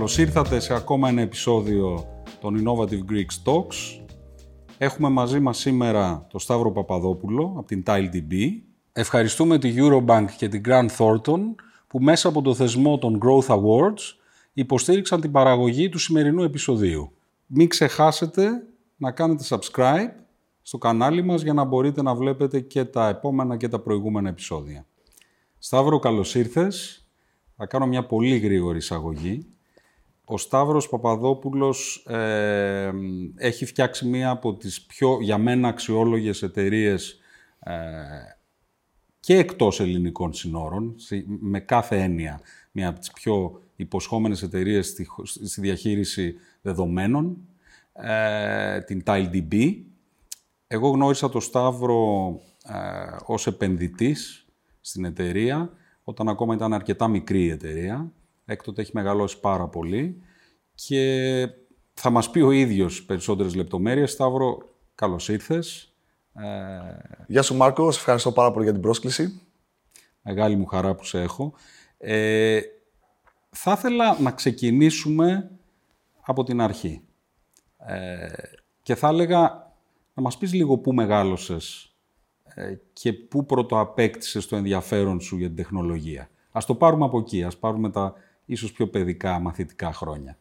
Καλώς ήρθατε σε ακόμα ένα επεισόδιο των Innovative Greek Talks. Έχουμε μαζί μας σήμερα τον Σταύρο Παπαδόπουλο από την TileDB. Ευχαριστούμε τη Eurobank και την Grant Thornton που μέσα από το θεσμό των Growth Awards υποστήριξαν την παραγωγή του σημερινού επεισοδίου. Μην ξεχάσετε να κάνετε subscribe στο κανάλι μας για να μπορείτε να βλέπετε και τα επόμενα και τα προηγούμενα επεισόδια. Σταύρο, καλώς ήρθες. Θα κάνω μια πολύ γρήγορη εισαγωγή. Ο Σταύρος Παπαδόπουλος ε, έχει φτιάξει μία από τις πιο, για μένα, αξιόλογες εταιρείες ε, και εκτός ελληνικών συνόρων, με κάθε έννοια, μία από τις πιο υποσχόμενες εταιρείες στη, στη διαχείριση δεδομένων, ε, την TileDB. Εγώ γνώρισα τον Σταύρο ε, ως επενδυτής στην εταιρεία, όταν ακόμα ήταν αρκετά μικρή η εταιρεία. Έκτοτε έχει μεγαλώσει πάρα πολύ και θα μας πει ο ίδιος περισσότερες λεπτομέρειες. Σταύρο, καλώς ήρθες. Ε... Γεια σου Μάρκο, σε ευχαριστώ πάρα πολύ για την πρόσκληση. Μεγάλη μου χαρά που σε έχω. Ε, θα ήθελα να ξεκινήσουμε από την αρχή. Ε, και θα έλεγα να μας πεις λίγο πού μεγάλωσες ε, και πού πρωτοαπέκτησες το ενδιαφέρον σου για την τεχνολογία. Ας το πάρουμε από εκεί, ας πάρουμε τα ίσως πιο παιδικά μαθητικά χρόνια.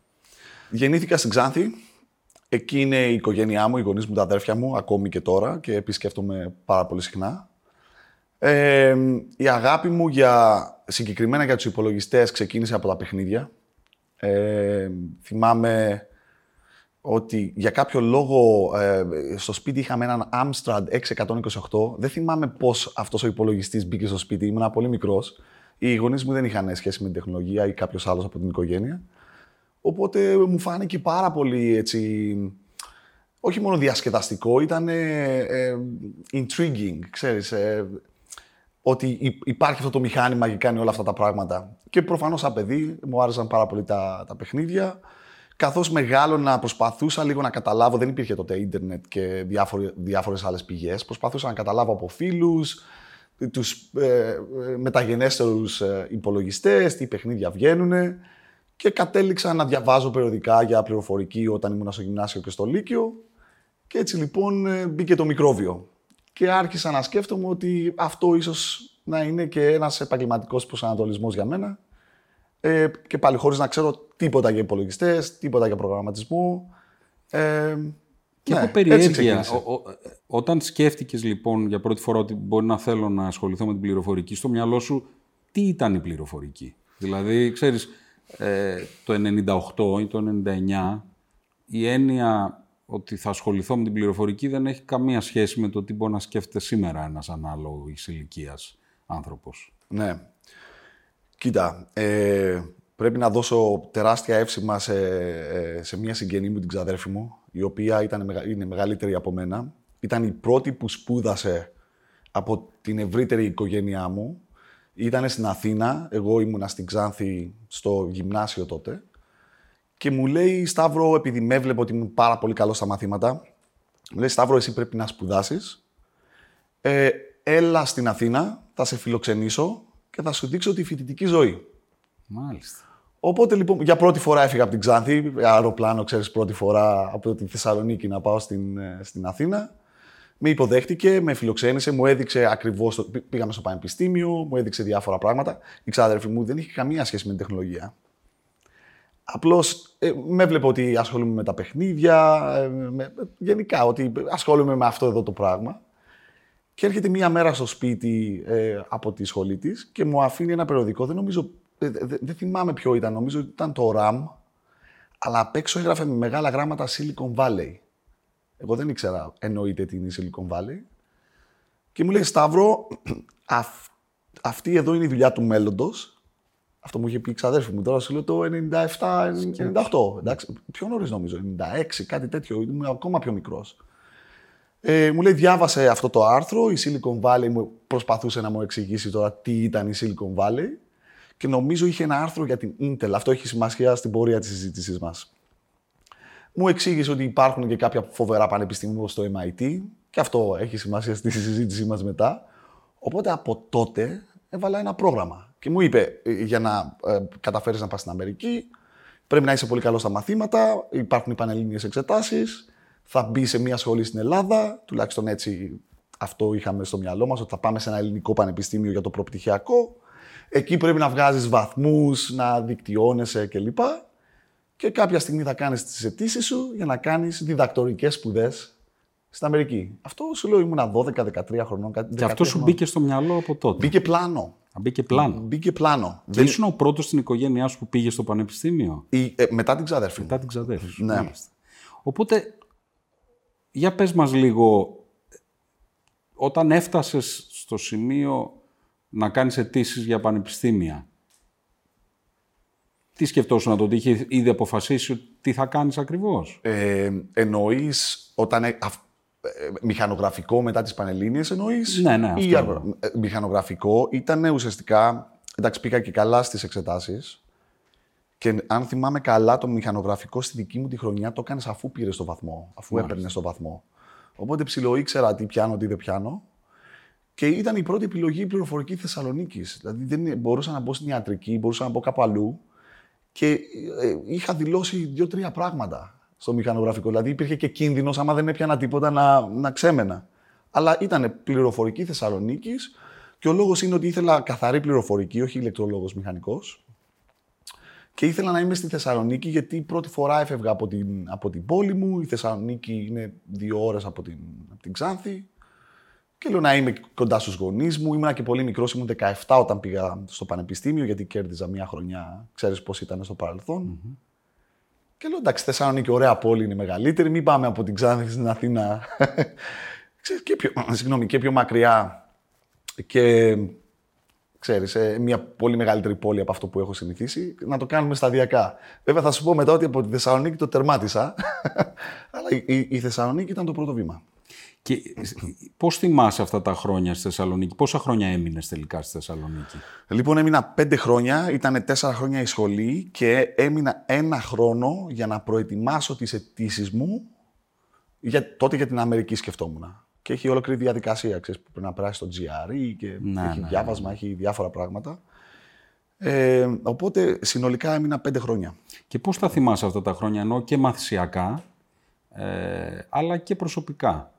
Γεννήθηκα στην Ξάνθη. Εκεί είναι η οικογένειά μου, οι γονείς μου, τα αδέρφια μου, ακόμη και τώρα και επισκέφτομαι πάρα πολύ συχνά. Ε, η αγάπη μου για, συγκεκριμένα για τους υπολογιστές ξεκίνησε από τα παιχνίδια. Ε, θυμάμαι ότι για κάποιο λόγο ε, στο σπίτι είχαμε έναν Amstrad 6128. Δεν θυμάμαι πώς αυτός ο υπολογιστής μπήκε στο σπίτι, ήμουν πολύ μικρός. Οι γονείς μου δεν είχαν σχέση με την τεχνολογία ή κάποιος άλλος από την οικογένεια. Οπότε μου φάνηκε πάρα πολύ έτσι, όχι μόνο διασκεδαστικό, ήταν ε, intriguing, ξέρεις, ε, ότι υπάρχει αυτό το μηχάνημα και κάνει όλα αυτά τα πράγματα. Και προφανώς σαν παιδί μου άρεσαν πάρα πολύ τα, τα παιχνίδια. Καθώς μεγάλωνα προσπαθούσα λίγο να καταλάβω, δεν υπήρχε τότε ίντερνετ και διάφορε, διάφορες άλλες πηγές, προσπαθούσα να καταλάβω από φίλους, τους ε, ε μεταγενέστερους ε, υπολογιστές, τι παιχνίδια βγαίνουν και κατέληξα να διαβάζω περιοδικά για πληροφορική όταν ήμουν στο γυμνάσιο και στο Λύκειο και έτσι λοιπόν ε, μπήκε το μικρόβιο. Και άρχισα να σκέφτομαι ότι αυτό ίσως να είναι και ένας επαγγελματικός προσανατολισμός για μένα ε, και πάλι χωρίς να ξέρω τίποτα για υπολογιστές, τίποτα για προγραμματισμό. Ε, και ναι, έχω περιέργεια. όταν σκέφτηκες λοιπόν για πρώτη φορά ότι μπορεί να θέλω να ασχοληθώ με την πληροφορική, στο μυαλό σου τι ήταν η πληροφορική; Δηλαδή, ξέρεις, ε, το 98 ή το 99 η έννοια ότι θα ασχοληθώ με την πληροφορική δεν έχει καμία σχέση με το τι μπορεί να σκέφτεται σήμερα ένας ανάλογος ηλικίας άνθρωπος. Ναι. Κοίτα, ε, πρέπει να δώσω τεράστια εύσημα σε, ε, σε μια συγγενή μου, την ξαδέρφη μου, η οποία ήταν, είναι μεγαλύτερη από μένα. Ήταν η πρώτη που σπούδασε από την ευρύτερη οικογένειά μου. Ήταν στην Αθήνα, εγώ ήμουνα στην Ξάνθη στο γυμνάσιο τότε. Και μου λέει, Σταύρο, επειδή με έβλεπε ότι ήμουν πάρα πολύ καλός στα μαθήματα, μου λέει, Σταύρο, εσύ πρέπει να σπουδάσεις. Ε, έλα στην Αθήνα, θα σε φιλοξενήσω και θα σου δείξω τη φοιτητική ζωή. Μάλιστα. Οπότε λοιπόν για πρώτη φορά έφυγα από την Ξάνθη, αεροπλάνο, ξέρεις, πρώτη φορά από τη Θεσσαλονίκη να πάω στην, ε, στην Αθήνα. Με υποδέχτηκε, με φιλοξένησε, μου έδειξε ακριβώς. Πήγαμε στο πανεπιστήμιο, μου έδειξε διάφορα πράγματα. Η ξάδερφη μου δεν είχε καμία σχέση με την τεχνολογία. Απλώς ε, με έβλεπε ότι ασχολούμαι με τα παιχνίδια, ε, με, γενικά ότι ασχολούμαι με αυτό εδώ το πράγμα. Και έρχεται μία μέρα στο σπίτι ε, από τη σχολή της και μου αφήνει ένα περιοδικό. Δεν νομίζω, ε, δεν θυμάμαι ποιο ήταν, νομίζω ότι ήταν το RAM. Αλλά απ' έξω έγραφε με μεγάλα γράμματα Silicon Valley. Εγώ δεν ήξερα εννοείται τι είναι η Silicon Valley. Και μου λέει Σταύρο, αυτή εδώ είναι η δουλειά του μέλλοντος. Αυτό μου είχε πει η ξαδέρφη μου. Τώρα σου λέω το 97-98. Εντάξει, πιο νωρίς νομίζω, 96, κάτι τέτοιο. Ήμουν ακόμα πιο μικρός. Ε, μου λέει, διάβασε αυτό το άρθρο. Η Silicon Valley μου προσπαθούσε να μου εξηγήσει τώρα τι ήταν η Silicon Valley. Και νομίζω είχε ένα άρθρο για την Intel. Αυτό έχει σημασία στην πορεία της συζήτησής μας. Μου εξήγησε ότι υπάρχουν και κάποια φοβερά πανεπιστήμια στο MIT. Και αυτό έχει σημασία στη συζήτησή μας μετά. Οπότε από τότε έβαλα ένα πρόγραμμα. Και μου είπε, «Ε, για να ε, καταφέρεις να πας στην Αμερική, Πρέπει να είσαι πολύ καλός στα μαθήματα, υπάρχουν οι πανελλήνιες εξετάσεις, θα μπει σε μια σχολή στην Ελλάδα, τουλάχιστον έτσι αυτό είχαμε στο μυαλό μας, ότι θα πάμε σε ένα ελληνικό πανεπιστήμιο για το προπτυχιακό. Εκεί πρέπει να βγάζεις βαθμούς, να δικτυώνεσαι κλπ. Και κάποια στιγμή θα κάνεις τις αιτήσεις σου για να κάνεις διδακτορικές σπουδές στην Αμερική. Αυτό σου λέω ήμουνα 12-13 χρονών. Κάτι, Και αυτό σου μπήκε στο μυαλό από τότε; Μπήκε πλάνο. Α, Μπήκε πλάνο. Μπήκε πλάνο. Και ήσουν ο πρώτος στην οικογένειά σου που πήγε στο πανεπιστήμιο; Η- ε, μετά την ξαδέρφη μου. Μετά την ξαδέρφη σου. Ναι. Μάλιστα. Οπότε, για πες μας λίγο, όταν έφτασες στο σημείο να κάνεις αιτήσεις για πανεπιστήμια, τι σκεφτόσουν να το ότι είχε ήδη αποφασίσει τι θα κάνεις ακριβώς; Ε, εννοείς όταν... ε, αυ- ε, μηχανογραφικό μετά τις Πανελλήνιες εννοείς; Ναι, ναι, ή αυτό αργο- ε, μηχανογραφικό ήταν ουσιαστικά... Εντάξει, πήγα και καλά στις εξετάσεις. Και αν θυμάμαι καλά, το μηχανογραφικό στη δική μου τη χρονιά το έκανες αφού πήρες το βαθμό, αφού έπαιρνες το βαθμό. Οπότε ψηλό ήξερα τι πιάνω, τι δεν πιάνω. Και ήταν η πρώτη επιλογή η πληροφορική Θεσσαλονίκης. Δηλαδή δεν μπορούσα να μπω στην ιατρική, μπορούσα να μπω κάπου αλλού. Και ε, είχα δηλώσει δύο-τρία πράγματα στο μηχανογραφικό. Δηλαδή υπήρχε και κίνδυνος, άμα δεν έπιανα τίποτα, να, να ξέμενα. Αλλά ήταν πληροφορική Θεσσαλονίκης και ο λόγος είναι ότι ήθελα καθαρή πληροφορική, όχι ηλεκτρολόγος μηχανικός. Και ήθελα να είμαι στη Θεσσαλονίκη γιατί πρώτη φορά έφευγα από την, από την πόλη μου. Η Θεσσαλονίκη είναι δύο ώρες από την, από την Ξάνθη. Και λέω να είμαι κοντά στους γονείς μου. Ήμουν και πολύ μικρός, ήμουν 17 όταν πήγα στο πανεπιστήμιο γιατί κέρδιζα μια χρονιά. Ξέρεις πώς ήταν στο παρελθον Και λέω εντάξει, Θεσσαλονίκη ωραία πόλη είναι μεγαλύτερη. Μην πάμε από την Ξάνθη στην Αθήνα. Ξέρεις, και, πιο, συγγνώμη, και πιο μακριά. Και ξέρεις, ε, μια πολύ μεγαλύτερη πόλη από αυτό που έχω συνηθίσει, να το κάνουμε σταδιακά. Βέβαια θα σου πω μετά ότι από τη Θεσσαλονίκη το τερμάτισα, αλλά η, η- η Θεσσαλονίκη ήταν το πρώτο βήμα. Και πώς θυμάσαι αυτά τα χρόνια στη Θεσσαλονίκη, πόσα χρόνια έμεινες τελικά στη Θεσσαλονίκη; Λοιπόν, έμεινα πέντε χρόνια, ήταν τέσσερα χρόνια η σχολή και έμεινα ένα χρόνο για να προετοιμάσω τις αιτήσεις μου. Για, τότε για την Αμερική σκεφτόμουν. Και έχει ολόκληρη διαδικασία, ξέρεις, που πρέπει να περάσει στο GRE και Ναι, έχει ναι, διάβασμα, έχει διάφορα πράγματα. Ε, οπότε συνολικά έμεινα πέντε χρόνια. Και πώς τα θυμάσαι αυτά τα χρόνια, ενώ και μαθησιακά, ε, αλλά και προσωπικά;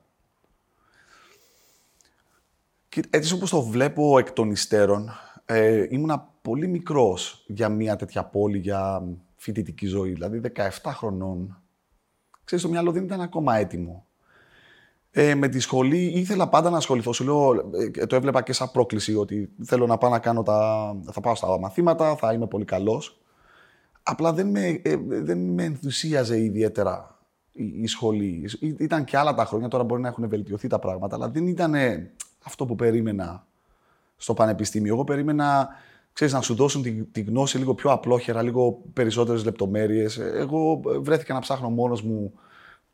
Και έτσι όπως το βλέπω εκ των υστέρων, ε, ήμουνα πολύ μικρός για μια τέτοια πόλη, για φοιτητική ζωή. Δηλαδή 17 χρονών. Ξέρεις, το μυαλό δεν ήταν ακόμα έτοιμο. Ε, με τη σχολή ήθελα πάντα να ασχοληθώ. Σου λέω, ε, το έβλεπα και σαν πρόκληση ότι θέλω να πάω να κάνω τα... Θα πάω στα μαθήματα, θα είμαι πολύ καλός. Απλά δεν με, ε, δεν με ενθουσίαζε ιδιαίτερα η, η σχολή. Ή- Ήταν και άλλα τα χρόνια, τώρα μπορεί να έχουν βελτιωθεί τα πράγματα, αλλά δεν ήταν αυτό που περίμενα στο πανεπιστήμιο. Εγώ περίμενα ξέρεις, να σου δώσουν τη, τη γνώση λίγο πιο απλόχερα, λίγο περισσότερες λεπτομέρειες. Εγώ ε, βρέθηκα να ψάχνω μόνος μου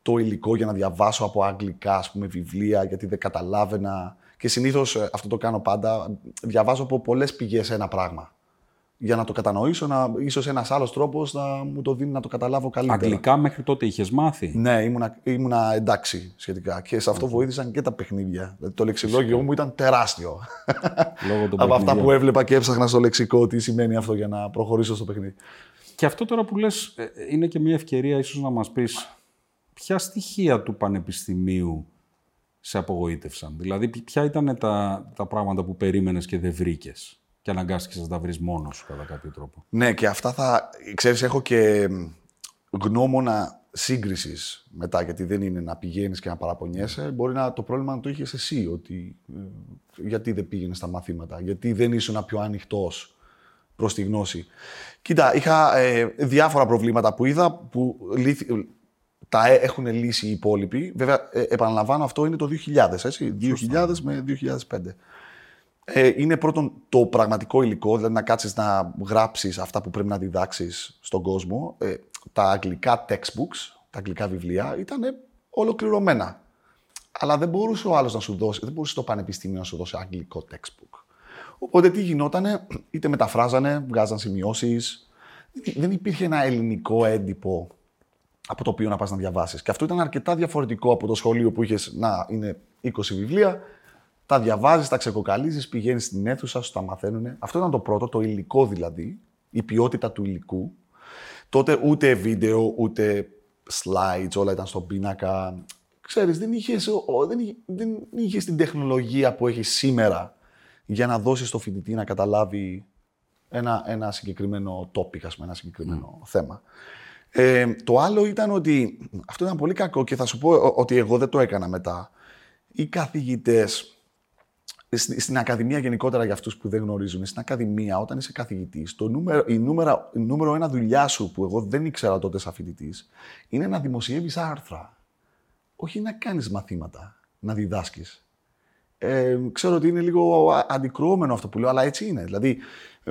το υλικό για να διαβάσω από αγγλικά, ας πούμε, βιβλία, γιατί δεν καταλάβαινα. Και συνήθως ε, αυτό το κάνω πάντα. Διαβάζω από πολλές πηγές ένα πράγμα. Για να το κατανοήσω, να, ίσως ένας άλλος τρόπος να μου το δίνει να το καταλάβω καλύτερα. Αγγλικά μέχρι τότε είχες μάθει; Ναι, ήμουνα, ήμουνα εντάξει σχετικά. Και σε αυτό βοήθησαν και τα παιχνίδια. Δηλαδή, το λεξιλόγιο μου ήταν τεράστιο. Λόγω των Από αυτά παιχνιδιών. που έβλεπα και έψαχνα στο λεξικό, τι σημαίνει αυτό για να προχωρήσω στο παιχνίδι. Και αυτό τώρα που λες ε, είναι και μια ευκαιρία ίσως να μας πεις ποια στοιχεία του πανεπιστημίου σε απογοήτευσαν. Δηλαδή ποια ήταν τα, τα πράγματα που περίμενες και δεν βρήκες; Και αναγκάστηκες να τα βρεις μόνος σου κατά κάποιο τρόπο. Ναι, και αυτά θα. ξέρεις, έχω και γνώμονα σύγκρισης μετά, γιατί δεν είναι να πηγαίνεις και να παραπονιέσαι. Μπορεί να το πρόβλημα να το είχες εσύ, ότι ε, γιατί δεν πήγαινες στα μαθήματα, γιατί δεν ήσουν πιο ανοιχτός προς τη γνώση. Κοίτα, είχα ε, διάφορα προβλήματα που είδα που λύθη- τα ε- έχουν λύσει οι υπόλοιποι. Βέβαια, ε, επαναλαμβάνω, αυτό είναι το 2000, έτσι; 2000 με 2005. Ε, είναι πρώτον το πραγματικό υλικό, δηλαδή να κάτσεις να γράψεις αυτά που πρέπει να διδάξεις στον κόσμο. Ε, τα αγγλικά textbooks, τα αγγλικά βιβλία, ήταν ολοκληρωμένα. Αλλά δεν μπορούσε ο άλλος να σου δώσει, δεν μπορούσε το πανεπιστήμιο να σου δώσει αγγλικό textbook. Οπότε τι γινότανε, είτε μεταφράζανε, βγάζαν σημειώσεις. Δεν υπήρχε ένα ελληνικό έντυπο από το οποίο να πας να διαβάσεις. Και αυτό ήταν αρκετά διαφορετικό από το σχολείο που είχες, να, είναι 20 βιβλία, τα διαβάζεις, τα ξεκοκαλίζεις, πηγαίνεις στην αίθουσα, σου τα μαθαίνουν. Αυτό ήταν το πρώτο, το υλικό δηλαδή, η ποιότητα του υλικού. Τότε ούτε βίντεο, ούτε slides, όλα ήταν στον πίνακα. Ξέρεις, δεν είχες, δεν, είχε, δεν είχες την τεχνολογία που έχεις σήμερα για να δώσεις στο φοιτητή να καταλάβει ένα, ένα συγκεκριμένο topic, ας πούμε, ένα συγκεκριμένο θέμα. Ε, το άλλο ήταν ότι, αυτό ήταν πολύ κακό και θα σου πω ότι εγώ δεν το έκανα μετά. Οι καθηγητές, στην Ακαδημία γενικότερα για αυτούς που δεν γνωρίζουν, στην Ακαδημία όταν είσαι καθηγητής, το νούμερο, η, νούμερο, η νούμερο ένα δουλειά σου που εγώ δεν ήξερα τότε σαν φοιτητής, είναι να δημοσιεύεις άρθρα. Όχι να κάνεις μαθήματα, να διδάσκεις. Ε, ξέρω ότι είναι λίγο αντικρουόμενο αυτό που λέω, αλλά έτσι είναι. Δηλαδή,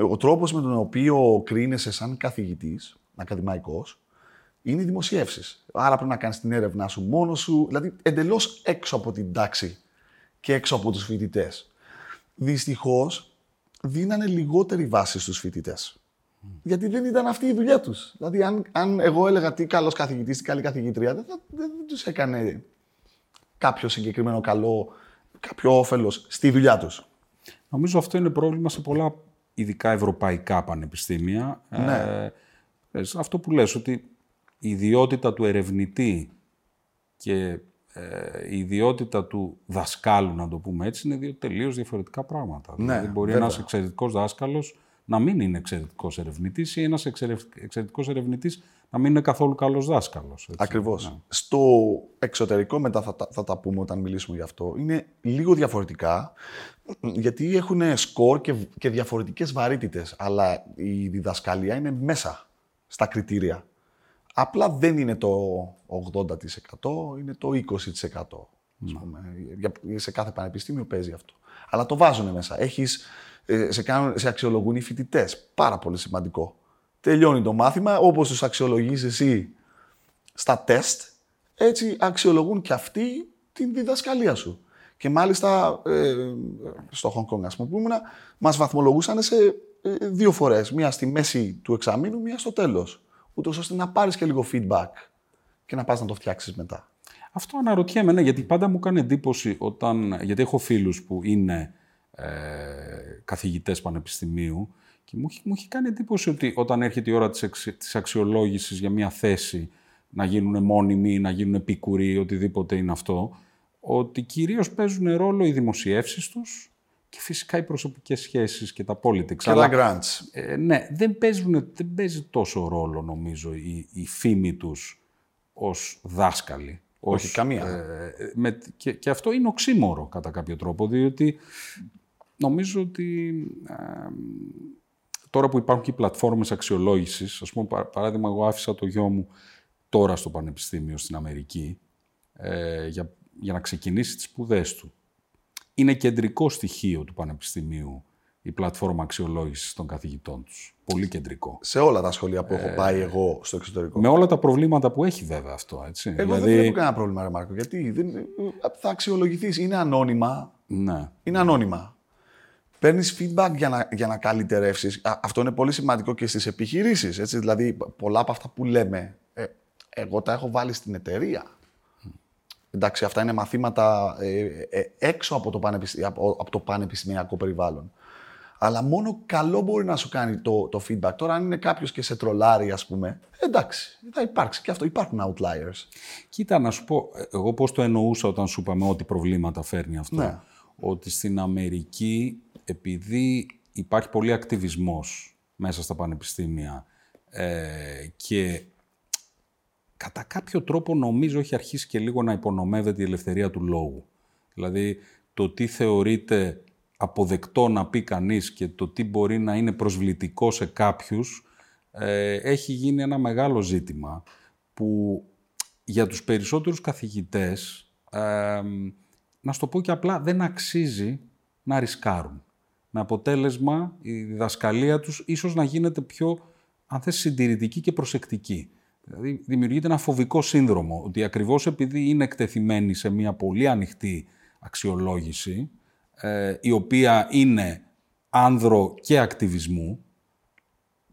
ο τρόπος με τον οποίο κρίνεσαι σαν καθηγητής, ακαδημαϊκός, είναι οι δημοσιεύσεις. Άρα πρέπει να κάνεις την έρευνά σου μόνος σου, δηλαδή εντελώς έξω από την τάξη και έξω από τους φοιτητές. Δυστυχώς δίνανε λιγότερη βάση στους φοιτητές. Γιατί δεν ήταν αυτή η δουλειά τους. Δηλαδή, αν, αν εγώ έλεγα τι καλός καθηγητής, τι καλή καθηγήτρια, δεν, δεν, δεν τους έκανε κάποιο συγκεκριμένο καλό, κάποιο όφελος στη δουλειά τους. Νομίζω αυτό είναι πρόβλημα σε πολλά ειδικά ευρωπαϊκά πανεπιστήμια. Ναι. Ε, αυτό που λες, ότι η ιδιότητα του ερευνητή και ε, η ιδιότητα του δασκάλου, να το πούμε έτσι, είναι δύο τελείως διαφορετικά πράγματα. Ναι, δηλαδή μπορεί βέβαια. ένας εξαιρετικός δάσκαλος να μην είναι εξαιρετικός ερευνητής ή ένας εξαιρετικός ερευνητής να μην είναι καθόλου καλός δάσκαλος. έτσι. Ακριβώς. Ναι. Στο εξωτερικό, μετά θα, τα- θα τα πούμε όταν μιλήσουμε γι' αυτό, είναι λίγο διαφορετικά, γιατί έχουν σκορ και, και διαφορετικές βαρύτητες, αλλά η διδασκαλία είναι μέσα στα κριτήρια. Απλά δεν είναι το 80%, είναι το 20%. Ας πούμε. Για- Σε κάθε πανεπιστήμιο παίζει αυτό. Αλλά το βάζουν μέσα. Έχεις, ε, σε, κάνουν, σε αξιολογούν οι φοιτητές. Πάρα πολύ σημαντικό. Τελειώνει το μάθημα, όπως τους αξιολογείς εσύ στα τεστ, έτσι αξιολογούν και αυτοί την διδασκαλία σου. Και μάλιστα ε, στο Hong Kong, ας πούμε, που ήμουνα, μας βαθμολογούσαν σε ε, δύο φορές. Μία στη μέση του εξαμήνου, μία στο τέλος. Ούτως ώστε να πάρεις και λίγο feedback και να πας να το φτιάξεις μετά. Αυτό αναρωτιέμαι, ναι, γιατί πάντα μου κάνει εντύπωση όταν. Γιατί έχω φίλους που είναι ε, καθηγητές πανεπιστημίου και μου, έχει- μου έχει κάνει εντύπωση ότι όταν έρχεται η ώρα της, εξ, της αξιολόγησης για μια θέση να γίνουν μόνιμοι, να γίνουν επίκουροι, οτιδήποτε είναι αυτό, ότι κυρίως παίζουν ρόλο οι δημοσιεύσεις τους και φυσικά οι προσωπικές σχέσεις και τα politics. Και Αλλά- τα grants. ε, ναι, δεν, παίζουν, δεν παίζει τόσο ρόλο νομίζω η, η φήμη τους ως δάσκαλοι. Όχι, ως, καμία. ε, με, και, και αυτό είναι οξύμορο κατά κάποιο τρόπο, διότι νομίζω ότι ε, τώρα που υπάρχουν και οι πλατφόρμες αξιολόγησης, ας πούμε, πα- παράδειγμα, εγώ άφησα το γιο μου τώρα στο Πανεπιστήμιο στην Αμερική ε, για, για να ξεκινήσει τις σπουδές του. Είναι κεντρικό στοιχείο του Πανεπιστημίου η πλατφόρμα αξιολόγησης των καθηγητών τους. Πολύ κεντρικό. Σε όλα τα σχολεία που Ε, έχω πάει εγώ στο εξωτερικό. Με όλα τα προβλήματα που έχει βέβαια αυτό, έτσι. Εγώ δεν βλέπω κανένα πρόβλημα, ρε Μάρκο. Γιατί δεν, θα αξιολογηθείς. Είναι ανώνυμα. Ναι. Είναι ανώνυμα. Παίρνεις feedback για να, για να καλυτερεύσεις. Αυτό είναι πολύ σημαντικό και στις επιχειρήσεις. Δηλαδή, πολλά από αυτά που λέμε, ε, εγώ τα έχω βάλει στην εταιρεία. Εντάξει, αυτά είναι μαθήματα ε, ε, έξω από το, πανεπιστη- από, από το πανεπιστημιακό περιβάλλον. Αλλά μόνο καλό μπορεί να σου κάνει το, το feedback. Τώρα, αν είναι κάποιος και σε τρολάρει, ας πούμε, εντάξει, θα υπάρξει και αυτό. Υπάρχουν outliers. Κοίτα, να σου πω, ε, εγώ πώς το εννοούσα όταν σου είπαμε ότι προβλήματα φέρνει αυτό. Ναι. Ότι στην Αμερική, επειδή υπάρχει πολύ ακτιβισμός μέσα στα πανεπιστήμια ε, και κατά κάποιο τρόπο νομίζω έχει αρχίσει και λίγο να υπονομεύεται η ελευθερία του λόγου. Δηλαδή, το τι θεωρείται αποδεκτό να πει κανείς και το τι μπορεί να είναι προσβλητικό σε κάποιους ε, έχει γίνει ένα μεγάλο ζήτημα που για τους περισσότερους καθηγητές, ε, να στο πω και απλά, δεν αξίζει να ρισκάρουν. Με αποτέλεσμα η διδασκαλία τους ίσως να γίνεται πιο, αν θες, συντηρητική και προσεκτική. Δηλαδή δημιουργείται ένα φοβικό σύνδρομο, ότι ακριβώς επειδή είναι εκτεθειμένοι σε μια πολύ ανοιχτή αξιολόγηση, ε, η οποία είναι άνδρο και ακτιβισμού,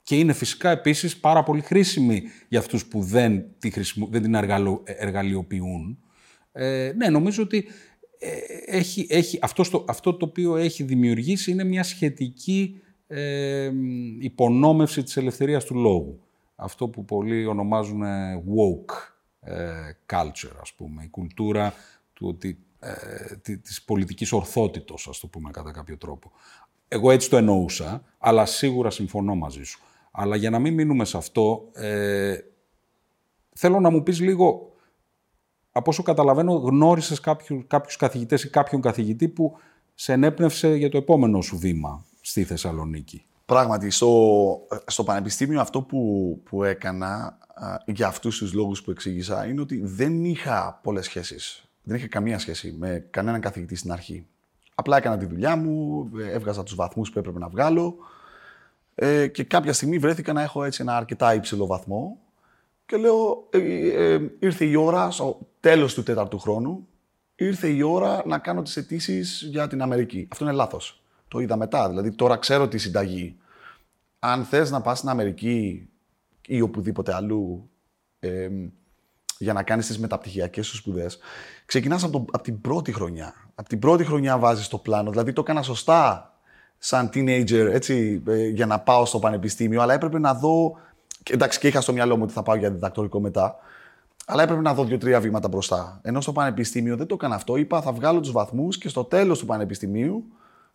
και είναι φυσικά επίσης πάρα πολύ χρήσιμη για αυτούς που δεν, τη χρησιμο- δεν την εργαλο- εργαλειοποιούν. Ε, ναι, νομίζω ότι ε, έχει, έχει, αυτό, στο, αυτό το οποίο έχει δημιουργήσει είναι μια σχετική ε, υπονόμευση της ελευθερίας του λόγου. Αυτό που πολλοί ονομάζουν woke ε, culture, ας πούμε, η κουλτούρα του ότι, ε, της πολιτικής ορθότητος, ας το πούμε κατά κάποιο τρόπο. Εγώ έτσι το εννοούσα, αλλά σίγουρα συμφωνώ μαζί σου. Αλλά για να μην μείνουμε σε αυτό, ε, θέλω να μου πεις λίγο, από όσο καταλαβαίνω, γνώρισες κάποιου, κάποιους καθηγητές ή κάποιον καθηγητή που σε ενέπνευσε για το επόμενο σου βήμα στη Θεσσαλονίκη. Πράγματι, στο, στο πανεπιστήμιο αυτό που, που έκανα για αυτούς τους λόγους που εξήγησα είναι ότι δεν είχα πολλές σχέσεις. Δεν είχα καμία σχέση με κανέναν καθηγητή στην αρχή. Απλά έκανα τη δουλειά μου, έβγαζα τους βαθμούς που έπρεπε να βγάλω ε, και κάποια στιγμή βρέθηκα να έχω έτσι ένα αρκετά υψηλό βαθμό και λέω, ε, ε, ήρθε η ώρα, στο τέλος του τέταρτου χρόνου, ήρθε η ώρα να κάνω τις αιτήσεις για την Αμερική. Αυτό είναι λάθος. Το είδα μετά, δηλαδή τώρα ξέρω τη συνταγή. Αν θες να πας στην Αμερική ή οπουδήποτε αλλού ε, για να κάνεις τις μεταπτυχιακές σου σπουδές, ξεκινάς από, από την πρώτη χρονιά. Από την πρώτη χρονιά βάζεις το πλάνο, δηλαδή το έκανα σωστά σαν teenager, έτσι, ε, για να πάω στο πανεπιστήμιο, αλλά έπρεπε να δω, εντάξει και είχα στο μυαλό μου ότι θα πάω για διδακτορικό μετά, αλλά έπρεπε να δω δύο-τρία βήματα μπροστά. Ενώ στο πανεπιστήμιο δεν το έκανα αυτό. Είπα θα βγάλω τους βαθμούς και στο τέλος του πανεπιστημίου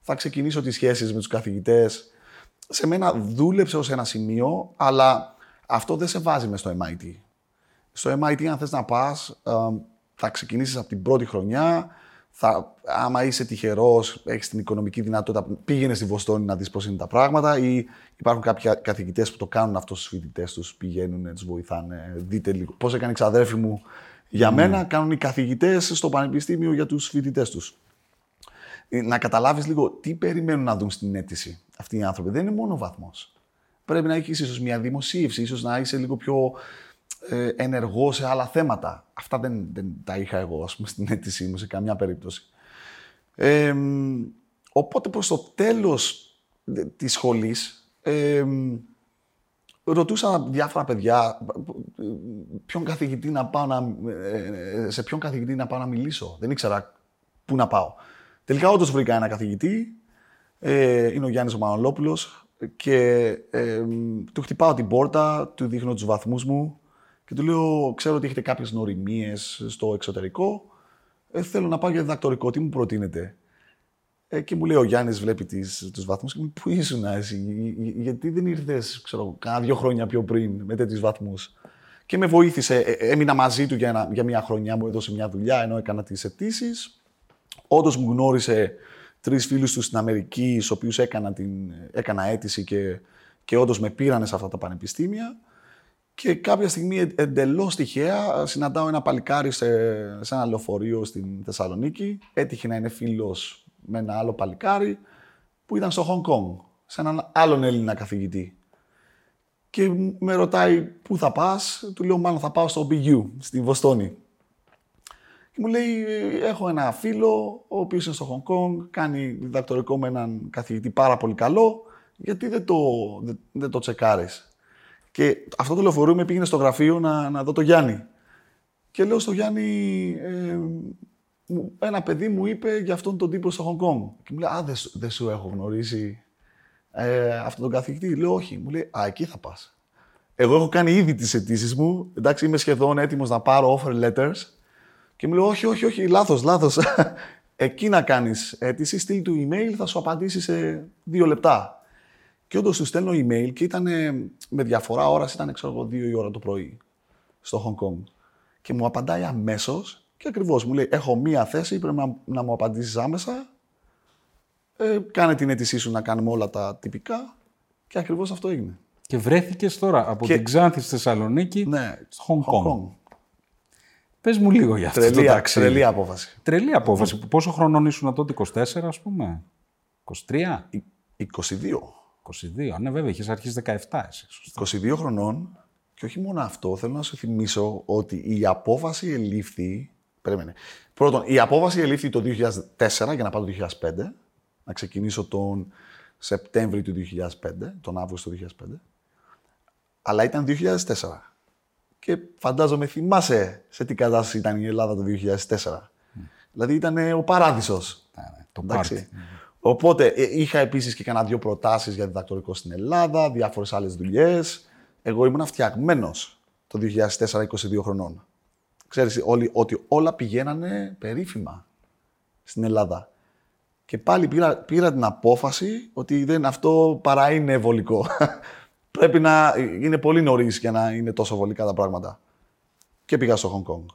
θα ξεκινήσω τις σχέσεις με τους καθηγητές. Σε μένα δούλεψε ως ένα σημείο, αλλά αυτό δεν σε βάζει μες στο MIT. Στο MIT, αν θες να πας, ε, θα ξεκινήσεις από την πρώτη χρονιά, θα, άμα είσαι τυχερός, έχεις την οικονομική δυνατότητα, πήγαινες στη Βοστόνη να δεις πώς είναι τα πράγματα, ή υπάρχουν κάποιοι καθηγητές που το κάνουν αυτό στους φοιτητές τους, πηγαίνουν, τους βοηθάνε. Δείτε λίγο. Πώς έκανε η ξαδέρφη μου για mm. μένα, κάνουν οι καθηγητές στο πανεπιστήμιο για τους φοιτητές τους. Ε, να καταλάβεις λίγο τι περιμένουν να δουν στην αίτηση αυτοί οι άνθρωποι. Δεν είναι μόνο ο βαθμός. Πρέπει να έχεις ίσως μια δημοσίευση, ίσως να είσαι λίγο πιο ε, ενεργό σε άλλα θέματα. Αυτά δεν, δεν τα είχα εγώ, ας πούμε, στην αίτησή μου σε καμιά περίπτωση. Ε, οπότε προς το τέλος της σχολής ε, ρωτούσα διάφορα παιδιά ποιον καθηγητή να πάω να, ε, σε ποιον καθηγητή να πάω να μιλήσω. Δεν ήξερα πού να πάω. Τελικά όντως βρήκα ένα καθηγητή, ε, είναι ο Γιάννης Μανολόπουλος και ε, του χτυπάω την πόρτα, του δείχνω τους βαθμούς μου και του λέω, ξέρω ότι έχετε κάποιες νοημίες στο εξωτερικό, ε, θέλω να πάω για διδακτορικό, τι μου προτείνετε; Ε, και μου λέει ο Γιάννης βλέπει τις, τους βαθμούς και μου πού ήσουν εσύ, γιατί δεν ήρθες, ξέρω, κάνα δύο χρόνια πιο πριν με τέτοιους βαθμούς; Και με βοήθησε, ε, ε, έμεινα μαζί του για, ένα, για μια χρονιά, μου έδωσε μια δουλειά ενώ έκανα τις αιτήσεις. Όντως μου γνώρισε τρεις φίλους τους στην Αμερική, στους οποίους έκανα, την, έκανα αίτηση και, και όντως με πήρανε σε αυτά τα πανεπιστήμια. Και κάποια στιγμή εντελώς τυχαία συναντάω ένα παλικάρι σε, σε ένα λεωφορείο στην Θεσσαλονίκη. Έτυχε να είναι φίλος με ένα άλλο παλικάρι που ήταν στο Χονγκ Κόνγκ, σε έναν άλλον Έλληνα καθηγητή. Και με ρωτάει πού θα πας, του λέω μάλλον θα πάω στο BU, στη Βοστόνη. Και μου λέει, έχω ένα φίλο, ο οποίος είναι στο Χονγκ Κόνγκ, κάνει διδακτορικό με έναν καθηγητή πάρα πολύ καλό, γιατί δεν το, δεν, δεν το τσεκάρεις. Και αυτό το λεωφορείο με πήγαινε στο γραφείο να, να δω το Γιάννη. Και λέω στο Γιάννη, ε, ένα παιδί μου είπε για αυτόν τον τύπο στο Hong Kong. Και μου λέει, Α, δεν σου έχω γνωρίσει ε, αυτόν τον καθηγητή. Λέω, Όχι. Μου λέει, Α, εκεί θα πας. Εγώ έχω κάνει ήδη τις αιτήσεις μου. Εντάξει, είμαι σχεδόν έτοιμος να πάρω offer letters. Και μου λέει, Όχι, όχι, όχι, λάθος, λάθος. εκεί να κάνεις αίτηση, στείλ του email, θα σου απαντήσει σε δύο λεπτά. Και όντως του στέλνω email και ήταν με διαφορά ώρας, ήταν ξέρω εγώ δύο η ώρα το πρωί στο Hong Kong. Και μου απαντάει αμέσως και ακριβώς μου λέει: Έχω μία θέση, πρέπει να, να μου απαντήσεις άμεσα. Ε, κάνε την αίτησή σου να κάνουμε όλα τα τυπικά. Και ακριβώς αυτό έγινε. Και βρέθηκες τώρα από την Ξάνθη στη Θεσσαλονίκη ναι, στο Hong Kong. Kong. Πες μου λίγο για αυτό τρελή, το ταξίδι. Τρελή απόφαση. Τρελή απόφαση. Πόσο χρονών ήσουν τότε, 24 ας πούμε, 23? 22. 22, ναι βέβαια, είχες αρχίσει 17 εσύ. 22 χρονών και όχι μόνο αυτό, θέλω να σου θυμίσω ότι η απόφαση ελήφθη. Περίμενε. Πρώτον, η απόφαση ελήφθη το 2004 για να πάω το 2005. Να ξεκινήσω τον Σεπτέμβριο του 2005, τον Αύγουστο του 2005. Αλλά ήταν 2004. Και φαντάζομαι θυμάσαι σε τι κατάσταση ήταν η Ελλάδα το 2004. Δηλαδή ήταν ο παράδεισος. Ναι, ναι, το πάρτι. Οπότε ε, είχα επίσης και κανένα δύο προτάσεις για διδακτορικό στην Ελλάδα, διάφορες άλλες δουλειές. Εγώ ήμουν φτιαγμένος το 2004, 22 χρονών. Ξέρεις όλοι, ότι όλα πηγαίνανε περίφημα στην Ελλάδα. Και πάλι πήρα, πήρα την απόφαση ότι δεν, αυτό παρά είναι βολικό. Πρέπει να είναι πολύ νωρίς για να είναι τόσο βολικά τα πράγματα. Και πήγα στο Hong Kong.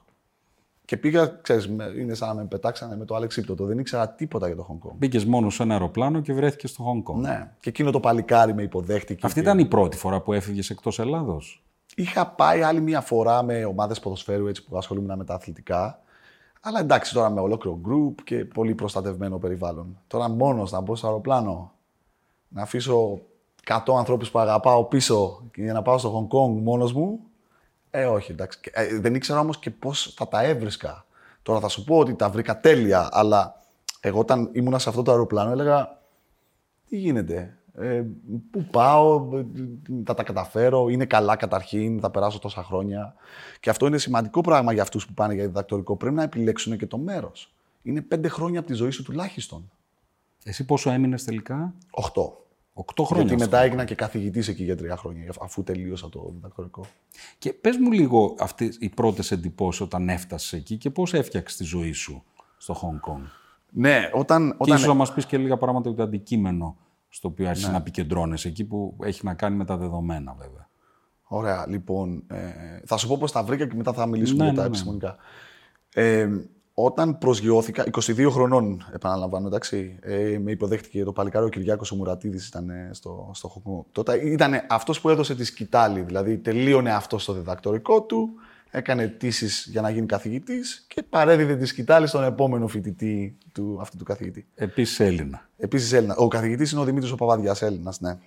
Και πήγα, ξέρεις, είναι σαν να με πετάξανε με το Alex Ipto. Δεν ήξερα τίποτα για το Hong Kong. Μπήκες μόνο σε ένα αεροπλάνο και βρέθηκες στο Hong Kong. Ναι. Και εκείνο το παλικάρι με υποδέχτηκε. Αυτή ήταν η πρώτη φορά που έφυγες εκτός Ελλάδος; Είχα πάει άλλη μία φορά με ομάδες ποδοσφαίρου έτσι, που ασχολούμαι με τα αθλητικά. Αλλά εντάξει τώρα με ολόκληρο group και πολύ προστατευμένο περιβάλλον. Τώρα μόνος να μπω στο αεροπλάνο, να αφήσω 100 ανθρώπους που αγαπάω πίσω για να πάω στο Hong Kong μόνος μου. Ε, όχι, εντάξει. Ε, δεν ήξερα όμως και πώς θα τα έβρισκα. Τώρα θα σου πω ότι τα βρήκα τέλεια, αλλά εγώ όταν ήμουνα σε αυτό το αεροπλάνο έλεγα τι γίνεται, ε, πού πάω, θα τα καταφέρω, είναι καλά καταρχήν, θα περάσω τόσα χρόνια. Και αυτό είναι σημαντικό πράγμα για αυτούς που πάνε για διδακτορικό. Πρέπει να επιλέξουν και το μέρος. Είναι πέντε χρόνια από τη ζωή σου τουλάχιστον. Εσύ πόσο έμεινες τελικά; Οχτώ. Οκτώ χρόνια. Γιατί μετά έγινα και καθηγητής εκεί για τρία χρόνια, αφού τελείωσα το διδακτορικό. Και πες μου λίγο αυτές οι πρώτες εντυπώσεις όταν έφτασες εκεί και πώς έφτιαξες τη ζωή σου στο Hong Kong. Ναι, όταν. Και όταν... ίσως να μας πεις και λίγα πράγματα για το αντικείμενο στο οποίο άρχισες ναι. να επικεντρώνεσαι εκεί που έχει να κάνει με τα δεδομένα, βέβαια. Ωραία, λοιπόν. Ε, θα σου πω πώς τα βρήκα και μετά θα μιλήσουμε ναι, για τα ναι, ναι. επιστημονικά. Ε, όταν προσγειώθηκα, 22 χρονών επαναλαμβάνω, εντάξει, ε, με υποδέχτηκε το παλικάρι ο Κυριάκος ο Μουρατίδης, ήταν στο, στο Χοκμό. Τότε ήταν αυτός που έδωσε τη σκητάλη, δηλαδή τελείωνε αυτό στο διδακτορικό του, έκανε αιτήσει για να γίνει καθηγητής και παρέδιδε τη σκητάλη στον επόμενο φοιτητή του, αυτού του καθηγητή. Επίσης Έλληνα. Επίσης Έλληνα. Ο καθηγητής είναι ο Δημήτρης ο Παπαδιάς, Έλληνας, ναι.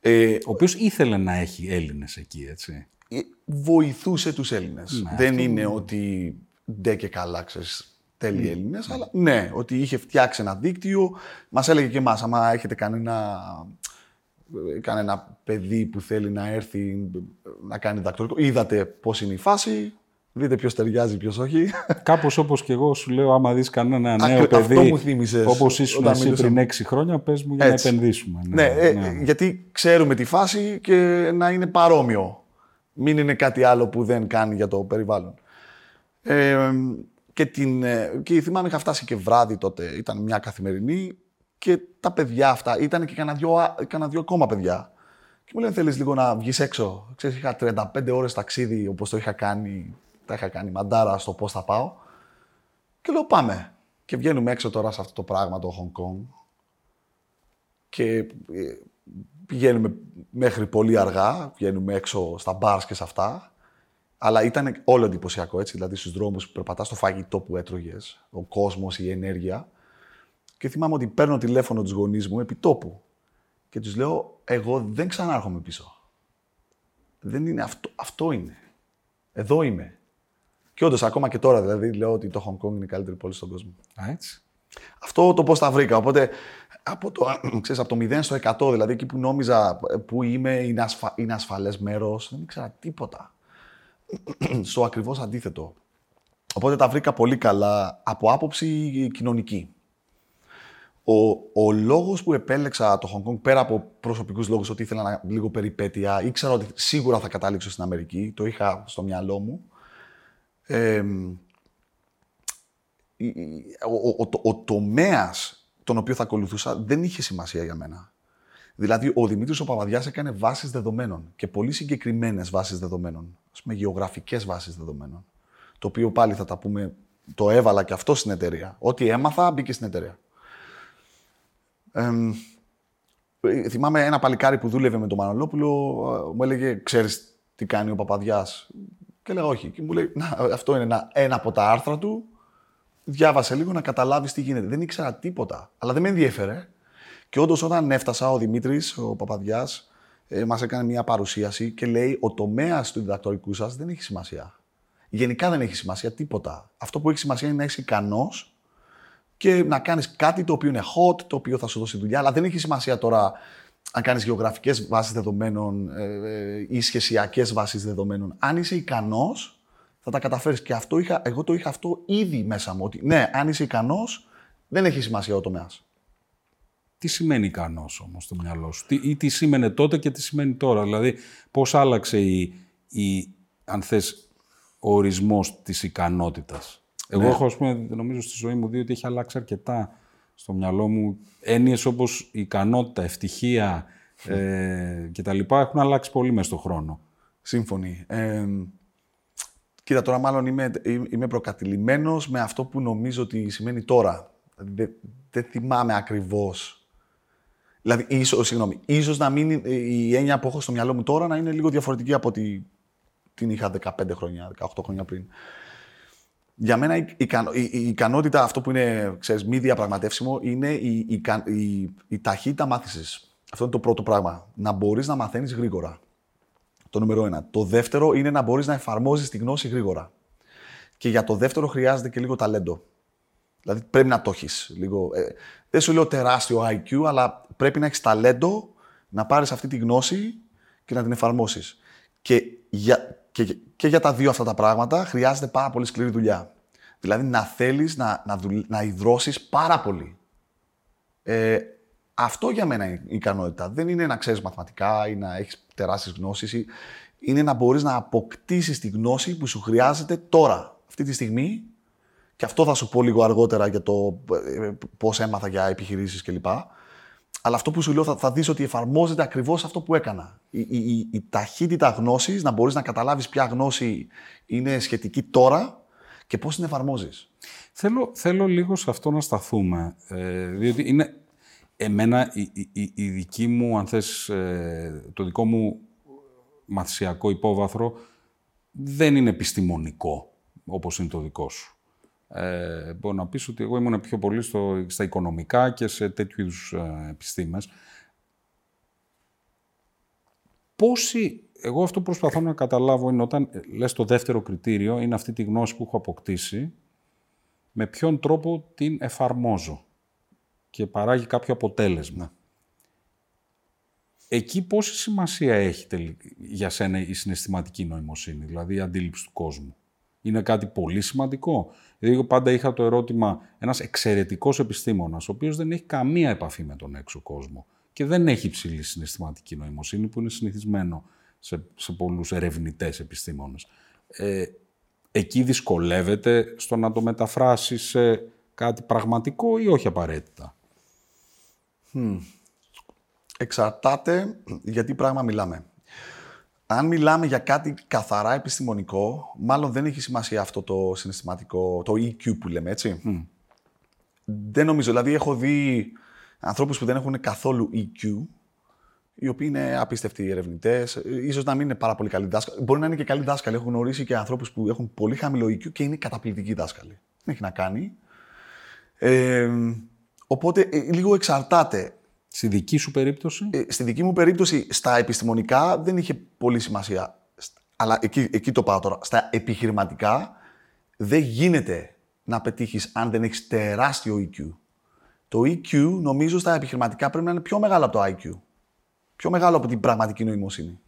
Ε, ο οποίος ήθελε να έχει Έλληνες εκεί, έτσι. Ε, βοηθούσε τους Έλληνες. Ναι, Δεν είναι ότι ντε και καλά, ξέρεις, τέλειοι mm. Έλληνες, αλλά ναι, ότι είχε φτιάξει ένα δίκτυο. Μας έλεγε και εμάς, άμα έχετε κανένα, κανένα παιδί που θέλει να έρθει να κάνει δακτορικό, είδατε πώς είναι η φάση, Δείτε ποιος ταιριάζει, ποιος όχι. Κάπως όπως και εγώ σου λέω, άμα δεις κανένα νέο παιδί. Όπως ήσουν εσύ πριν έξι χρόνια, πες μου για να επενδύσουμε. Ναι, ναι, ε, ναι, γιατί ξέρουμε τη φάση και να είναι παρόμοιο. Μην είναι κάτι άλλο που δεν κάνει για το περιβάλλον. Ε, και, την, ε, και θυμάμαι είχα φτάσει και βράδυ τότε, ήταν μια καθημερινή και τα παιδιά αυτά, ήταν και κανένα δυο, κανένα δυο ακόμα παιδιά. Και μου λένε θέλεις λίγο να βγεις έξω; Ξέρεις, είχα 35 ώρες ταξίδι όπως το είχα κάνει, τα είχα κάνει μαντάρα στο πώς θα πάω. Και λέω πάμε. Και βγαίνουμε έξω τώρα σε αυτό το πράγμα το Hong Kong. Και ε, πηγαίνουμε μέχρι πολύ αργά, βγαίνουμε έξω στα μπάρς και σε αυτά. Αλλά ήταν όλο εντυπωσιακό έτσι. Δηλαδή στους δρόμους που περπατάς, το φαγητό που έτρωγες, ο κόσμος, η ενέργεια. Και θυμάμαι ότι παίρνω τηλέφωνο τους γονείς μου επί τόπου. Και τους λέω, Εγώ δεν ξανάρχομαι πίσω. Δεν είναι αυτό. Αυτό είναι. Εδώ είμαι. Και όντως, ακόμα και τώρα δηλαδή, λέω ότι το Hong Kong είναι η καλύτερη πόλη στον κόσμο. Α, έτσι. Αυτό το πώς τα βρήκα. Οπότε από το, ξέρεις, από το 0 στο 100, δηλαδή εκεί που νόμιζα που είμαι, είναι, ασφα, είναι ασφαλές μέρος, δεν ήξερα τίποτα στο ακριβώς αντίθετο. Οπότε τα βρήκα πολύ καλά από άποψη κοινωνική. Ο, ο λόγος που επέλεξα το Hong Kong, πέρα από προσωπικούς λόγους, ότι ήθελα να, λίγο περιπέτεια, ήξερα ότι σίγουρα θα καταλήξω στην Αμερική, το είχα στο μυαλό μου. Ε, ο, ο, ο, ο τομέας τον οποίο θα ακολουθούσα δεν είχε σημασία για μένα. Δηλαδή, ο Δημήτρης ο Παπαδιάς έκανε βάσεις δεδομένων και πολύ συγκεκριμένες βάσεις δεδομένων. Α πούμε, γεωγραφικές βάσεις δεδομένων. Το οποίο πάλι θα τα πούμε, το έβαλα και αυτό στην εταιρεία. Ό,τι έμαθα μπήκε στην εταιρεία. Ε, θυμάμαι ένα παλικάρι που δούλευε με τον Μανολόπουλο, ε, μου έλεγε: Ξέρεις τι κάνει ο Παπαδιάς; Και λέω: Όχι. Και μου λέει: Να, αυτό είναι ένα, ένα από τα άρθρα του. Διάβασε λίγο να καταλάβεις τι γίνεται. Δεν ήξερα τίποτα. Αλλά δεν με ενδιέφερε. Και όντως, όταν έφτασα, ο Δημήτρης, ο Παπαδιάς, ε, μας έκανε μια παρουσίαση και λέει: Ο τομέας του διδακτορικού σας δεν έχει σημασία. Γενικά δεν έχει σημασία τίποτα. Αυτό που έχει σημασία είναι να είσαι ικανός και να κάνεις κάτι το οποίο είναι hot, το οποίο θα σου δώσει δουλειά. Αλλά δεν έχει σημασία τώρα αν κάνεις γεωγραφικές βάσεις δεδομένων ε, ε, ή σχεσιακές βάσεις δεδομένων. Αν είσαι ικανός, θα τα καταφέρεις. Και αυτό είχα, εγώ το είχα αυτό ήδη μέσα μου. Ότι ναι, αν είσαι ικανός, δεν έχει σημασία ο τομέας. Τι σημαίνει ικανός όμως στο μυαλό σου, τι, ή τι σήμαινε τότε και τι σημαίνει τώρα; Δηλαδή, πώς άλλαξε η, η αν θες, ο ορισμός της ικανότητας; Εγώ Ναι. έχω, ας πούμε, νομίζω στη ζωή μου δει ότι έχει αλλάξει αρκετά στο μυαλό μου. Έννοιες όπως η ικανότητα, ευτυχία ε, και τα λοιπά έχουν αλλάξει πολύ μέσα στον χρόνο. Σύμφωνοι. Ε, κοίτα, τώρα μάλλον είμαι, είμαι προκατηλημένος με αυτό που νομίζω ότι σημαίνει τώρα. Δεν δεν θυμάμαι ακριβώς. Δηλαδή, ίσως, συγγνώμη, ίσως να μην, είναι- η έννοια που έχω στο μυαλό μου τώρα να είναι λίγο διαφορετική από ότι την είχα 15 χρόνια, 18 χρόνια πριν. Για μένα η, ικανο- η- η ικανότητα, αυτό που είναι ξέρεις, μη διαπραγματεύσιμο, είναι η, η, ικα- η, η ταχύτητα μάθησης. Αυτό είναι το πρώτο πράγμα. Να μπορείς να μαθαίνεις γρήγορα. Το νούμερο ένα. Το δεύτερο είναι να μπορείς να εφαρμόζεις τη γνώση γρήγορα. Και για το δεύτερο χρειάζεται και λίγο ταλέντο. Δηλαδή πρέπει να το έχεις. Λίγο... Ε, δεν σου λέω τεράστιο IQ, αλλά πρέπει να έχεις ταλέντο να πάρεις αυτή τη γνώση και να την εφαρμόσεις. Και για, και, και για τα δύο αυτά τα πράγματα χρειάζεται πάρα πολύ σκληρή δουλειά. Δηλαδή να θέλεις να, να, δουλ- να υδρώσεις πάρα πολύ. Ε, αυτό για μένα είναι η ικανότητα. Δεν είναι να ξέρεις μαθηματικά ή να έχεις τεράστιες γνώσεις. Είναι να μπορείς να αποκτήσεις τη γνώση που σου χρειάζεται τώρα, αυτή τη στιγμή. Και αυτό θα σου πω λίγο αργότερα για το πώς έμαθα για επιχειρήσεις κλπ. Αλλά αυτό που σου λέω θα, θα δεις ότι εφαρμόζεται ακριβώς αυτό που έκανα. Η, η, η, η ταχύτητα γνώσης, να μπορείς να καταλάβεις ποια γνώση είναι σχετική τώρα και πώς την εφαρμόζεις. Θέλω, θέλω λίγο σε αυτό να σταθούμε, ε, διότι είναι εμένα η, η- η, η δική μου, αν θες, ε, το δικό μου μαθησιακό υπόβαθρο δεν είναι επιστημονικό όπως είναι το δικό σου. Ε, μπορώ να πεις ότι εγώ ήμουν πιο πολύ στο, στα οικονομικά και σε τέτοιου είδους ε, επιστήμες. Πόσοι, εγώ αυτό που προσπαθώ να καταλάβω είναι όταν ε, λες το δεύτερο κριτήριο είναι αυτή τη γνώση που έχω αποκτήσει με ποιον τρόπο την εφαρμόζω και παράγει κάποιο αποτέλεσμα. Εκεί πόση σημασία έχει τελικά για σένα η συναισθηματική νοημοσύνη, δηλαδή η αντίληψη του κόσμου; Είναι κάτι πολύ σημαντικό; Δηλαδή, εγώ πάντα είχα το ερώτημα, ένας εξαιρετικός επιστήμονας, ο οποίος δεν έχει καμία επαφή με τον έξω κόσμο και δεν έχει υψηλή συναισθηματική νοημοσύνη, που είναι συνηθισμένο σε, σε πολλούς ερευνητές επιστήμονες. Ε, εκεί δυσκολεύεται στο να το μεταφράσει σε κάτι πραγματικό ή όχι απαραίτητα; Εξαρτάται για τι πράγμα μιλάμε. Αν μιλάμε για κάτι καθαρά επιστημονικό, μάλλον δεν έχει σημασία αυτό το συναισθηματικό, το EQ που λέμε, έτσι. Δεν νομίζω. Δηλαδή, έχω δει ανθρώπους που δεν έχουν καθόλου EQ, οι οποίοι είναι απίστευτοι ερευνητές, ίσως να μην είναι πάρα πολύ καλοί δάσκαλοι. Μπορεί να είναι και καλοί δάσκαλοι. Έχω γνωρίσει και ανθρώπους που έχουν πολύ χαμηλό EQ και είναι καταπληκτικοί δάσκαλοι. Δεν έχει να κάνει. Ε, οπότε ε, λίγο εξαρτάται. Στη δική σου περίπτωση, Ε, στη δική μου περίπτωση, στα επιστημονικά δεν είχε πολύ σημασία. Σ- Αλλά εκεί, εκεί το πάω τώρα. Στα επιχειρηματικά δεν γίνεται να πετύχεις αν δεν έχεις τεράστιο EQ. Το EQ νομίζω στα επιχειρηματικά πρέπει να είναι πιο μεγάλο από το IQ. Πιο μεγάλο από την πραγματική νοημοσύνη.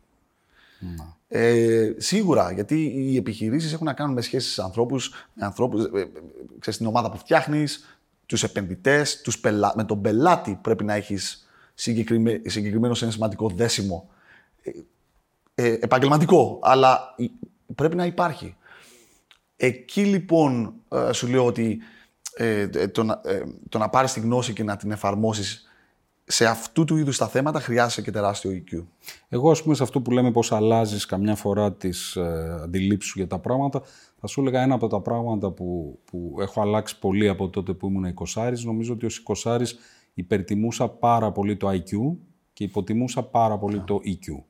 Ε, σίγουρα, γιατί οι επιχειρήσεις έχουν να κάνουν με σχέσεις ανθρώπους, με ανθρώπους, ε, ε, ξέρεις, την ομάδα που φτιάχνεις, τους επενδυτές, τους πελα... με τον πελάτη πρέπει να έχεις συγκεκριμέ... συγκεκριμένο συναισθηματικό δέσιμο. Ε, ε, επαγγελματικό, αλλά η- πρέπει να υπάρχει. Εκεί λοιπόν ε, σου λέω ότι ε, ε, το, να, ε, το να πάρεις τη γνώση και να την εφαρμόσεις σε αυτού του είδους τα θέματα χρειάζεσαι και τεράστιο EQ. εγώ ας πούμε σε αυτό που λέμε πώς αλλάζεις καμιά φορά τις ε, αντιλήψεις σου για τα πράγματα, θα σου έλεγα ένα από τα πράγματα που, που έχω αλλάξει πολύ από τότε που ήμουν 20 νομίζω ότι ως 20 υπερτιμούσα πάρα πολύ το IQ και υποτιμούσα πάρα πολύ το EQ.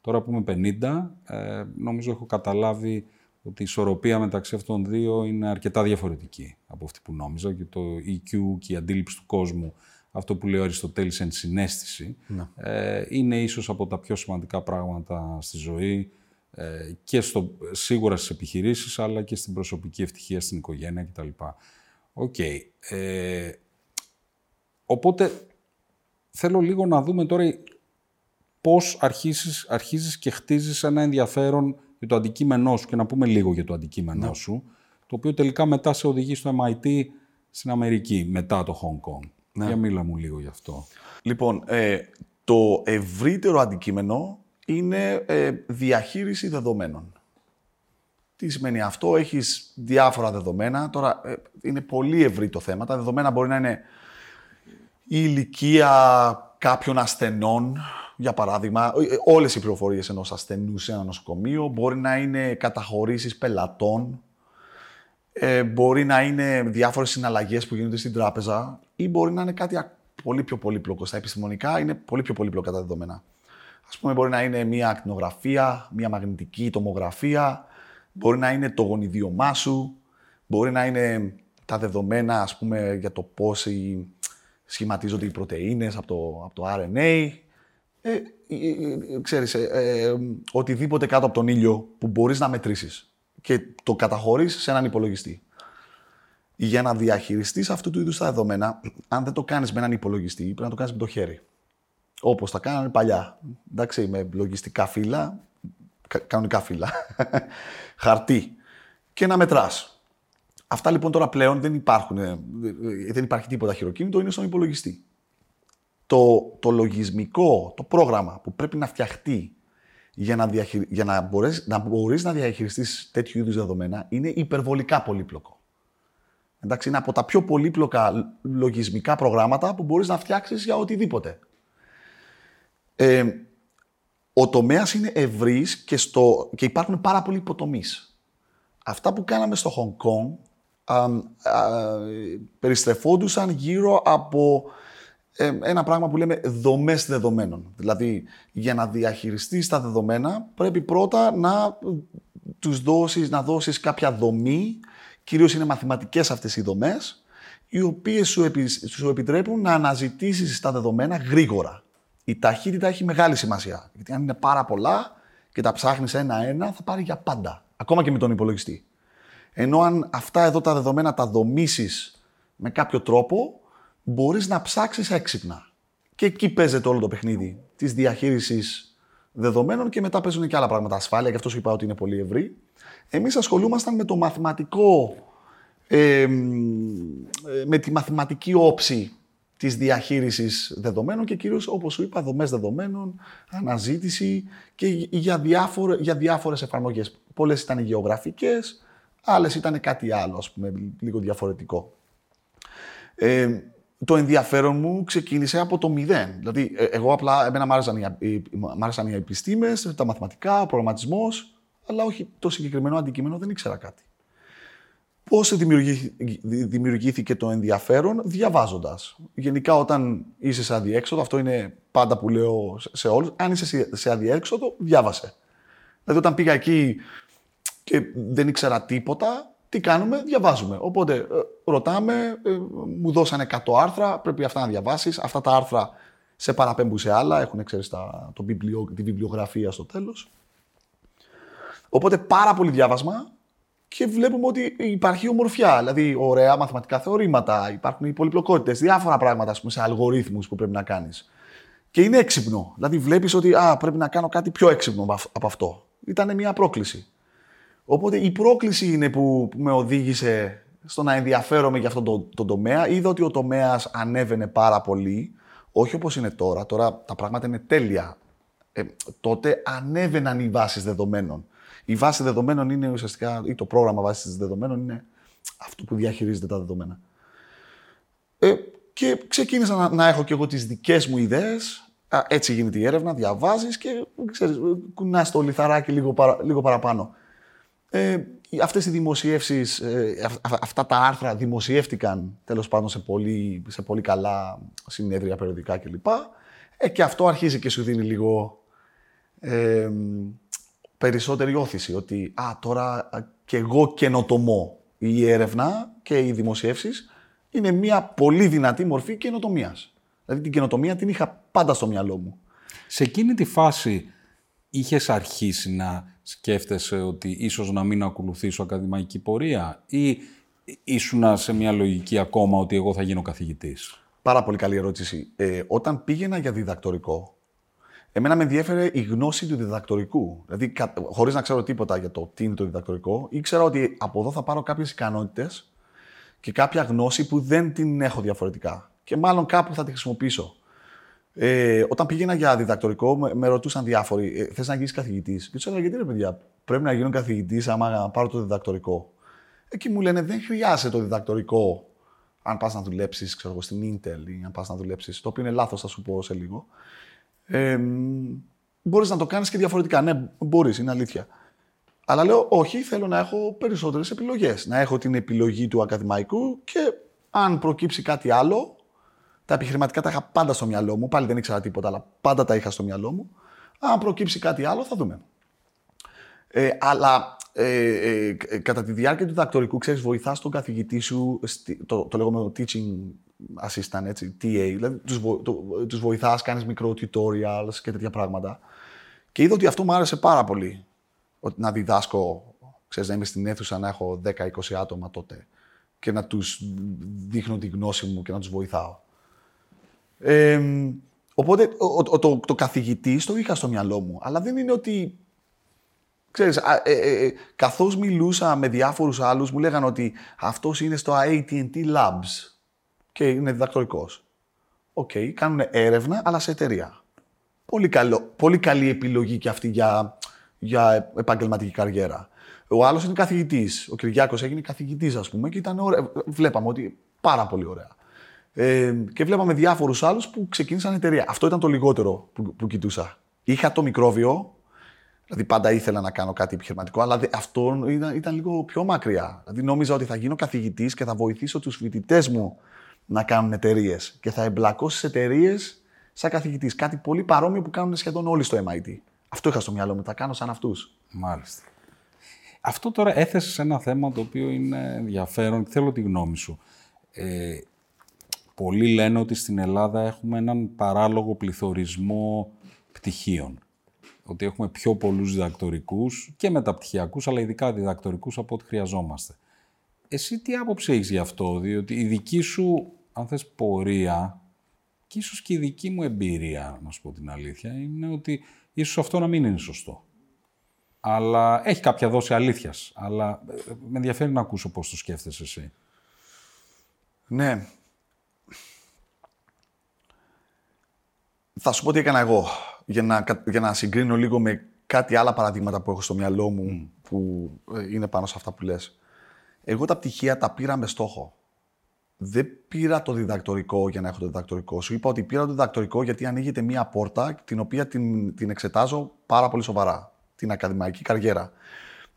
Τώρα που είμαι 50, ε, νομίζω έχω καταλάβει ότι η ισορροπία μεταξύ αυτών των δύο είναι αρκετά διαφορετική από αυτή που νόμιζα και το EQ και η αντίληψη του κόσμου, αυτό που λέει ο Αριστοτέλης ενσυναίσθηση, ε, είναι ίσως από τα πιο σημαντικά πράγματα στη ζωή. ε, και στο, σίγουρα στις επιχειρήσεις, αλλά και στην προσωπική ευτυχία, στην οικογένεια κτλ. Οκ. Ε, οπότε θέλω λίγο να δούμε τώρα πώς αρχίσεις, αρχίζεις και χτίζεις ένα ενδιαφέρον για το αντικείμενό σου και να πούμε λίγο για το αντικείμενό σου, το οποίο τελικά μετά σε οδηγεί στο MIT στην Αμερική, μετά το Hong Kong. Ναι. Για μίλα μου λίγο γι' αυτό. Λοιπόν, ε, το ευρύτερο αντικείμενο είναι ε, διαχείριση δεδομένων. Τι σημαίνει αυτό, έχεις διάφορα δεδομένα. Τώρα ε, είναι πολύ ευρύ το θέμα. Τα δεδομένα μπορεί να είναι η ηλικία κάποιων ασθενών, για παράδειγμα, ε, όλες οι πληροφορίες ενός ασθενού σε ένα νοσοκομείο, μπορεί να είναι καταχωρήσεις πελατών, ε, μπορεί να είναι διάφορες συναλλαγές που γίνονται στην τράπεζα ή μπορεί να είναι κάτι πολύ πιο πολύπλοκο. Στα επιστημονικά είναι πολύ πιο πολύπλοκα τα δεδομένα. Ας πούμε, μπορεί να είναι μια ακτινογραφία, μια μαγνητική τομογραφία, μπορεί να είναι το γονιδίωμά σου, μπορεί να είναι τα δεδομένα, ας πούμε, για το πώς σχηματίζονται οι πρωτεΐνες από το, από το RNA. Ε, ε, ε, ξέρεις, ε, ε, οτιδήποτε κάτω από τον ήλιο που μπορείς να μετρήσεις και το καταχωρείς σε έναν υπολογιστή. Για να διαχειριστείς αυτού του είδους τα δεδομένα, αν δεν το κάνεις με έναν υπολογιστή, πρέπει να το κάνεις με το χέρι. Όπως τα κάνανε παλιά. Εντάξει, με λογιστικά φύλλα, κανονικά φύλλα, χαρτί και να μετράς. Αυτά λοιπόν τώρα πλέον δεν υπάρχουν, ε, δεν υπάρχει τίποτα χειροκίνητο, είναι στον υπολογιστή. Το, το λογισμικό, το πρόγραμμα που πρέπει να φτιαχτεί για να, διαχει... για να, μπορείς, να μπορείς να διαχειριστείς τέτοιου είδους δεδομένα είναι υπερβολικά πολύπλοκο. Εντάξει, είναι από τα πιο πολύπλοκα λογισμικά προγράμματα που μπορείς να φτιάξεις για οτιδήποτε. Ε, ο τομέας είναι ευρύς και, στο... και υπάρχουν πάρα πολλοί υποτομείς. Αυτά που κάναμε στο Hong Kong περιστρεφόντουσαν γύρω από ε, ένα πράγμα που λέμε δομές δεδομένων. Δηλαδή, για να διαχειριστείς τα δεδομένα, πρέπει πρώτα να τους δώσεις, να δώσεις κάποια δομή, κυρίως είναι μαθηματικές αυτές οι δομές, οι οποίες σου, σου επιτρέπουν να αναζητήσεις τα δεδομένα γρήγορα. Η ταχύτητα έχει μεγάλη σημασία, γιατί αν είναι πάρα πολλά και τα ψάχνεις ένα-ένα, θα πάρει για πάντα, ακόμα και με τον υπολογιστή. Ενώ αν αυτά εδώ τα δεδομένα τα δομήσεις με κάποιο τρόπο, μπορείς να ψάξεις έξυπνα. Και εκεί παίζεται όλο το παιχνίδι της διαχείρισης δεδομένων και μετά παίζουν και άλλα πράγματα. Ασφάλεια, και αυτό σου είπα ότι είναι πολύ ευρύ. Εμείς ασχολούμασταν με το μαθηματικό, ε, με τη μαθηματική όψη της διαχείρισης δεδομένων και κυρίως, όπως σου είπα, δομές δεδομένων, αναζήτηση και για, διάφορε, για διάφορες εφαρμογές. Πολλές ήταν γεωγραφικές, άλλες ήταν κάτι άλλο, ας πούμε, λίγο διαφορετικό. Ε, το ενδιαφέρον μου ξεκίνησε από το μηδέν. Δηλαδή, ε, εγώ απλά, εμένα μ' άρεσαν οι, μ άρεσαν οι επιστήμες, τα μαθηματικά, ο προγραμματισμός, αλλά όχι το συγκεκριμένο αντικείμενο, δεν ήξερα κάτι. Πώς δημιουργήθηκε το ενδιαφέρον διαβάζοντας. Γενικά όταν είσαι σε αδιέξοδο, αυτό είναι πάντα που λέω σε όλους, αν είσαι σε αδιέξοδο, διάβασε. Δηλαδή όταν πήγα εκεί και δεν ήξερα τίποτα, τι κάνουμε, διαβάζουμε. Οπότε ε, ρωτάμε, ε, μου δώσανε 100 άρθρα, πρέπει αυτά να διαβάσεις. Αυτά τα άρθρα σε παραπέμπουν σε άλλα, έχουν ξέρεις, τα, το βιβλιο, τη βιβλιογραφία στο τέλος. Οπότε πάρα πολύ διάβασμα και βλέπουμε ότι υπάρχει ομορφιά. Δηλαδή, ωραία μαθηματικά θεωρήματα, υπάρχουν οι πολυπλοκότητες, διάφορα πράγματα πούμε, σε αλγορίθμους που πρέπει να κάνεις. Και είναι έξυπνο. Δηλαδή, βλέπεις ότι α, πρέπει να κάνω κάτι πιο έξυπνο από αυτό. Ήταν μια πρόκληση. Οπότε η πρόκληση είναι που, με οδήγησε στο να ενδιαφέρομαι για αυτόν τον, τον τομέα. Είδα ότι ο τομέας ανέβαινε πάρα πολύ. Όχι όπως είναι τώρα. Τώρα τα πράγματα είναι τέλεια. Ε, τότε ανέβαιναν οι βάσεις δεδομένων. Η βάση δεδομένων είναι ουσιαστικά, ή το πρόγραμμα βάσης δεδομένων είναι αυτό που διαχειρίζεται τα δεδομένα. Ε, και ξεκίνησα να, να έχω και εγώ τις δικές μου ιδέες. έτσι γίνεται η έρευνα, διαβάζεις και ξέρεις, κουνάς το λιθαράκι λίγο, λίγο παραπάνω. Ε, αυτές οι δημοσιεύσεις, ε, αυτά τα άρθρα δημοσιεύτηκαν τέλος πάντων σε πολύ, σε πολύ καλά συνέδρια περιοδικά κλπ. Ε, και αυτό αρχίζει και σου δίνει λίγο ε, περισσότερη όθηση ότι α, τώρα και εγώ καινοτομώ. Η έρευνα και οι δημοσιεύσεις είναι μια πολύ δυνατή μορφή καινοτομίας. Δηλαδή την καινοτομία την είχα πάντα στο μυαλό μου. Σε εκείνη τη φάση είχες αρχίσει να σκέφτεσαι ότι ίσως να μην ακολουθήσω ακαδημαϊκή πορεία ή ήσουν σε μια λογική ακόμα ότι εγώ θα γίνω καθηγητής; Πάρα πολύ καλή ερώτηση. Ε, όταν πήγαινα για διδακτορικό, εμένα με ενδιαφέρε η γνώση του διδακτορικού. Δηλαδή, χωρίς να ξέρω τίποτα για το τι είναι το διδακτορικό, ήξερα ότι από εδώ θα πάρω κάποιες ικανότητες και κάποια γνώση που δεν την έχω διαφορετικά. και μάλλον κάπου θα τη χρησιμοποιήσω. Ε, όταν πήγαινα για διδακτορικό, με, με ρωτούσαν διάφοροι, ε, θες να γίνεις καθηγητής; Και τους έλεγα, γιατί ρε παιδιά, πρέπει να γίνω καθηγητής άμα πάρω το διδακτορικό; Εκεί μου λένε, δεν χρειάζεται το διδακτορικό αν πας να δουλέψεις, στην Intel ή αν πας να δουλέψεις. Το οποίο είναι λάθος, θα σου πω σε λίγο. Ε, μπορείς να το κάνεις και διαφορετικά. Ναι, μπορείς, είναι αλήθεια. Αλλά λέω, όχι, θέλω να έχω περισσότερες επιλογές. Να έχω την επιλογή του ακαδημαϊκού και αν προκύψει κάτι άλλο, τα επιχειρηματικά τα είχα πάντα στο μυαλό μου. Πάλι δεν ήξερα τίποτα, αλλά πάντα τα είχα στο μυαλό μου. Αν προκύψει κάτι άλλο, θα δούμε. Ε, αλλά ε, ε, κατά τη διάρκεια του διδακτορικού, ξέρεις, βοηθάς τον καθηγητή σου, το, το λεγόμενο teaching assistant, έτσι, TA, δηλαδή τους, βο, το, τους βοηθάς, κάνεις μικρό tutorials και τέτοια πράγματα. Και είδα ότι αυτό μου άρεσε πάρα πολύ, ότι να διδάσκω, ξέρεις, να είμαι στην αίθουσα, να έχω 10-20 άτομα τότε και να τους δείχνω τη γνώση μου και να τους βοηθάω. Ε, οπότε ο, το, το καθηγητή το είχα στο μυαλό μου, αλλά δεν είναι ότι Ξέρεις, ε, ε, ε, καθώς μιλούσα με διάφορους άλλους, μου λέγανε ότι αυτός είναι στο AT&T Labs και είναι διδακτορικός. OK, okay, κάνουν έρευνα, αλλά σε εταιρεία. Πολύ, καλό, πολύ καλή επιλογή και αυτή για, για επαγγελματική καριέρα. Ο άλλος είναι καθηγητής. Ο Κυριάκος έγινε καθηγητής, ας πούμε, και ήταν ωραία. Βλέπαμε ότι πάρα πολύ ωραία. Ε, και βλέπαμε διάφορους άλλους που ξεκίνησαν εταιρεία. Αυτό ήταν το λιγότερο που, που κοιτούσα. Είχα το μικρόβιο, Δηλαδή πάντα ήθελα να κάνω κάτι επιχειρηματικό, αλλά αυτό ήταν, ήταν λίγο πιο μακριά. Δηλαδή νόμιζα ότι θα γίνω καθηγητής και θα βοηθήσω τους φοιτητές μου να κάνουν εταιρείες. Και θα εμπλακώ στι εταιρείες σαν καθηγητής. Κάτι πολύ παρόμοιο που κάνουν σχεδόν όλοι στο MIT. Αυτό είχα στο μυαλό μου. Θα κάνω σαν αυτούς. Μάλιστα. Αυτό τώρα έθεσες σε ένα θέμα το οποίο είναι ενδιαφέρον και θέλω τη γνώμη σου. Ε, πολλοί λένε ότι στην Ελλάδα έχουμε έναν παράλογο πληθωρισμό πτυχίων ότι έχουμε πιο πολλούς διδακτορικούς και μεταπτυχιακούς, αλλά ειδικά διδακτορικούς από ό,τι χρειαζόμαστε. Εσύ τι άποψη έχεις γι' αυτό, διότι η δική σου, αν θες, πορεία και ίσως και η δική μου εμπειρία, να σου πω την αλήθεια, είναι ότι ίσως αυτό να μην είναι σωστό. Αλλά έχει κάποια δόση αλήθειας. Αλλά ε, με ενδιαφέρει να ακούσω πώς το σκέφτεσαι εσύ. Ναι. Θα σου πω τι έκανα εγώ για να, για να συγκρίνω λίγο με κάτι άλλα παραδείγματα που έχω στο μυαλό μου που ε, είναι πάνω σε αυτά που λες. Εγώ τα πτυχία τα πήρα με στόχο. Δεν πήρα το διδακτορικό για να έχω το διδακτορικό. Σου είπα ότι πήρα το διδακτορικό γιατί ανοίγεται μία πόρτα την οποία την, την εξετάζω πάρα πολύ σοβαρά. Την ακαδημαϊκή καριέρα.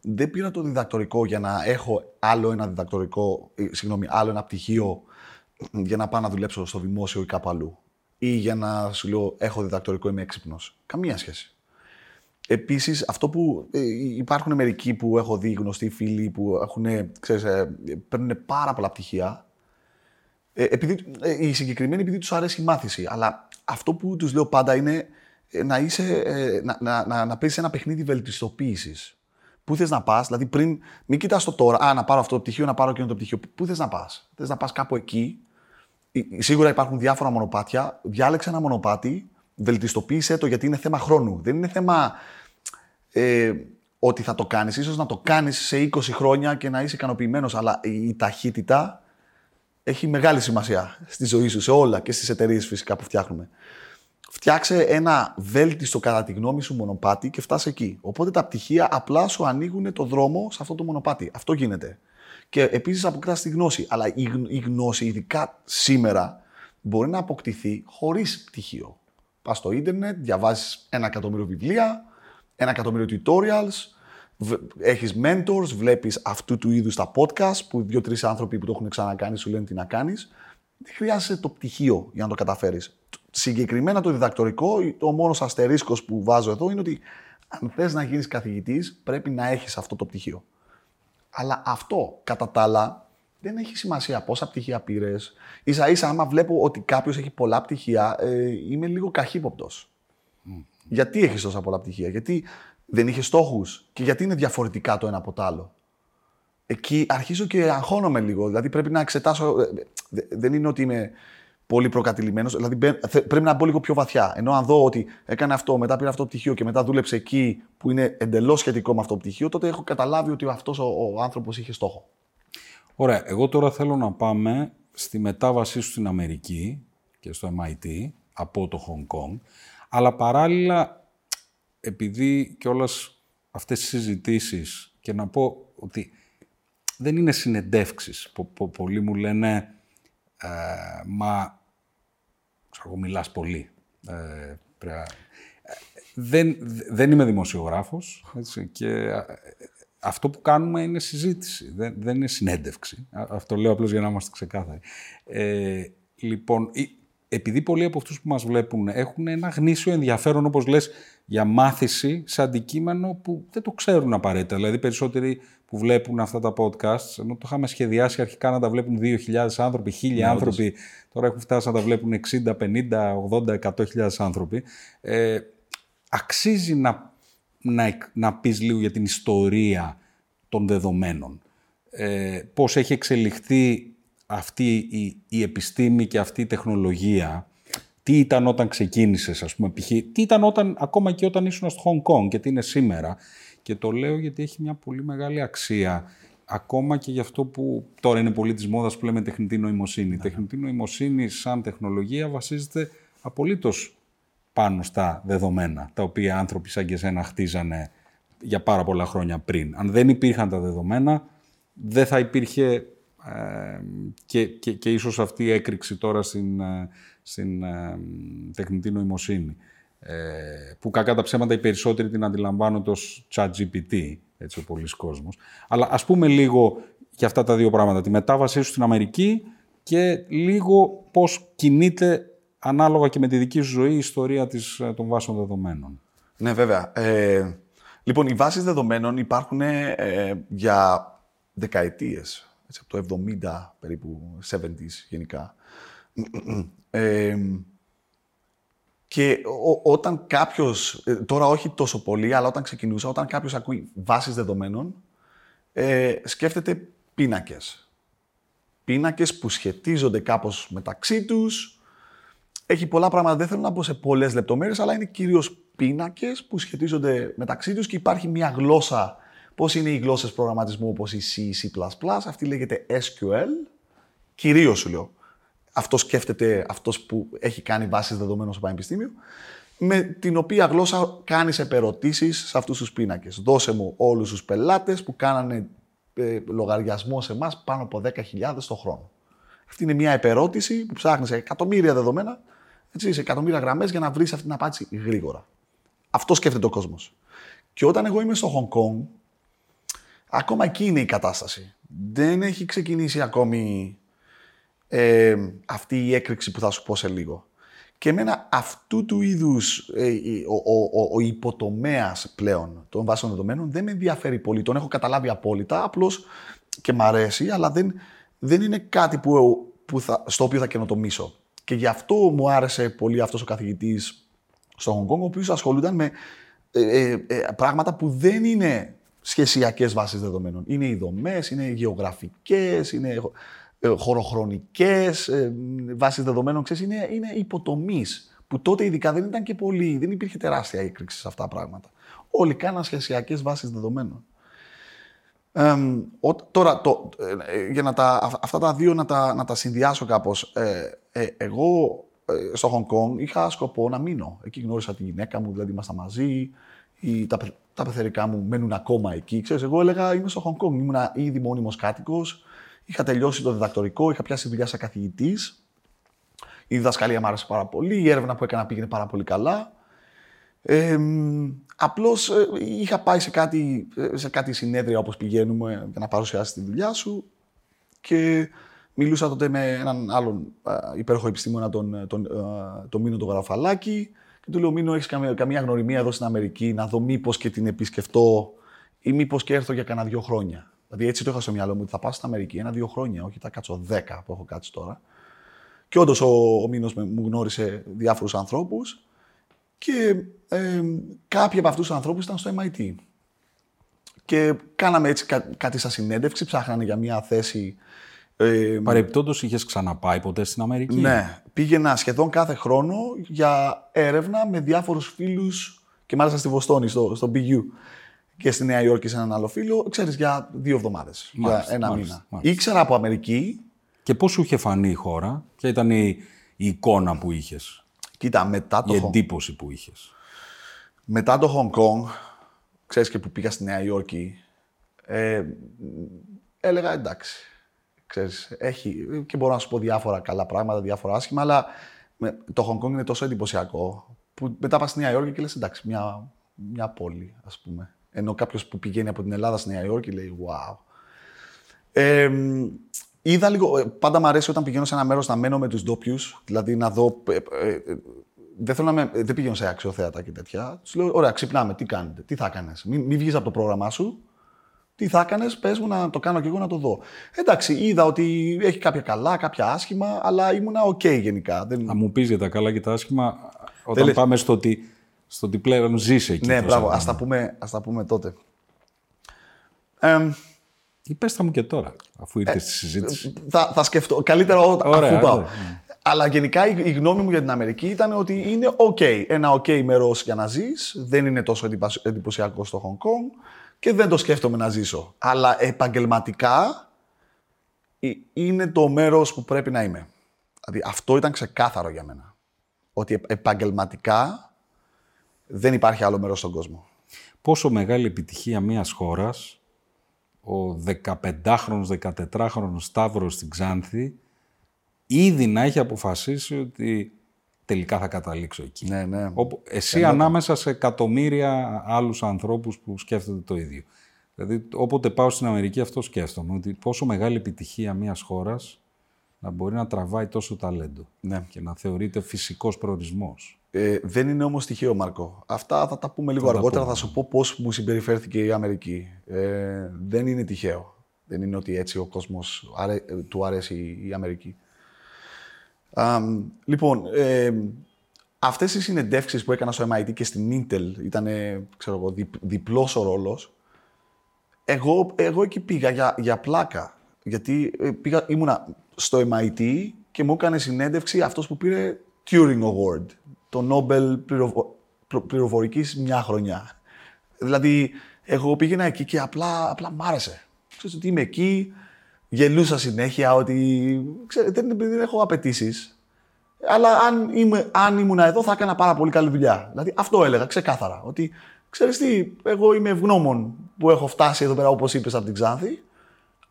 Δεν πήρα το διδακτορικό για να έχω άλλο ένα διδακτορικό, ε, συγγνώμη, άλλο ένα πτυχίο για να πάω να δουλέψω στο δημόσιο ή κάπου αλλού ή για να σου λέω έχω διδακτορικό, είμαι έξυπνος. Καμία σχέση. Επίσης, αυτό που ε, υπάρχουν μερικοί που έχω δει γνωστοί φίλοι που έχουν, ξέρεις, ε, παίρνουν πάρα πολλά πτυχία. Ε, επειδή, ε, οι συγκεκριμένοι επειδή τους αρέσει η μάθηση. Αλλά αυτό που τους λέω πάντα είναι να, είσαι, να, να, να, να παίζεις ένα παιχνίδι βελτιστοποίησης. Πού θες να πας, δηλαδή πριν, μην κοιτάς το τώρα, Α, να πάρω αυτό το πτυχίο, να πάρω εκείνο το πτυχίο. Πού θες να πας, Θες να πας κάπου εκεί Σίγουρα υπάρχουν διάφορα μονοπάτια. Διάλεξε ένα μονοπάτι, βελτιστοποίησε το γιατί είναι θέμα χρόνου. Δεν είναι θέμα ε, ότι θα το κάνεις. Ίσως να το κάνεις σε 20 χρόνια και να είσαι ικανοποιημένος, αλλά η ταχύτητα έχει μεγάλη σημασία στη ζωή σου, σε όλα και στις εταιρείες φυσικά που φτιάχνουμε. Φτιάξε ένα βέλτιστο κατά τη γνώμη σου μονοπάτι και φτάσει εκεί. Οπότε τα πτυχία απλά σου ανοίγουν το δρόμο σε αυτό το μονοπάτι. Αυτό γίνεται. Και επίσης αποκτά τη γνώση. Αλλά η γνώση, ειδικά σήμερα, μπορεί να αποκτηθεί χωρίς πτυχίο. Πας στο ίντερνετ, διαβάζεις ένα εκατομμύριο βιβλία, ένα εκατομμύριο tutorials, έχεις mentors, βλέπεις αυτού του είδους τα podcast που δύο-τρεις άνθρωποι που το έχουν ξανακάνει σου λένε τι να κάνεις. Δεν χρειάζεται το πτυχίο για να το καταφέρεις. Συγκεκριμένα το διδακτορικό, ο μόνος αστερίσκος που βάζω εδώ είναι ότι αν θες να γίνεις καθηγητής, πρέπει να έχεις αυτό το πτυχίο. Αλλά αυτό, κατά τα άλλα, δεν έχει σημασία πόσα πτυχία πήρες. σα ίσα, άμα βλέπω ότι κάποιος έχει πολλά πτυχία, ε, είμαι λίγο καχύποπτος. Γιατί έχεις τόσα πολλά πτυχία, Γιατί δεν είχε στόχους και γιατί είναι διαφορετικά το ένα από το άλλο. Εκεί αρχίζω και αγχώνομαι λίγο. Δηλαδή πρέπει να εξετάσω. Ε, δεν είναι ότι είμαι πολύ προκατηλημένος. Δηλαδή πρέπει να μπω λίγο πιο βαθιά. Ενώ αν δω ότι έκανε αυτό, μετά πήρε αυτό το πτυχίο και μετά δούλεψε εκεί που είναι εντελώς σχετικό με αυτό το πτυχίο, τότε έχω καταλάβει ότι αυτός ο, ο άνθρωπος είχε στόχο. Ωραία. Εγώ τώρα θέλω να πάμε στη μετάβασή σου στην Αμερική και στο MIT από το Hong Kong, αλλά παράλληλα επειδή και όλες αυτές τις συζητήσεις και να πω ότι δεν είναι συνεντεύξεις. πολλοί μου λένε, ε, μα, ξέρω μιλάς πολύ. Ε, δεν, δεν είμαι δημοσιογράφος έτσι, και ε, αυτό που κάνουμε είναι συζήτηση, δεν, δεν είναι συνέντευξη. Αυτό λέω απλώς για να είμαστε ξεκάθαροι. Ε, λοιπόν, επειδή πολλοί από αυτούς που μας βλέπουν έχουν ένα γνήσιο ενδιαφέρον, όπως λες, για μάθηση σε αντικείμενο που δεν το ξέρουν απαραίτητα. Δηλαδή, περισσότεροι που βλέπουν αυτά τα podcasts, ενώ το είχαμε σχεδιάσει αρχικά να τα βλέπουν 2.000 άνθρωποι, 1.000 ναι, άνθρωποι, τώρα έχουν φτάσει να τα βλέπουν 60, 50, 80, 100.000 άνθρωποι. Ε, αξίζει να, να, να πεις λίγο για την ιστορία των δεδομένων. Ε, πώς έχει εξελιχθεί αυτή η, η επιστήμη και αυτή η τεχνολογία τι ήταν όταν ξεκίνησες, ας πούμε, π.χ. τι ήταν όταν, ακόμα και όταν ήσουν στο Hong Kong και τι είναι σήμερα. Και το λέω γιατί έχει μια πολύ μεγάλη αξία, ακόμα και για αυτό που τώρα είναι πολύ της μόδας που λέμε τεχνητή νοημοσύνη. Η ναι. τεχνητή νοημοσύνη σαν τεχνολογία βασίζεται απολύτως πάνω στα δεδομένα, τα οποία άνθρωποι σαν και εσένα χτίζανε για πάρα πολλά χρόνια πριν. Αν δεν υπήρχαν τα δεδομένα, δεν θα υπήρχε και, και, και ίσως αυτή η έκρηξη τώρα στην, ε, στην ε, τεχνητή νοημοσύνη. Ε, που κακά τα ψέματα οι περισσότεροι την αντιλαμβάνονται ως chat GPT, έτσι ο πολλής κόσμος. Αλλά ας πούμε λίγο για αυτά τα δύο πράγματα. Τη μετάβασή σου στην Αμερική και λίγο πώς κινείται ανάλογα και με τη δική σου ζωή η ιστορία της, των βάσεων δεδομένων. Ναι, βέβαια. Ε, λοιπόν, οι βάσεις δεδομένων υπάρχουν ε, για δεκαετίες έτσι, από το 70 περίπου, 70s γενικά. και όταν κάποιος, ε, τώρα όχι τόσο πολύ, αλλά όταν ξεκινούσα, όταν κάποιος ακούει βάσεις δεδομένων, ε, σκέφτεται πίνακες. Πίνακες που σχετίζονται κάπως μεταξύ τους. Έχει πολλά πράγματα, δεν θέλω να πω σε πολλές λεπτομέρειες, αλλά είναι κυρίως πίνακες που σχετίζονται μεταξύ τους και υπάρχει μια γλώσσα Πώς είναι οι γλώσσες προγραμματισμού όπως η C, C++, αυτή λέγεται SQL. Κυρίως σου λέω. Αυτός σκέφτεται αυτός που έχει κάνει βάσεις δεδομένων στο Πανεπιστήμιο. Με την οποία γλώσσα κάνεις επερωτήσεις σε αυτούς τους πίνακες. Δώσε μου όλους τους πελάτες που κάνανε ε, λογαριασμό σε εμάς πάνω από 10.000 το χρόνο. Αυτή είναι μια επερώτηση που ψάχνεις σε εκατομμύρια δεδομένα, έτσι, σε εκατομμύρια γραμμές για να βρεις αυτή την απάντηση γρήγορα. Αυτό σκέφτεται ο κόσμος. Και όταν εγώ είμαι στο Hong Kong, Ακόμα εκεί είναι η κατάσταση. Δεν έχει ξεκινήσει ακόμη ε, αυτή η έκρηξη που θα σου πω σε λίγο. Και εμένα αυτού του είδους ε, ο, ο, ο, ο υποτομέας πλέον των βάσεων δεδομένων δεν με ενδιαφέρει πολύ. Τον έχω καταλάβει απόλυτα, απλώς και μ' αρέσει, αλλά δεν, δεν είναι κάτι που, που θα, στο οποίο θα καινοτομήσω. Και γι' αυτό μου άρεσε πολύ αυτός ο καθηγητής στο Hong Kong, ο οποίος ασχολούνταν με ε, ε, ε πράγματα που δεν είναι σχεσιακές βάσεις δεδομένων. Είναι οι δομές, είναι οι γεωγραφικές, είναι ε, χωροχρονικές ε, βάσεις δεδομένων. Ξέρεις, είναι, είναι υποτομεί που τότε ειδικά δεν ήταν και πολύ, δεν υπήρχε τεράστια έκρηξη σε αυτά τα πράγματα. Όλοι κάναν σχεσιακές βάσεις δεδομένων. Ε, τώρα, το, ε, για να τα, αυτά τα δύο να τα, να τα συνδυάσω κάπως. εγώ στο Hong Kong είχα σκοπό να μείνω. Εκεί γνώρισα τη γυναίκα μου, δηλαδή ήμασταν μαζί. Η, τα, τα πεθερικά μου μένουν ακόμα εκεί. Ξέρεις, εγώ έλεγα είμαι στο Χονγκ Κόνγκ, ήμουν ήδη μόνιμος κάτοικος, είχα τελειώσει το διδακτορικό, είχα πιάσει δουλειά σαν καθηγητής. Η διδασκαλία μου άρεσε πάρα πολύ, η έρευνα που έκανα πήγαινε πάρα πολύ καλά. Ε, απλώς ε, είχα πάει σε κάτι, σε κάτι συνέδρια όπως πηγαίνουμε για να παρουσιάσει τη δουλειά σου και μιλούσα τότε με έναν άλλον υπέροχο επιστήμονα, τον, τον, τον Μίνο τον Γαραφαλάκη και του λέω: Μήνο, έχεις καμία, καμία γνωριμία εδώ στην Αμερική, να δω μήπως και την επισκεφτώ ή μήπως και έρθω για κανένα δύο χρόνια. Δηλαδή έτσι το είχα στο μυαλό μου ότι θα πάω στην Αμερική ένα-δύο χρόνια, όχι θα κάτσω δέκα που έχω κάτσει τώρα. Και όντως ο, ο Μήνος μου γνώρισε διάφορους ανθρώπους και ε, κάποιοι από αυτούς τους ανθρώπους ήταν στο MIT. Και κάναμε έτσι κά, κάτι σαν συνέντευξη, ψάχνανε για μια θέση ε, Παρεπιπτόντω, είχες ξαναπάει ποτέ στην Αμερική; Ναι. Πήγαινα σχεδόν κάθε χρόνο για έρευνα με διάφορους φίλους και μάλιστα στη Βοστόνη, στο, στο BU και στη Νέα Υόρκη σε έναν άλλο φίλο, ξέρεις, για δύο εβδομάδες. Για ένα μάλιστα, μήνα. Μάλιστα. Ήξερα από Αμερική, Και πώς σου είχε φανεί η χώρα, ποια ήταν η, η εικόνα που είχες, Κοίτα, μετά το, η Hong- εντύπωση που είχες; μετά το Hong Kong, ξέρεις και που πήγα στη Νέα Υόρκη, ε, έλεγα εντάξει. Ξέρεις, έχει, και μπορώ να σου πω διάφορα καλά πράγματα, διάφορα άσχημα, αλλά με- το Hong Kong είναι τόσο εντυπωσιακό που μετά πας στη Νέα Υόρκη και λες εντάξει, μια, μια πόλη, ας πούμε. Ενώ κάποιος που πηγαίνει από την Ελλάδα στη Νέα Υόρκη λέει wow. Ε, είδα λίγο, ε, πάντα μου αρέσει όταν πηγαίνω σε ένα μέρος να μένω με τους ντόπιους, δηλαδή να δω ε, ε, ε, δεν, θέλω να με, δεν πηγαίνω σε αξιοθέατα και τέτοια. Τους λέω: Ωραία, ξυπνάμε. Τι κάνετε, τι θα έκανε. Μην, μην βγεις από το πρόγραμμά σου. Τι θα έκανες, πες μου να το κάνω κι εγώ να το δω. Εντάξει, είδα ότι έχει κάποια καλά, κάποια άσχημα, αλλά ήμουνα οκ γενικά. Δεν... Θα μου πεις για τα καλά και τα άσχημα όταν Θέλεις- πάμε στο ότι, στο ότι πλέον ζεις εκεί. ναι, πώς μπράβο, θα ας τα, πούμε, ας τα πούμε τότε. Ε, Ή πες τα μου και τώρα, αφού ήρθες στη συζήτηση. θα, θα σκεφτώ. Καλύτερα ό, Ωραία, αφού πάω. ωραία, Αλλά γενικά η, η γνώμη μου για την Αμερική ήταν ότι είναι οκ. Ένα οκ μέρος για να ζεις. Δεν είναι τόσο εντυπωσ- εντυπωσιακό στο Hong Kong και δεν το σκέφτομαι να ζήσω. Αλλά επαγγελματικά ε, είναι το μέρος που πρέπει να είμαι. Δηλαδή αυτό ήταν ξεκάθαρο για μένα. Ότι επ- επαγγελματικά δεν υπάρχει άλλο μέρος στον κόσμο. Πόσο μεγάλη επιτυχία μιας χώρας ο 15χρονος, 14χρονος Σταύρος στην Ξάνθη ήδη να έχει αποφασίσει ότι τελικά θα καταλήξω εκεί. Ναι, ναι. Όπου, εσύ ανάμεσα σε εκατομμύρια άλλους ανθρώπους που σκέφτονται το ίδιο. Δηλαδή, όποτε πάω στην Αμερική αυτό σκέφτομαι, ότι πόσο μεγάλη επιτυχία μιας χώρας να μπορεί να τραβάει τόσο ταλέντο Ναι. και να θεωρείται φυσικός προορισμός. Ε, δεν είναι όμως τυχαίο, Μαρκό. Αυτά θα τα πούμε λίγο Θα τα αργότερα. πούμε. Θα σου πω πώς μου συμπεριφέρθηκε η Αμερική. Ε, δεν είναι τυχαίο. Δεν είναι ότι έτσι ο κόσμος αρέ, ε, του αρέσει η Αμερική. Αμ, λοιπόν, ε, αυτές οι συνεντεύξεις που έκανα στο MIT και στην Intel ήταν, ξέρω εγώ, δι, διπλός ο ρόλος. Εγώ, εγώ εκεί πήγα για, για πλάκα. Γιατί ε, πήγα, ήμουνα στο MIT και μου έκανε συνέντευξη αυτός που πήρε Turing Award, το Nobel πληροβο, πληρο- πληροφορικής μια χρονιά. Δηλαδή, εγώ πήγαινα εκεί και απλά, απλά μ' άρεσε. Ξέρεις ότι είμαι εκεί, γελούσα συνέχεια ότι ξέρετε, δεν, δεν έχω απαιτήσεις. Αλλά αν, είμαι, αν ήμουν εδώ θα έκανα πάρα πολύ καλή δουλειά. Δηλαδή αυτό έλεγα ξεκάθαρα. Ότι ξέρεις τι, εγώ είμαι ευγνώμων που έχω φτάσει εδώ πέρα όπως είπες από την Ξάνθη.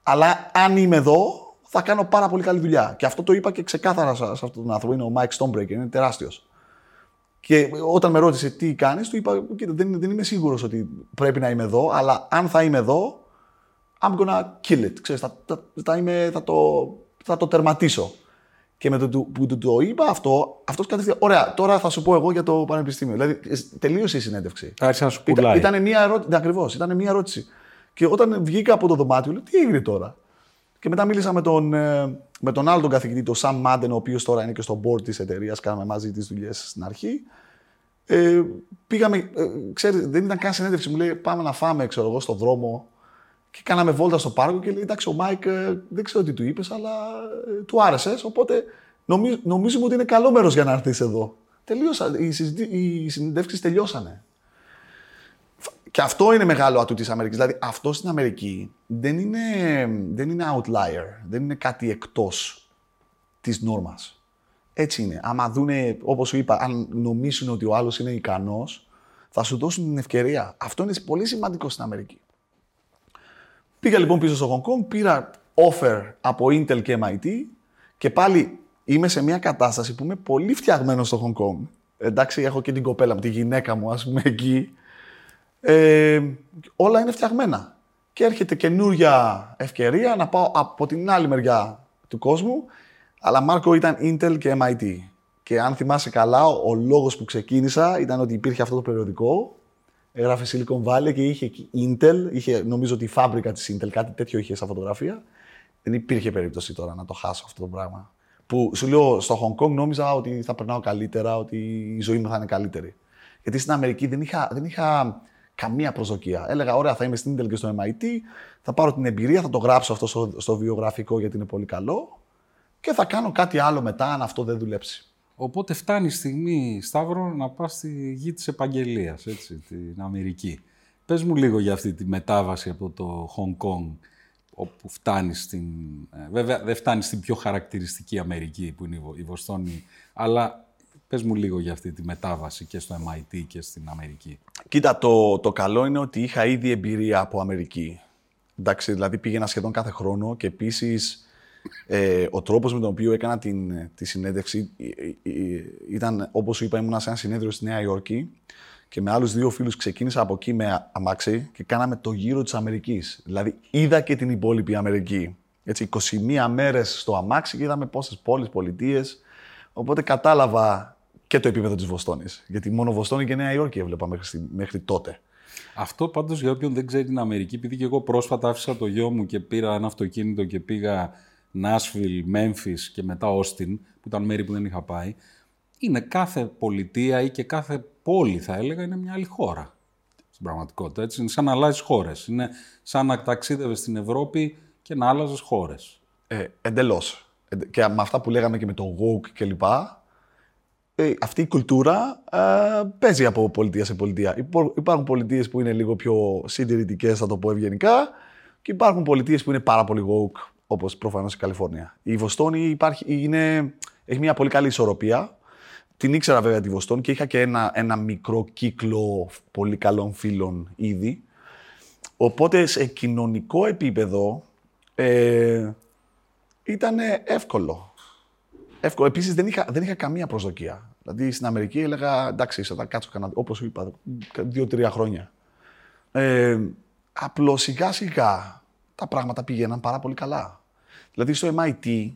Αλλά αν είμαι εδώ θα κάνω πάρα πολύ καλή δουλειά. Και αυτό το είπα και ξεκάθαρα σε, σε αυτόν τον άνθρωπο. Είναι ο Mike Stonebreaker, είναι τεράστιος. Και όταν με ρώτησε τι κάνεις, του είπα, κοίτα δεν, δεν είμαι σίγουρος ότι πρέπει να είμαι εδώ, αλλά αν θα είμαι εδώ, I'm gonna kill it. Ξέρεις, θα, θα, θα, είμαι, θα, το, θα το τερματίσω. Και με το του- που του το είπα αυτό, αυτός κατευθείαν, ωραία, τώρα θα σου πω εγώ για το πανεπιστήμιο. Δηλαδή, ε, τελείωσε η συνέντευξη. Άρχισε να σου Ήταν, πουλάει. ήταν μία ερώτηση, ναι, ακριβώς, ήταν μία ερώτηση. Και όταν βγήκα από το δωμάτιο, λέω, τι έγινε τώρα; Και μετά μίλησα με τον, ε, με τον άλλο τον καθηγητή, τον Sam Madden, ο οποίος τώρα είναι και στο board της εταιρείας, κάναμε μαζί τις δουλειές στην αρχή. Ε, πήγαμε, ε, ξέρεις, δεν ήταν καν συνέντευξη, μου λέει πάμε να φάμε, ξέρω εγώ, στο δρόμο. Και κάναμε βόλτα στο πάρκο και λέει, εντάξει, ο Μάικ ε, δεν ξέρω τι του είπες, αλλά ε, του άρεσες, οπότε νομίζ, νομίζουμε ότι είναι καλό μέρος για να έρθεις εδώ. Τελείωσα, οι, συζητή, οι συνεντεύξεις τελειώσανε. Και αυτό είναι μεγάλο ατού της Αμερικής. Δηλαδή, αυτό στην Αμερική δεν είναι, δεν είναι outlier, δεν είναι κάτι εκτός της νόρμας. Έτσι είναι. Άμα δούνε, όπως σου είπα, αν νομίσουν ότι ο άλλος είναι ικανός, θα σου δώσουν την ευκαιρία. Αυτό είναι πολύ σημαντικό στην Αμερική. Πήγα λοιπόν πίσω στο Hong Kong, πήρα offer από Intel και MIT και πάλι είμαι σε μια κατάσταση που είμαι πολύ φτιαγμένος στο Hong Kong. Εντάξει, έχω και την κοπέλα μου, τη γυναίκα μου, ας πούμε, εκεί. Ε, όλα είναι φτιαγμένα. Και έρχεται καινούρια ευκαιρία να πάω από την άλλη μεριά του κόσμου. Αλλά Μάρκο ήταν Intel και MIT. Και αν θυμάσαι καλά, ο, ο λόγος που ξεκίνησα ήταν ότι υπήρχε αυτό το περιοδικό. Έγραφε Silicon Valley και είχε εκεί Intel. Είχε, νομίζω ότι η φάμπρικα της Intel, κάτι τέτοιο είχε στα φωτογραφία. Δεν υπήρχε περίπτωση τώρα να το χάσω αυτό το πράγμα. Που σου λέω στο Hong Kong νόμιζα ότι θα περνάω καλύτερα, ότι η ζωή μου θα είναι καλύτερη. Γιατί στην Αμερική δεν είχα, δεν είχα καμία προσδοκία. Έλεγα, ωραία, θα είμαι στην Intel και στο MIT, θα πάρω την εμπειρία, θα το γράψω αυτό στο, στο βιογραφικό γιατί είναι πολύ καλό και θα κάνω κάτι άλλο μετά αν αυτό δεν δουλέψει. Οπότε φτάνει η στιγμή, Σταύρο, να πας στη γη της επαγγελίας, έτσι, την Αμερική. Πες μου λίγο για αυτή τη μετάβαση από το Hong Kong. όπου φτάνεις στην... Ε, βέβαια δεν φτάνεις στην πιο χαρακτηριστική Αμερική που είναι η Βοστόνη, αλλά πες μου λίγο για αυτή τη μετάβαση και στο MIT και στην Αμερική. Κοίτα, το, το καλό είναι ότι είχα ήδη εμπειρία από Αμερική. Εντάξει, δηλαδή πήγαινα σχεδόν κάθε χρόνο και επίσης ε, ο τρόπος με τον οποίο έκανα την, τη συνέντευξη ε, ε, ήταν, όπως σου είπα, ήμουν σε ένα συνέδριο στη Νέα Υόρκη και με άλλους δύο φίλους ξεκίνησα από εκεί με αμάξι και κάναμε το γύρο της Αμερικής. Δηλαδή είδα και την υπόλοιπη Αμερική. Έτσι, 21 μέρες στο αμάξι και είδαμε πόσες πόλεις, πολιτείες. Οπότε κατάλαβα και το επίπεδο της Βοστόνης. Γιατί μόνο Βοστόνη και Νέα Υόρκη έβλεπα μέχρι, μέχρι τότε. Αυτό πάντως για όποιον δεν ξέρει την Αμερική, επειδή και εγώ πρόσφατα άφησα το γιο μου και πήρα ένα αυτοκίνητο και πήγα Νάσφιλ, Μέμφυ και μετά Όστιν, που ήταν μέρη που δεν είχα πάει. Είναι κάθε πολιτεία ή και κάθε πόλη, θα έλεγα, είναι μια άλλη χώρα. Στην πραγματικότητα. Έτσι. Είναι σαν να αλλάζεις χώρες. Είναι σαν να ταξίδευες στην Ευρώπη και να άλλαζες χώρες. Ε, Εντελώς. Και με αυτά που λέγαμε και με το woke κλπ. Ε, αυτή η κουλτούρα ε, παίζει από πολιτεία σε πολιτεία. Υπάρχουν πολιτείες που είναι λίγο πιο συντηρητικές, θα το πω ευγενικά, και υπάρχουν πολιτείες που είναι πάρα πολύ woke, όπως προφανώς η Καλιφόρνια. Η Βοστόνη υπάρχει, είναι, έχει μια πολύ καλή ισορροπία. Την ήξερα βέβαια τη Βοστόνη και είχα και ένα, ένα μικρό κύκλο πολύ καλών φίλων ήδη. Οπότε σε κοινωνικό επίπεδο ε, ήταν εύκολο. εύκολο. Επίσης δεν είχα, δεν είχα καμία προσδοκία. Δηλαδή στην Αμερική έλεγα εντάξει, θα κάτσω κανένα, όπως είπα, δύο-τρία χρόνια. Ε, Απλώς σιγά σιγά τα πράγματα πήγαιναν πάρα πολύ καλά. Δηλαδή στο MIT,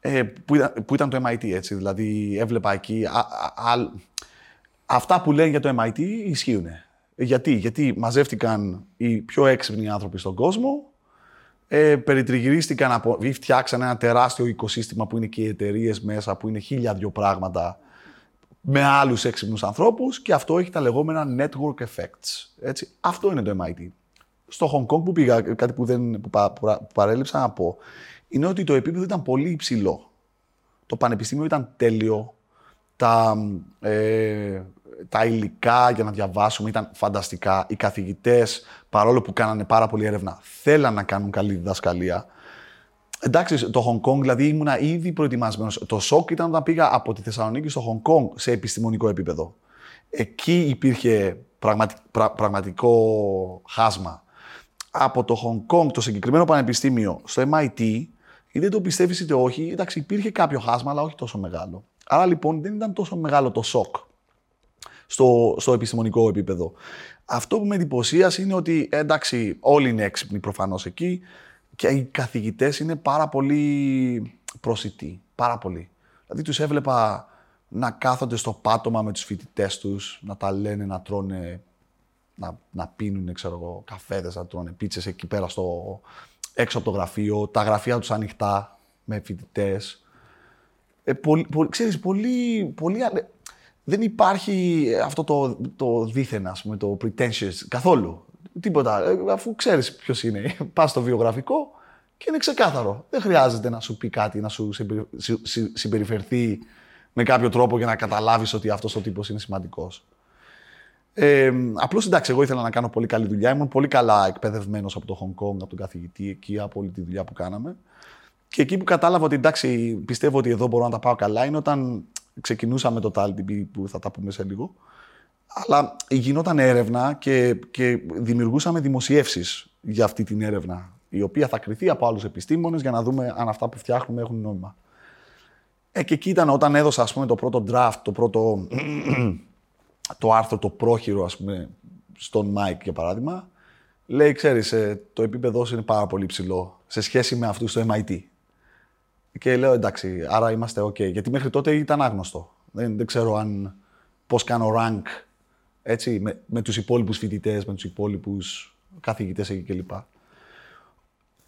ε, που, ήταν, που ήταν το MIT έτσι, δηλαδή έβλεπα εκεί, α, α, αυτά που λένε για το MIT ισχύουν. Γιατί, γιατί μαζεύτηκαν οι πιο έξυπνοι άνθρωποι στον κόσμο, ε, περιτριγυρίστηκαν από, ή φτιάξαν ένα τεράστιο οικοσύστημα που είναι και οι εταιρείες μέσα, που είναι χίλια δυο πράγματα, με άλλους έξυπνους ανθρώπους και αυτό έχει τα λεγόμενα network effects. Έτσι. Αυτό είναι το MIT. Στο Hong Kong που πήγα, κάτι που, δεν, που, πα, που παρέλειψα να πω, είναι ότι το επίπεδο ήταν πολύ υψηλό. Το πανεπιστήμιο ήταν τέλειο. Τα, ε, τα υλικά για να διαβάσουμε ήταν φανταστικά. Οι καθηγητές, παρόλο που κάνανε πάρα πολύ έρευνα, θέλαν να κάνουν καλή διδασκαλία. Εντάξει, το Hong Kong, δηλαδή ήμουνα ήδη προετοιμασμένος. Το σοκ ήταν όταν πήγα από τη Θεσσαλονίκη στο Hong Kong σε επιστημονικό επίπεδο. Εκεί υπήρχε πραγματικό χάσμα. Από το Hong Kong, το συγκεκριμένο πανεπιστήμιο, στο MIT, είτε το πιστεύεις είτε όχι, εντάξει, υπήρχε κάποιο χάσμα, αλλά όχι τόσο μεγάλο. Άρα λοιπόν δεν ήταν τόσο μεγάλο το σοκ στο, στο επιστημονικό επίπεδο. Αυτό που με εντυπωσίασε είναι ότι εντάξει, όλοι είναι έξυπνοι προφανώς εκεί και οι καθηγητές είναι πάρα πολύ προσιτοί. Πάρα πολύ. Δηλαδή τους έβλεπα να κάθονται στο πάτωμα με τους φοιτητές τους, να τα λένε, να τρώνε, να, να πίνουν, ξέρω εγώ, καφέδες, να τρώνε πίτσες εκεί πέρα στο, έξω από το γραφείο, τα γραφεία τους ανοιχτά με φοιτητές. Ε, πολύ, πολύ, ξέρεις, πολύ, πολύ, δεν υπάρχει αυτό το, το δίθεν, ας πούμε, το pretentious καθόλου. Τίποτα. Ε, αφού ξέρεις ποιος είναι. Πας στο βιογραφικό και είναι ξεκάθαρο. Δεν χρειάζεται να σου πει κάτι, να σου συμπεριφερθεί με κάποιο τρόπο για να καταλάβεις ότι αυτός ο τύπος είναι σημαντικός. Ε, Απλώς εντάξει, εγώ ήθελα να κάνω πολύ καλή δουλειά. Ήμουν πολύ καλά εκπαιδευμένος από το Hong Kong, από τον καθηγητή εκεί, από όλη τη δουλειά που κάναμε. Και εκεί που κατάλαβα ότι εντάξει, πιστεύω ότι εδώ μπορώ να τα πάω καλά είναι όταν ξεκινούσαμε το TALTB που θα τα πούμε σε λίγο. Αλλά γινόταν έρευνα και, και δημιουργούσαμε δημοσιεύσεις για αυτή την έρευνα, η οποία θα κριθεί από άλλους επιστήμονες για να δούμε αν αυτά που φτιάχνουμε έχουν νόημα. Ε, και εκεί ήταν όταν έδωσα ας πούμε, το πρώτο draft, το πρώτο το άρθρο, το πρόχειρο, ας πούμε, στον Mike, για παράδειγμα, λέει, ξέρεις, ε, το επίπεδό σου είναι πάρα πολύ ψηλό σε σχέση με αυτούς στο MIT. Και λέω, εντάξει, άρα είμαστε OK. Γιατί μέχρι τότε ήταν άγνωστο. Δεν, δεν ξέρω αν πώς κάνω rank έτσι, με, με τους υπόλοιπους φοιτητές, με τους υπόλοιπους καθηγητές εκεί κλπ.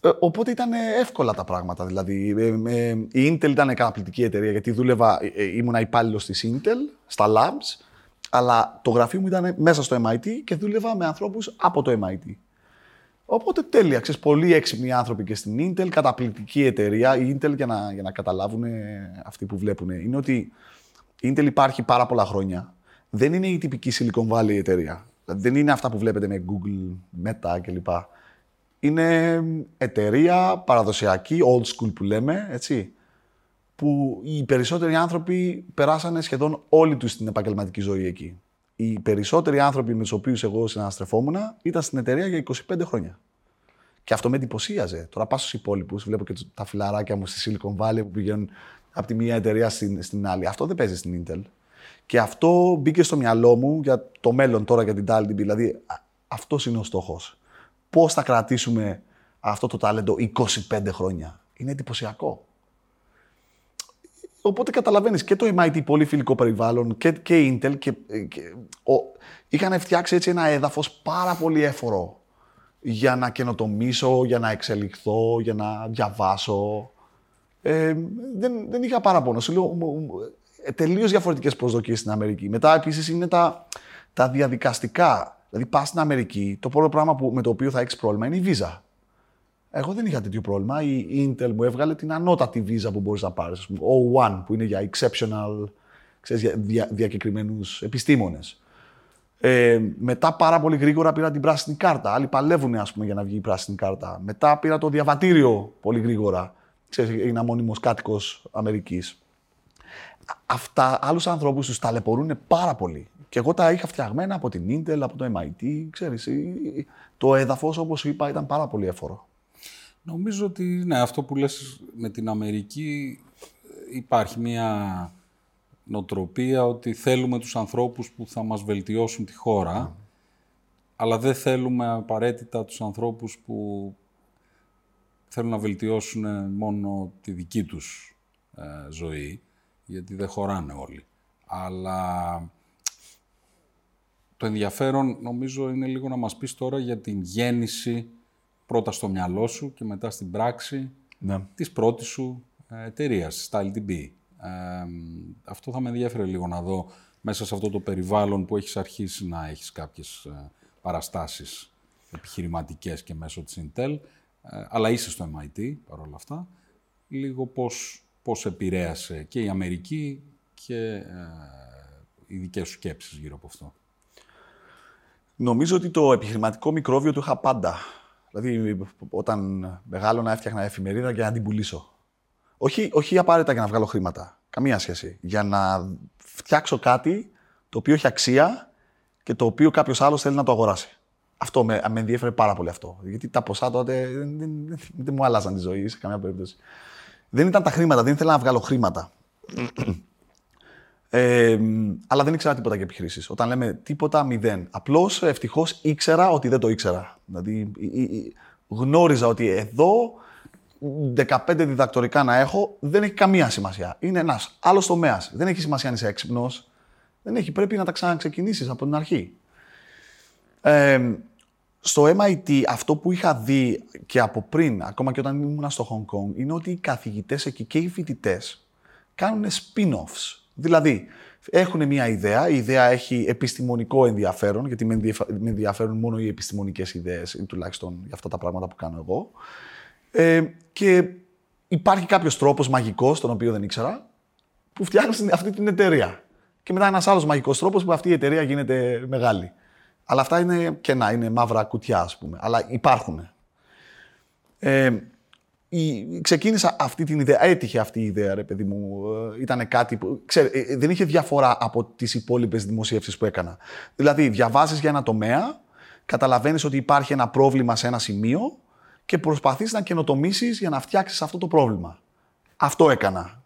Ε, οπότε ήταν εύκολα τα πράγματα. Δηλαδή, ε, η Intel ήταν καταπληκτική εταιρεία γιατί δούλευα, ήμουνα υπάλληλος της Intel στα labs αλλά το γραφείο μου ήταν μέσα στο MIT και δούλευα με ανθρώπους από το MIT. Οπότε τέλεια, ξέρεις, πολύ έξυπνοι άνθρωποι και στην Intel, καταπληκτική εταιρεία. Η Intel, για να, για να καταλάβουν αυτοί που βλέπουν, είναι ότι η Intel υπάρχει πάρα πολλά χρόνια. Δεν είναι η τυπική Silicon Valley εταιρεία. Δεν είναι αυτά που βλέπετε με Google, Meta κλπ. είναι εταιρεία παραδοσιακή, old school που λέμε, έτσι, που οι περισσότεροι άνθρωποι περάσανε σχεδόν όλη τους την επαγγελματική ζωή εκεί. Οι περισσότεροι άνθρωποι με τους οποίους εγώ συναναστρεφόμουν ήταν στην εταιρεία για 25 χρόνια. Και αυτό με εντυπωσίαζε. Τώρα πάω στους υπόλοιπους, βλέπω και τα φιλαράκια μου στη Silicon Valley που πηγαίνουν από τη μία εταιρεία στην, στην άλλη. Αυτό δεν παίζει στην Intel. Και αυτό μπήκε στο μυαλό μου για το μέλλον τώρα για την Talent Δηλαδή, αυτός είναι ο στόχος. Πώς θα κρατήσουμε αυτό το τάλεντο 25 χρόνια. Είναι εντυπωσιακό. Οπότε καταλαβαίνεις και το MIT πολύ φιλικό περιβάλλον και, και Intel και, και ο, είχαν φτιάξει έτσι ένα έδαφος πάρα πολύ έφορο για να καινοτομήσω, για να εξελιχθώ, για να διαβάσω. Ε, δεν, δεν είχα παράπονο. Σου λέω, ε, τελείως διαφορετικές προσδοκίες στην Αμερική. Μετά επίσης είναι τα, τα διαδικαστικά. Δηλαδή, πας στην Αμερική, το πρώτο πράγμα που, με το οποίο θα έχεις πρόβλημα είναι η βίζα. Εγώ δεν είχα τέτοιο πρόβλημα. Η Intel μου έβγαλε την ανώτατη βίζα που μπορείς να πάρεις. Ο O1 που είναι για exceptional, ξέρεις, για δια, διακεκριμένους επιστήμονες. Ε, μετά πάρα πολύ γρήγορα πήρα την πράσινη κάρτα. Άλλοι παλεύουν ας πούμε, για να βγει η πράσινη κάρτα. Μετά πήρα το διαβατήριο πολύ γρήγορα. Ξέρεις, είναι μόνιμο κάτοικος Αμερικής. Αυτά άλλους ανθρώπους τους ταλαιπωρούν πάρα πολύ. Και εγώ τα είχα φτιαγμένα από την Intel, από το MIT. Ξέρεις, το έδαφος, όπως είπα, ήταν πάρα πολύ έφορο. Νομίζω ότι ναι, αυτό που λες με την Αμερική υπάρχει μια νοτροπία ότι θέλουμε τους ανθρώπους που θα μας βελτιώσουν τη χώρα, αλλά δεν θέλουμε απαραίτητα τους ανθρώπους που θέλουν να βελτιώσουν μόνο τη δική τους ε, ζωή, γιατί δεν χωράνε όλοι. Αλλά το ενδιαφέρον νομίζω είναι λίγο να μας πεις τώρα για την γέννηση πρώτα στο μυαλό σου και μετά στην πράξη ναι. της πρώτης σου ε, εταιρείας, StyleDB. Ε, αυτό θα με ενδιαφέρει λίγο να δω μέσα σε αυτό το περιβάλλον που έχεις αρχίσει να έχεις κάποιες ε, παραστάσεις επιχειρηματικές και μέσω της Intel, ε, αλλά είσαι στο MIT παρόλα αυτά, λίγο πώς, πώς επηρέασε και η Αμερική και ε, οι δικές σου σκέψεις γύρω από αυτό. Νομίζω ότι το επιχειρηματικό μικρόβιο του είχα πάντα. Δηλαδή, όταν μεγάλωνα, έφτιαχνα εφημερίδα για να την πουλήσω. Όχι, όχι απαραίτητα για να βγάλω χρήματα. Καμία σχέση. Για να φτιάξω κάτι το οποίο έχει αξία και το οποίο κάποιος άλλος θέλει να το αγοράσει. Αυτό με, με ενδιαφέρει πάρα πολύ αυτό. Γιατί τα ποσά τότε δεν, δεν, δεν, δεν μου άλλαζαν τη ζωή σε καμία περίπτωση. Δεν ήταν τα χρήματα, δεν ήθελα να βγάλω χρήματα. Ε, αλλά δεν ήξερα τίποτα για επιχειρήσεις. Όταν λέμε τίποτα, μηδέν. Απλώς ευτυχώς ήξερα ότι δεν το ήξερα. Δηλαδή γνώριζα ότι εδώ 15 διδακτορικά να έχω δεν έχει καμία σημασία. Είναι ένας άλλος τομέας. Δεν έχει σημασία αν είσαι έξυπνος. Δεν έχει. Πρέπει να τα ξαναξεκινήσεις από την αρχή. Ε, στο MIT αυτό που είχα δει και από πριν, ακόμα και όταν ήμουν στο Hong Kong, είναι ότι οι καθηγητές εκεί και οι φοιτητές κάνουν spin-offs. Δηλαδή, έχουν μια ιδέα, η ιδέα έχει επιστημονικό ενδιαφέρον, γιατί με ενδιαφέρουν μόνο οι επιστημονικές ιδέες, τουλάχιστον για αυτά τα πράγματα που κάνω εγώ. Ε, και υπάρχει κάποιος τρόπος μαγικός, τον οποίο δεν ήξερα, που φτιάχνει αυτή την εταιρεία. Και μετά ένας άλλος μαγικός τρόπος που αυτή η εταιρεία γίνεται μεγάλη. Αλλά αυτά είναι κενά, είναι μαύρα κουτιά, ας πούμε. Αλλά υπάρχουν. Ε, ξεκίνησα αυτή την ιδέα, έτυχε αυτή η ιδέα, ρε παιδί μου. Ε, Ήταν κάτι που. Ξέρε, ε, δεν είχε διαφορά από τις υπόλοιπες δημοσίευσεις που έκανα. Δηλαδή, διαβάζεις για ένα τομέα, καταλαβαίνεις ότι υπάρχει ένα πρόβλημα σε ένα σημείο και προσπαθείς να καινοτομήσεις για να φτιάξεις αυτό το πρόβλημα. Αυτό έκανα.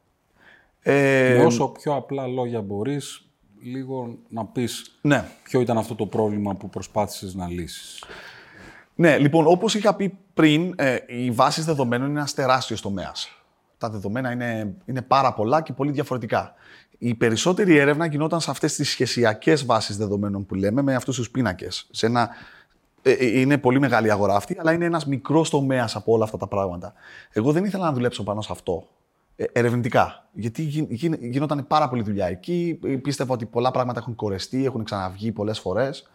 Ε, όσο πιο απλά λόγια μπορείς, λίγο να πεις ναι. ποιο ήταν αυτό το πρόβλημα που προσπάθησες να λύσεις. Ναι, λοιπόν, όπως είχα πει πριν, ε, οι βάσεις δεδομένων είναι ένας τεράστιος τομέας. Τα δεδομένα είναι, είναι πάρα πολλά και πολύ διαφορετικά. Η περισσότερη έρευνα γινόταν σε αυτές τις σχεσιακές βάσεις δεδομένων που λέμε, με αυτούς τους πίνακες. Σε ένα, ε, ε, είναι πολύ μεγάλη αγορά αυτή, αλλά είναι ένας μικρός τομέας από όλα αυτά τα πράγματα. Εγώ δεν ήθελα να δουλέψω πάνω σε αυτό ε, ερευνητικά. Γιατί γι, γινόταν πάρα πολύ δουλειά εκεί. Πίστευα ότι πολλά πράγματα έχουν κορεστεί, έχουν ξαναβγεί πολλές φορές.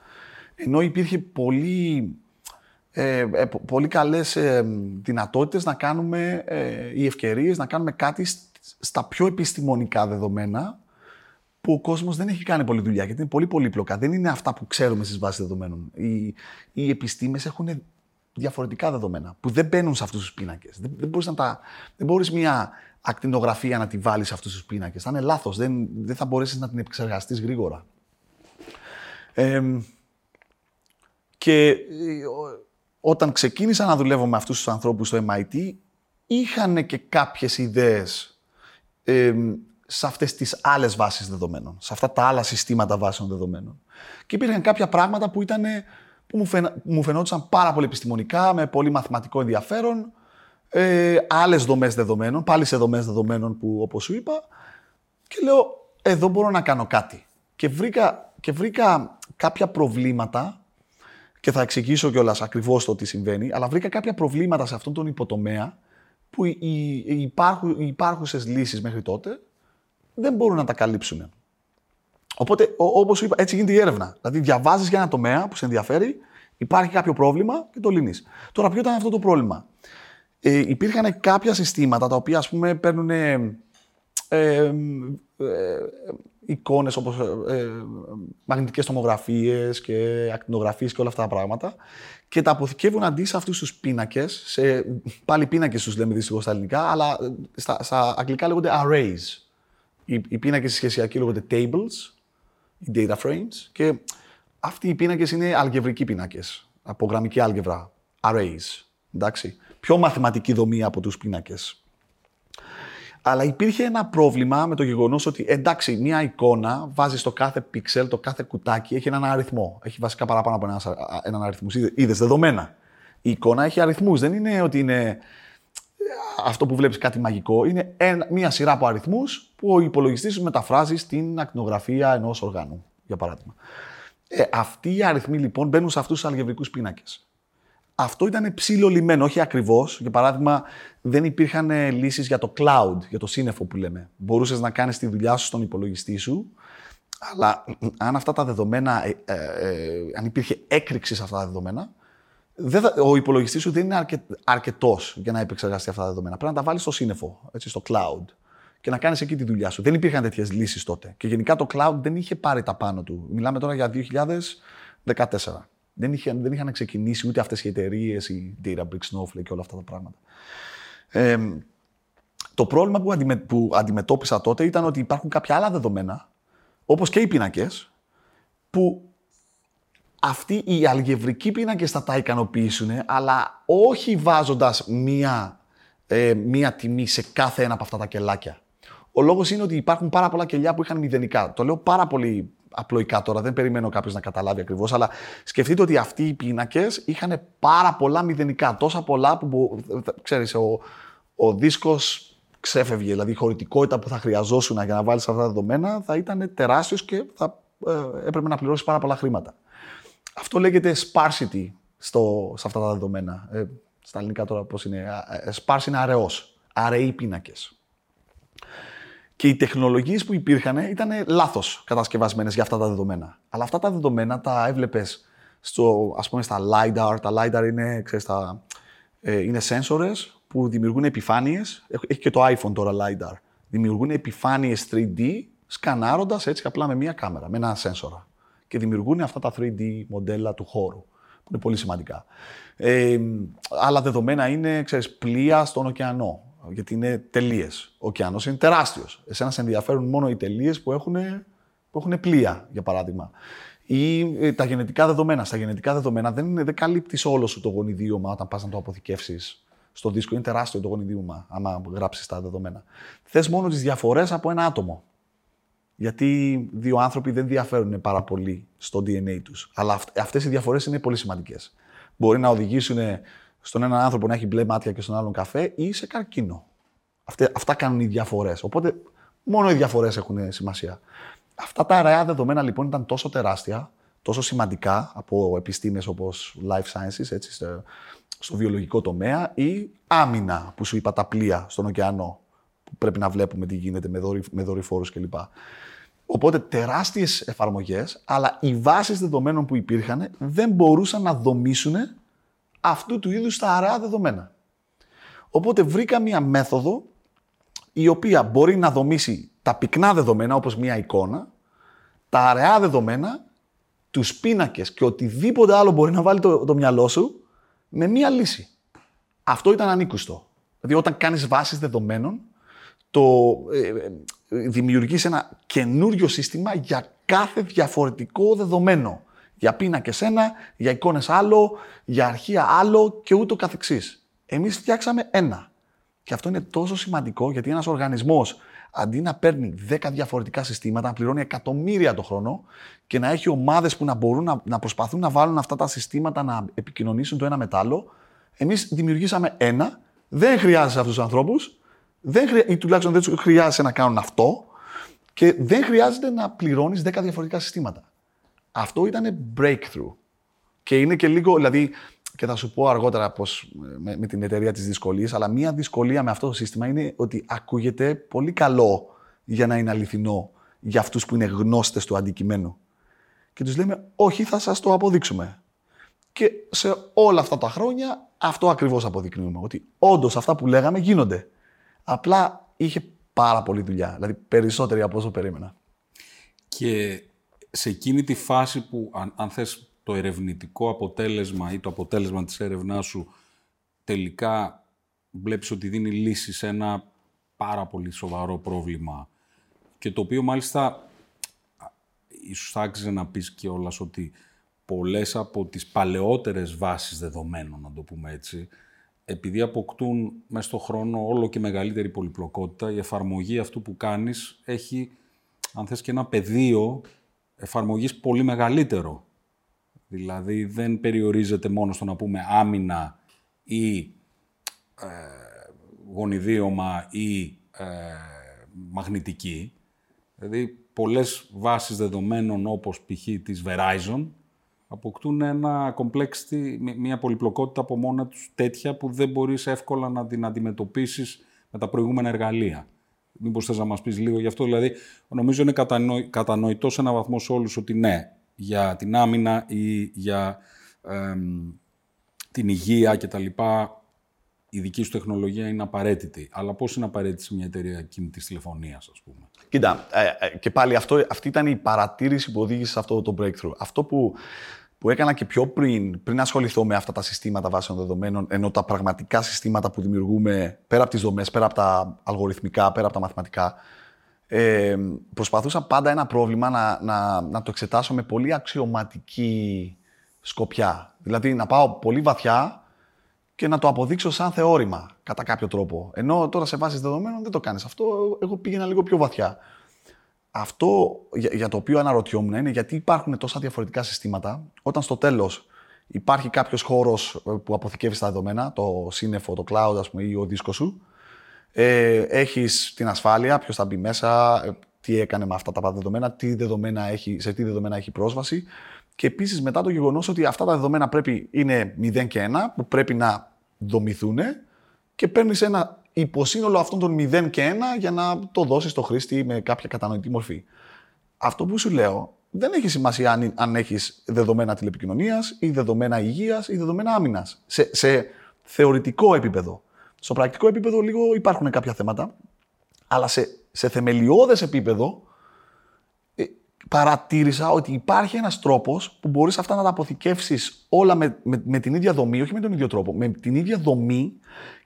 Ενώ υπήρχε πολύ ε, ε, πολύ καλές ε, δυνατότητες να κάνουμε ε, οι ευκαιρίες να κάνουμε κάτι στα πιο επιστημονικά δεδομένα που ο κόσμος δεν έχει κάνει πολλή δουλειά γιατί είναι πολύ πολύπλοκα. Δεν είναι αυτά που ξέρουμε στις βάσεις δεδομένων. Οι, οι επιστήμες έχουν διαφορετικά δεδομένα που δεν μπαίνουν σε αυτούς τους πίνακες. Δεν, δεν μπορείς τα... δεν μπορείς μια ακτινογραφία να τη βάλεις σε αυτούς τους πίνακες. Θα είναι λάθος. Δεν, δεν θα μπορέσεις να την επεξεργαστείς γρήγορα. Ε, και ε, όταν ξεκίνησα να δουλεύω με αυτούς τους ανθρώπους στο MIT, είχαν και κάποιες ιδέες ε, σε αυτές τις άλλες βάσεις δεδομένων, σε αυτά τα άλλα συστήματα βάσεων δεδομένων. Και υπήρχαν κάποια πράγματα που, ήταν, που μου, φαινα, μου φαινόντουσαν πάρα πολύ επιστημονικά, με πολύ μαθηματικό ενδιαφέρον, ε, άλλες δομές δεδομένων, πάλι σε δομές δεδομένων που όπως σου είπα, και λέω, εδώ μπορώ να κάνω κάτι. Και βρήκα, και βρήκα κάποια προβλήματα και θα εξηγήσω κιόλας ακριβώς το τι συμβαίνει, αλλά βρήκα κάποια προβλήματα σε αυτόν τον υποτομέα που οι, οι, υπάρχου, οι υπάρχουσες λύσεις μέχρι τότε δεν μπορούν να τα καλύψουν. Οπότε, όπως είπα, έτσι γίνεται η έρευνα. Δηλαδή, διαβάζεις για ένα τομέα που σε ενδιαφέρει, υπάρχει κάποιο πρόβλημα και το λύνεις. Τώρα, ποιο ήταν αυτό το πρόβλημα; Ε, υπήρχαν κάποια συστήματα τα οποία, ας πούμε, παίρνουν ε, ε, εικόνες όπως ε, ε, μαγνητικές τομογραφίες και ακτινογραφίες και όλα αυτά τα πράγματα και τα αποθηκεύουν αντί σε αυτούς τους πίνακες, σε, πάλι πίνακες τους λέμε δυστυχώς στα ελληνικά, αλλά στα, στα αγγλικά λέγονται arrays. Οι, οι πίνακες σχεσιακοί λέγονται tables, οι data frames και αυτοί οι πίνακες είναι αλγευρικοί πίνακες, από γραμμική άλγευρα, arrays, εντάξει. Πιο μαθηματική δομή από τους πίνακες. Αλλά υπήρχε ένα πρόβλημα με το γεγονός ότι εντάξει, μια εικόνα βάζει στο κάθε πίξελ, το κάθε κουτάκι έχει έναν αριθμό. Έχει βασικά παραπάνω από έναν, έναν αριθμό. Είδε δεδομένα. Η εικόνα έχει αριθμούς. Δεν είναι ότι είναι ε, αυτό που βλέπεις κάτι μαγικό. Είναι μια σειρά από αριθμούς που ο υπολογιστής σου μεταφράζει στην ακτινογραφία ενός οργάνου, για παράδειγμα. Ε, αυτοί οι αριθμοί λοιπόν μπαίνουν σε αυτούς τους αλγευρικούς πίνακες. Αυτό ήταν ψηλολιμμένο, όχι ακριβώς. Για παράδειγμα, δεν υπήρχαν ε, λύσεις για το cloud, για το σύννεφο που λέμε. Μπορούσες να κάνεις τη δουλειά σου στον υπολογιστή σου, αλλά αν αυτά τα δεδομένα, ε, ε, ε αν υπήρχε έκρηξη σε αυτά τα δεδομένα, δεν θα, ο υπολογιστής σου δεν είναι αρκε, αρκετός για να επεξεργαστεί αυτά τα δεδομένα. Πρέπει να τα βάλεις στο σύννεφο, έτσι, στο cloud και να κάνεις εκεί τη δουλειά σου. Δεν υπήρχαν τέτοιες λύσεις τότε. Και γενικά το cloud δεν είχε πάρει τα πάνω του. Μιλάμε τώρα για 2014 δεν, είχαν, δεν είχαν ξεκινήσει ούτε αυτές οι εταιρείες, η Databricks, Snowflake και όλα αυτά τα πράγματα. Ε, το πρόβλημα που, αντιμε, που αντιμετώπισα τότε ήταν ότι υπάρχουν κάποια άλλα δεδομένα, όπως και οι πίνακες, που αυτοί οι αλγευρικοί πίνακες θα τα ικανοποιήσουν, αλλά όχι βάζοντας μία, ε, μία τιμή σε κάθε ένα από αυτά τα κελάκια. Ο λόγος είναι ότι υπάρχουν πάρα πολλά κελιά που είχαν μηδενικά. Το λέω πάρα πολύ απλοϊκά τώρα, δεν περιμένω κάποιος να καταλάβει ακριβώς, αλλά σκεφτείτε ότι αυτοί οι πίνακες είχαν πάρα πολλά μηδενικά. Τόσα πολλά που ξέρεις, ο, ο δίσκος ξέφευγε. Δηλαδή η χωρητικότητα που θα χρειαζόσουν για να βάλεις αυτά τα δεδομένα θα ήταν τεράστιος και θα ε, έπρεπε να πληρώσεις πάρα πολλά χρήματα. Αυτό λέγεται sparsity στο, σε αυτά τα δεδομένα. Ε, στα ελληνικά τώρα πώς είναι. Ε, sparse είναι αραιός. Αραιοί πίνακες. Και οι τεχνολογίες που υπήρχαν ήταν λάθος κατασκευασμένες για αυτά τα δεδομένα. Αλλά αυτά τα δεδομένα τα έβλεπες ας πούμε, στα LiDAR. Τα LiDAR είναι, ξέρεις, τα, ε, είναι sensors που δημιουργούν επιφάνειες. Έχει και το iPhone τώρα LiDAR. Δημιουργούν επιφάνειες 3D σκανάροντας έτσι απλά με μία κάμερα, με ένα σένσορα. Και δημιουργούν αυτά τα 3D μοντέλα του χώρου, που είναι πολύ σημαντικά. Ε, άλλα δεδομένα είναι, ξέρεις, πλοία στον ωκεανό γιατί είναι τελείες. Ο ωκεανό είναι τεράστιος. Εσένα σε ενδιαφέρουν μόνο οι τελείες που έχουν, που έχουν πλοία, για παράδειγμα. Ή ε, τα γενετικά δεδομένα. Στα γενετικά δεδομένα δεν, δεν καλύπτεις όλο σου το γονιδίωμα όταν πας να το αποθηκεύσεις στο δίσκο. Είναι τεράστιο το γονιδίωμα, άμα γράψεις τα δεδομένα. Θες μόνο τις διαφορές από ένα άτομο. Γιατί δύο άνθρωποι δεν διαφέρουν πάρα πολύ στο DNA τους. Αλλά αυτές οι διαφορές είναι πολύ σημαντικές. Μπορεί να οδηγήσουν στον έναν άνθρωπο να έχει μπλε μάτια και στον άλλον καφέ ή σε καρκίνο. Αυτά, αυτά κάνουν οι διαφορές. Οπότε μόνο οι διαφορές έχουν σημασία. Αυτά τα αραιά δεδομένα λοιπόν ήταν τόσο τεράστια, τόσο σημαντικά από επιστήμες όπως life sciences, έτσι, στο, στο βιολογικό τομέα ή άμυνα που σου είπα τα πλοία στον ωκεανό που πρέπει να βλέπουμε τι γίνεται με, δορυ, με δορυφόρους κλπ. Οπότε τεράστιες εφαρμογές, αλλά οι βάσεις δεδομένων που υπήρχαν δεν μπορούσαν να δομήσουν αυτού του είδους τα αραιά δεδομένα. Οπότε βρήκα μία μέθοδο η οποία μπορεί να δομήσει τα πυκνά δεδομένα όπως μία εικόνα, τα αραιά δεδομένα, τους πίνακες και οτιδήποτε άλλο μπορεί να βάλει το, το μυαλό σου με μία λύση. Αυτό ήταν ανήκουστο. Δηλαδή, όταν κάνεις βάσεις δεδομένων, το ε, ε, δημιουργείς ένα καινούριο σύστημα για κάθε διαφορετικό δεδομένο. Για πίνακες ένα, για εικόνες άλλο, για αρχεία άλλο και ούτω καθεξής. Εμείς φτιάξαμε ένα. Και αυτό είναι τόσο σημαντικό γιατί ένας οργανισμός αντί να παίρνει 10 διαφορετικά συστήματα, να πληρώνει εκατομμύρια το χρόνο και να έχει ομάδες που να μπορούν να, να προσπαθούν να βάλουν αυτά τα συστήματα να επικοινωνήσουν το ένα με το άλλο, εμείς δημιουργήσαμε ένα, δεν χρειάζεσαι αυτούς τους ανθρώπους, δεν χρεια... ή τουλάχιστον δεν χρειάζεται να κάνουν αυτό και δεν χρειάζεται να πληρώνεις 10 διαφορετικά συστήματα. Αυτό ήταν breakthrough. Και είναι και λίγο, δηλαδή, και θα σου πω αργότερα πώς, με, με την εταιρεία της δυσκολίας, αλλά μία δυσκολία με αυτό το σύστημα είναι ότι ακούγεται πολύ καλό για να είναι αληθινό για αυτούς που είναι γνώστες του αντικειμένου. Και τους λέμε, όχι, θα σας το αποδείξουμε. Και σε όλα αυτά τα χρόνια αυτό ακριβώς αποδεικνύουμε, ότι όντως αυτά που λέγαμε γίνονται. Απλά είχε πάρα πολλή δουλειά, δηλαδή περισσότερη από όσο περίμενα. Και σε εκείνη τη φάση που, αν, αν θες, το ερευνητικό αποτέλεσμα ή το αποτέλεσμα της έρευνάς σου τελικά βλέπεις ότι δίνει λύση σε ένα πάρα πολύ σοβαρό πρόβλημα και το οποίο μάλιστα ίσως θα άξιζε να πεις και όλας ότι πολλές από τις παλαιότερες βάσεις δεδομένων, να το πούμε έτσι, επειδή αποκτούν μέσα στον χρόνο όλο και μεγαλύτερη πολυπλοκότητα, η εφαρμογή αυτού που κάνεις έχει, αν θες, και ένα πεδίο εφαρμογής πολύ μεγαλύτερο. Δηλαδή δεν περιορίζεται μόνο στο να πούμε άμυνα ή ε, γονιδίωμα ή ε, μαγνητική. Δηλαδή πολλές βάσεις δεδομένων όπως π.χ. της Verizon αποκτούν ένα complexity, μια πολυπλοκότητα από μόνα τους τέτοια που δεν μπορείς εύκολα να την αντιμετωπίσεις με τα προηγούμενα εργαλεία. Μήπως θες να μας πεις λίγο γι' αυτό, δηλαδή νομίζω είναι κατανοητός σε ένα βαθμό σε όλους ότι ναι, για την άμυνα ή για την υγεία κτλ. Η δική σου τεχνολογία είναι απαραίτητη. Αλλά πώς είναι απαραίτητη σε μια εταιρεία κινητής τηλεφωνίας, ας πούμε; Κοίτα, ε, ε, και πάλι αυτό, αυτή ήταν η παρατήρηση που οδήγησε σε αυτό το breakthrough. Αυτό που που έκανα και πιο πριν, πριν ασχοληθώ με αυτά τα συστήματα βάσεων δεδομένων, ενώ τα πραγματικά συστήματα που δημιουργούμε πέρα από τις δομές, πέρα από τα αλγοριθμικά, πέρα από τα μαθηματικά, ε, προσπαθούσα πάντα ένα πρόβλημα να, να, να το εξετάσω με πολύ αξιωματική σκοπιά. Δηλαδή να πάω πολύ βαθιά και να το αποδείξω σαν θεώρημα κατά κάποιο τρόπο. Ενώ τώρα σε βάσεις δεδομένων δεν το κάνεις αυτό, εγώ πήγαινα λίγο πιο βαθιά. Αυτό για, το οποίο αναρωτιόμουν είναι γιατί υπάρχουν τόσα διαφορετικά συστήματα, όταν στο τέλος υπάρχει κάποιος χώρος ε, που αποθηκεύει τα δεδομένα, το σύννεφο, το cloud, ας πούμε, ή ο δίσκος σου. Ε, έχεις την ασφάλεια, ποιος θα μπει μέσα, ε, τι έκανε με αυτά τα δεδομένα, τι δεδομένα έχει, σε τι δεδομένα έχει πρόσβαση. Και επίσης μετά το γεγονός ότι αυτά τα δεδομένα πρέπει, είναι 0 και 1, που πρέπει να δομηθούν και παίρνεις ένα υποσύνολο αυτών των 0 και 1 για να το δώσεις στο χρήστη με κάποια κατανοητή μορφή. Αυτό που σου λέω δεν έχει σημασία αν, αν έχεις δεδομένα τηλεπικοινωνίας ή δεδομένα υγείας ή δεδομένα άμυνας. Σε, σε θεωρητικό επίπεδο. Στο πρακτικό επίπεδο λίγο υπάρχουν κάποια θέματα, αλλά σε, σε θεμελιώδες επίπεδο ε, παρατήρησα ότι υπάρχει ένας τρόπος που μπορείς αυτά να τα αποθηκεύσεις όλα με, με, με, την ίδια δομή, όχι με τον ίδιο τρόπο, με την ίδια δομή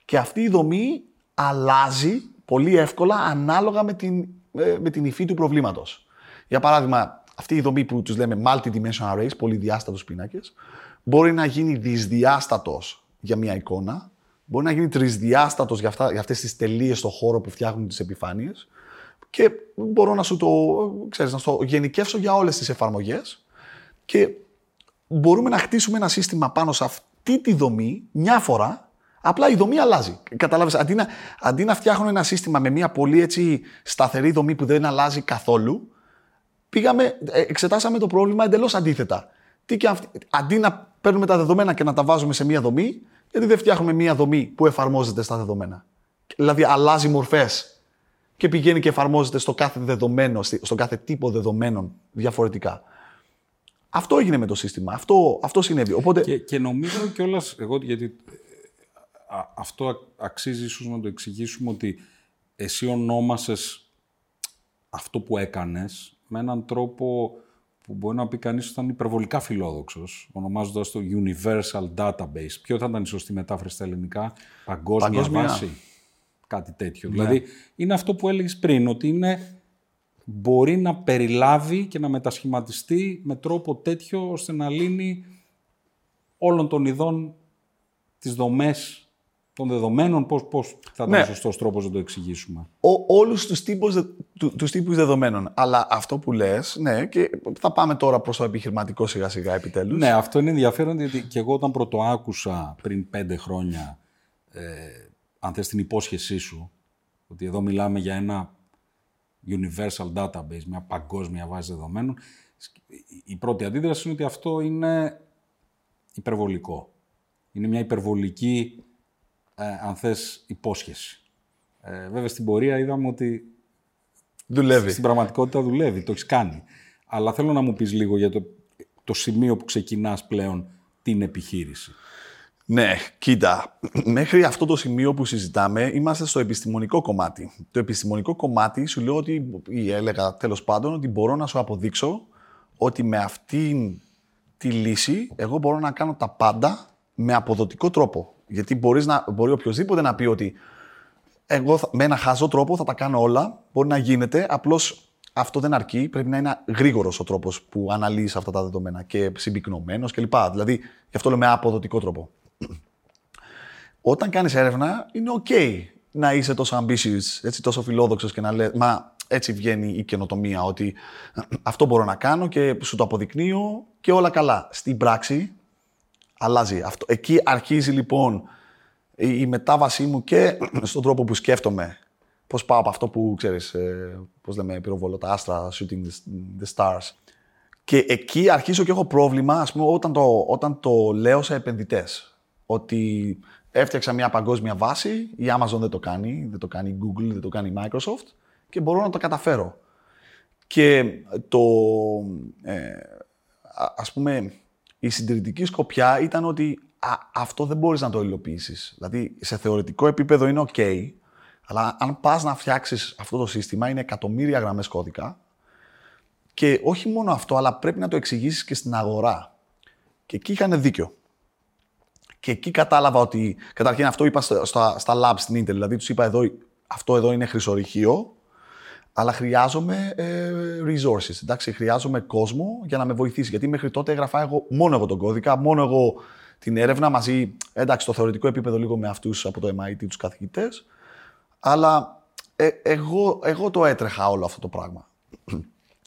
και αυτή η δομή αλλάζει πολύ εύκολα ανάλογα με την, ε, με την υφή του προβλήματος. Για παράδειγμα, αυτή η δομή που τους λέμε multi-dimensional arrays, πολυδιάστατους πίνακες, μπορεί να γίνει δυσδιάστατος για μια εικόνα, μπορεί να γίνει τρισδιάστατος για, αυτά, για αυτές τις τελείες στο χώρο που φτιάχνουν τις επιφάνειες και μπορώ να σου το, ξέρεις, να το γενικεύσω για όλες τις εφαρμογές και μπορούμε να χτίσουμε ένα σύστημα πάνω σε αυτή τη δομή μια φορά Απλά η δομή αλλάζει. Κατάλαβες, αντί, να, αντί να φτιάχνω ένα σύστημα με μια πολύ έτσι σταθερή δομή που δεν αλλάζει καθόλου, πήγαμε, ε, εξετάσαμε το πρόβλημα εντελώς αντίθετα. Τι και αντί να παίρνουμε τα δεδομένα και να τα βάζουμε σε μια δομή, γιατί δεν φτιάχνουμε μια δομή που εφαρμόζεται στα δεδομένα. Δηλαδή αλλάζει μορφές και πηγαίνει και εφαρμόζεται στο κάθε δεδομένο, στον κάθε τύπο δεδομένων διαφορετικά. Αυτό έγινε με το σύστημα. Αυτό, αυτό συνέβη. Οπότε... Και, και νομίζω κιόλας, εγώ γιατί αυτό αξίζει ίσως να το εξηγήσουμε ότι εσύ ονόμασες αυτό που έκανες με έναν τρόπο που μπορεί να πει κανείς ότι ήταν υπερβολικά φιλόδοξος, ονομάζοντας το Universal Database. Ποιο θα ήταν η σωστή μετάφραση στα ελληνικά, παγκόσμια, Παγκόσμια. βάση, κάτι τέτοιο. Δηλαδή, είναι αυτό που έλεγες πριν, ότι είναι, μπορεί να περιλάβει και να μετασχηματιστεί με τρόπο τέτοιο, ώστε να λύνει όλων των ειδών τις δομές των δεδομένων, πώς, πώς θα ήταν Ναι. ο σωστός τρόπος να το εξηγήσουμε. Ο, όλους τους τύπους, δε- του- τους τύπους δεδομένων. Αλλά αυτό που λες, ναι, και θα πάμε τώρα προς το επιχειρηματικό σιγά σιγά επιτέλους. Ναι, αυτό είναι ενδιαφέρον γιατί και εγώ όταν πρώτο άκουσα πριν πέντε χρόνια, ε, αν θες την υπόσχεσή σου, ότι εδώ μιλάμε για ένα universal database, μια παγκόσμια βάση δεδομένων, η- η πρώτη αντίδραση είναι ότι αυτό είναι υπερβολικό. Είναι μια υπερβολική, ε, αν θες, υπόσχεση. Ε, βέβαια στην πορεία είδαμε ότι Δουλεύει. στην πραγματικότητα δουλεύει, το έχεις κάνει. Αλλά θέλω να μου πεις λίγο για το, το σημείο που ξεκινάς πλέον την επιχείρηση. Ναι, κοίτα, μέχρι αυτό το σημείο που συζητάμε είμαστε στο επιστημονικό κομμάτι. Το επιστημονικό κομμάτι σου λέω ότι, ή έλεγα τέλος πάντων, ότι μπορώ να σου αποδείξω ότι με αυτήν τη λύση εγώ μπορώ να κάνω τα πάντα με αποδοτικό τρόπο. Γιατί μπορείς να, μπορεί οποιοδήποτε να πει ότι εγώ θα- με ένα χαζό τρόπο θα τα κάνω όλα, μπορεί να γίνεται, απλώς αυτό δεν αρκεί, πρέπει να είναι γρήγορος ο τρόπος που αναλύεις αυτά τα δεδομένα και συμπυκνωμένος κλπ. Δηλαδή, γι' αυτό λέμε αποδοτικό τρόπο όταν κάνεις έρευνα, είναι ok να είσαι τόσο ambitious, έτσι, τόσο φιλόδοξος και να λες, μα έτσι βγαίνει η καινοτομία, ότι αυτό μπορώ να κάνω και σου το αποδεικνύω και όλα καλά. Στην πράξη, αλλάζει αυτό. Εκεί αρχίζει λοιπόν η η μετάβασή μου και στον τρόπο που σκέφτομαι. Πώς πάω από αυτό που, ξέρεις, ε, πώς λέμε, πυροβολώ τα άστρα, shooting the, the stars. Και εκεί αρχίζω και έχω πρόβλημα, ας πούμε, όταν το, όταν το λέω σε επενδυτές. Ότι έφτιαξα μια παγκόσμια βάση, η Amazon δεν το κάνει, δεν το κάνει η Google, δεν το κάνει η Microsoft και μπορώ να το καταφέρω. Και το, ε, α- ας πούμε, η συντηρητική σκοπιά ήταν ότι α, αυτό δεν μπορείς να το υλοποιήσεις. Δηλαδή, σε θεωρητικό επίπεδο είναι ok, αλλά αν πας να φτιάξεις αυτό το σύστημα, είναι εκατομμύρια γραμμές κώδικα και όχι μόνο αυτό, αλλά πρέπει να το εξηγήσεις και στην αγορά. Και εκεί είχαν δίκιο. Και εκεί κατάλαβα ότι, καταρχήν αυτό είπα στα, στα, στα labs στην Intel, δηλαδή τους είπα εδώ, αυτό εδώ είναι χρυσορυχείο, αλλά χρειάζομαι ε, resources, εντάξει, χρειάζομαι κόσμο για να με βοηθήσει. Γιατί μέχρι τότε έγραφα εγώ, μόνο εγώ τον κώδικα, μόνο εγώ την έρευνα μαζί, εντάξει, στο θεωρητικό επίπεδο λίγο με αυτούς από το MIT, τους καθηγητές, αλλά ε, εγώ, εγώ το έτρεχα όλο αυτό το πράγμα.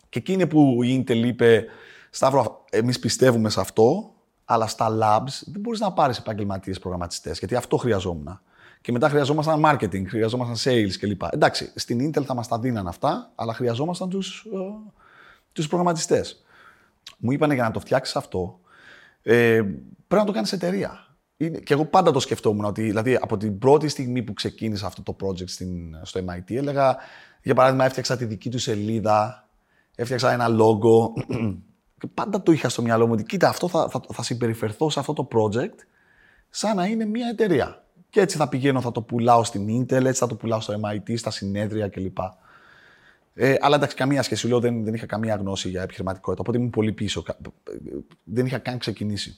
Και εκεί είναι που η Intel είπε, Σταύρο, εμείς πιστεύουμε σε αυτό, αλλά στα labs δεν μπορείς να πάρεις επαγγελματίες προγραμματιστές, γιατί αυτό χρειαζόμουν. Και μετά χρειαζόμασταν marketing, χρειαζόμασταν sales κλπ. Εντάξει, στην Intel θα μας τα δίναν αυτά, αλλά χρειαζόμασταν τους, ε, τους προγραμματιστές. Μου είπανε για να το φτιάξεις αυτό, ε, πρέπει να το κάνεις εταιρεία. Είναι, και εγώ πάντα το σκεφτόμουν ότι, δηλαδή, από την πρώτη στιγμή που ξεκίνησα αυτό το project στην, στο MIT, έλεγα, για παράδειγμα, έφτιαξα τη δική του σελίδα, έφτιαξα ένα logo. και πάντα το είχα στο μυαλό μου ότι, κοίτα, αυτό θα, θα, θα συμπεριφερθώ σε αυτό το project σαν να είναι μια εταιρεία. Και έτσι θα πηγαίνω, θα το πουλάω στην Intel, έτσι θα το πουλάω στο MIT, στα συνέδρια κλπ. Ε, αλλά εντάξει, καμία σχέση. Λέω δεν, δεν είχα καμία γνώση για επιχειρηματικότητα. Οπότε ήμουν πολύ πίσω. Κα- Δεν είχα καν ξεκινήσει.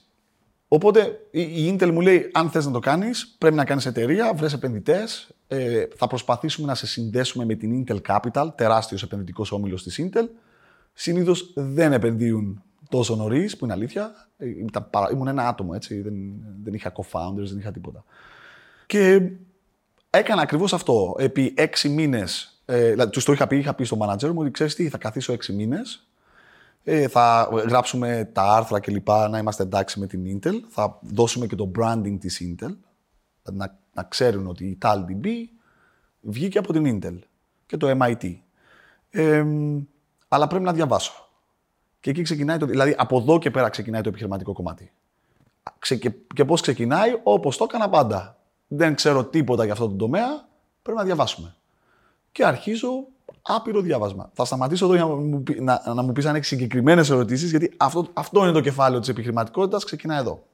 Οπότε η η Intel μου λέει: Αν θες να το κάνεις, πρέπει να κάνεις εταιρεία, βρες επενδυτές. Ε, θα προσπαθήσουμε να σε συνδέσουμε με την Intel Capital, τεράστιος επενδυτικός όμιλος της Intel. Συνήθως δεν επενδύουν τόσο νωρίς, που είναι αλήθεια. Ε, ήταν παρα- Ήμουν ένα άτομο, έτσι. Δεν, δεν είχα co-founders, δεν είχα τίποτα. Και έκανα ακριβώς αυτό. Επί έξι μήνες. Ε, δηλαδή, τους το είχα πει, είχα πει στο manager μου ότι ξέρεις τι, θα καθίσω έξι μήνες. Ε, θα γράψουμε τα άρθρα κλπ. Να είμαστε εντάξει με την Intel. Θα δώσουμε και το branding της Intel. Δηλαδή να, να ξέρουν ότι η TalDB βγήκε από την Intel και το MIT. Ε, αλλά πρέπει να διαβάσω. Και εκεί ξεκινάει το. Δηλαδή, από εδώ και πέρα ξεκινάει το επιχειρηματικό κομμάτι. Ξε, και, και πώς ξεκινάει, όπως το έκανα πάντα. Δεν ξέρω τίποτα για αυτό το τομέα, πρέπει να διαβάσουμε. Και αρχίζω άπειρο διάβασμα. Θα σταματήσω εδώ για να μου, πει- να, να μου πεις αν έχεις συγκεκριμένες ερωτήσεις, γιατί αυτό, αυτό είναι το κεφάλαιο της επιχειρηματικότητας, ξεκινάει εδώ.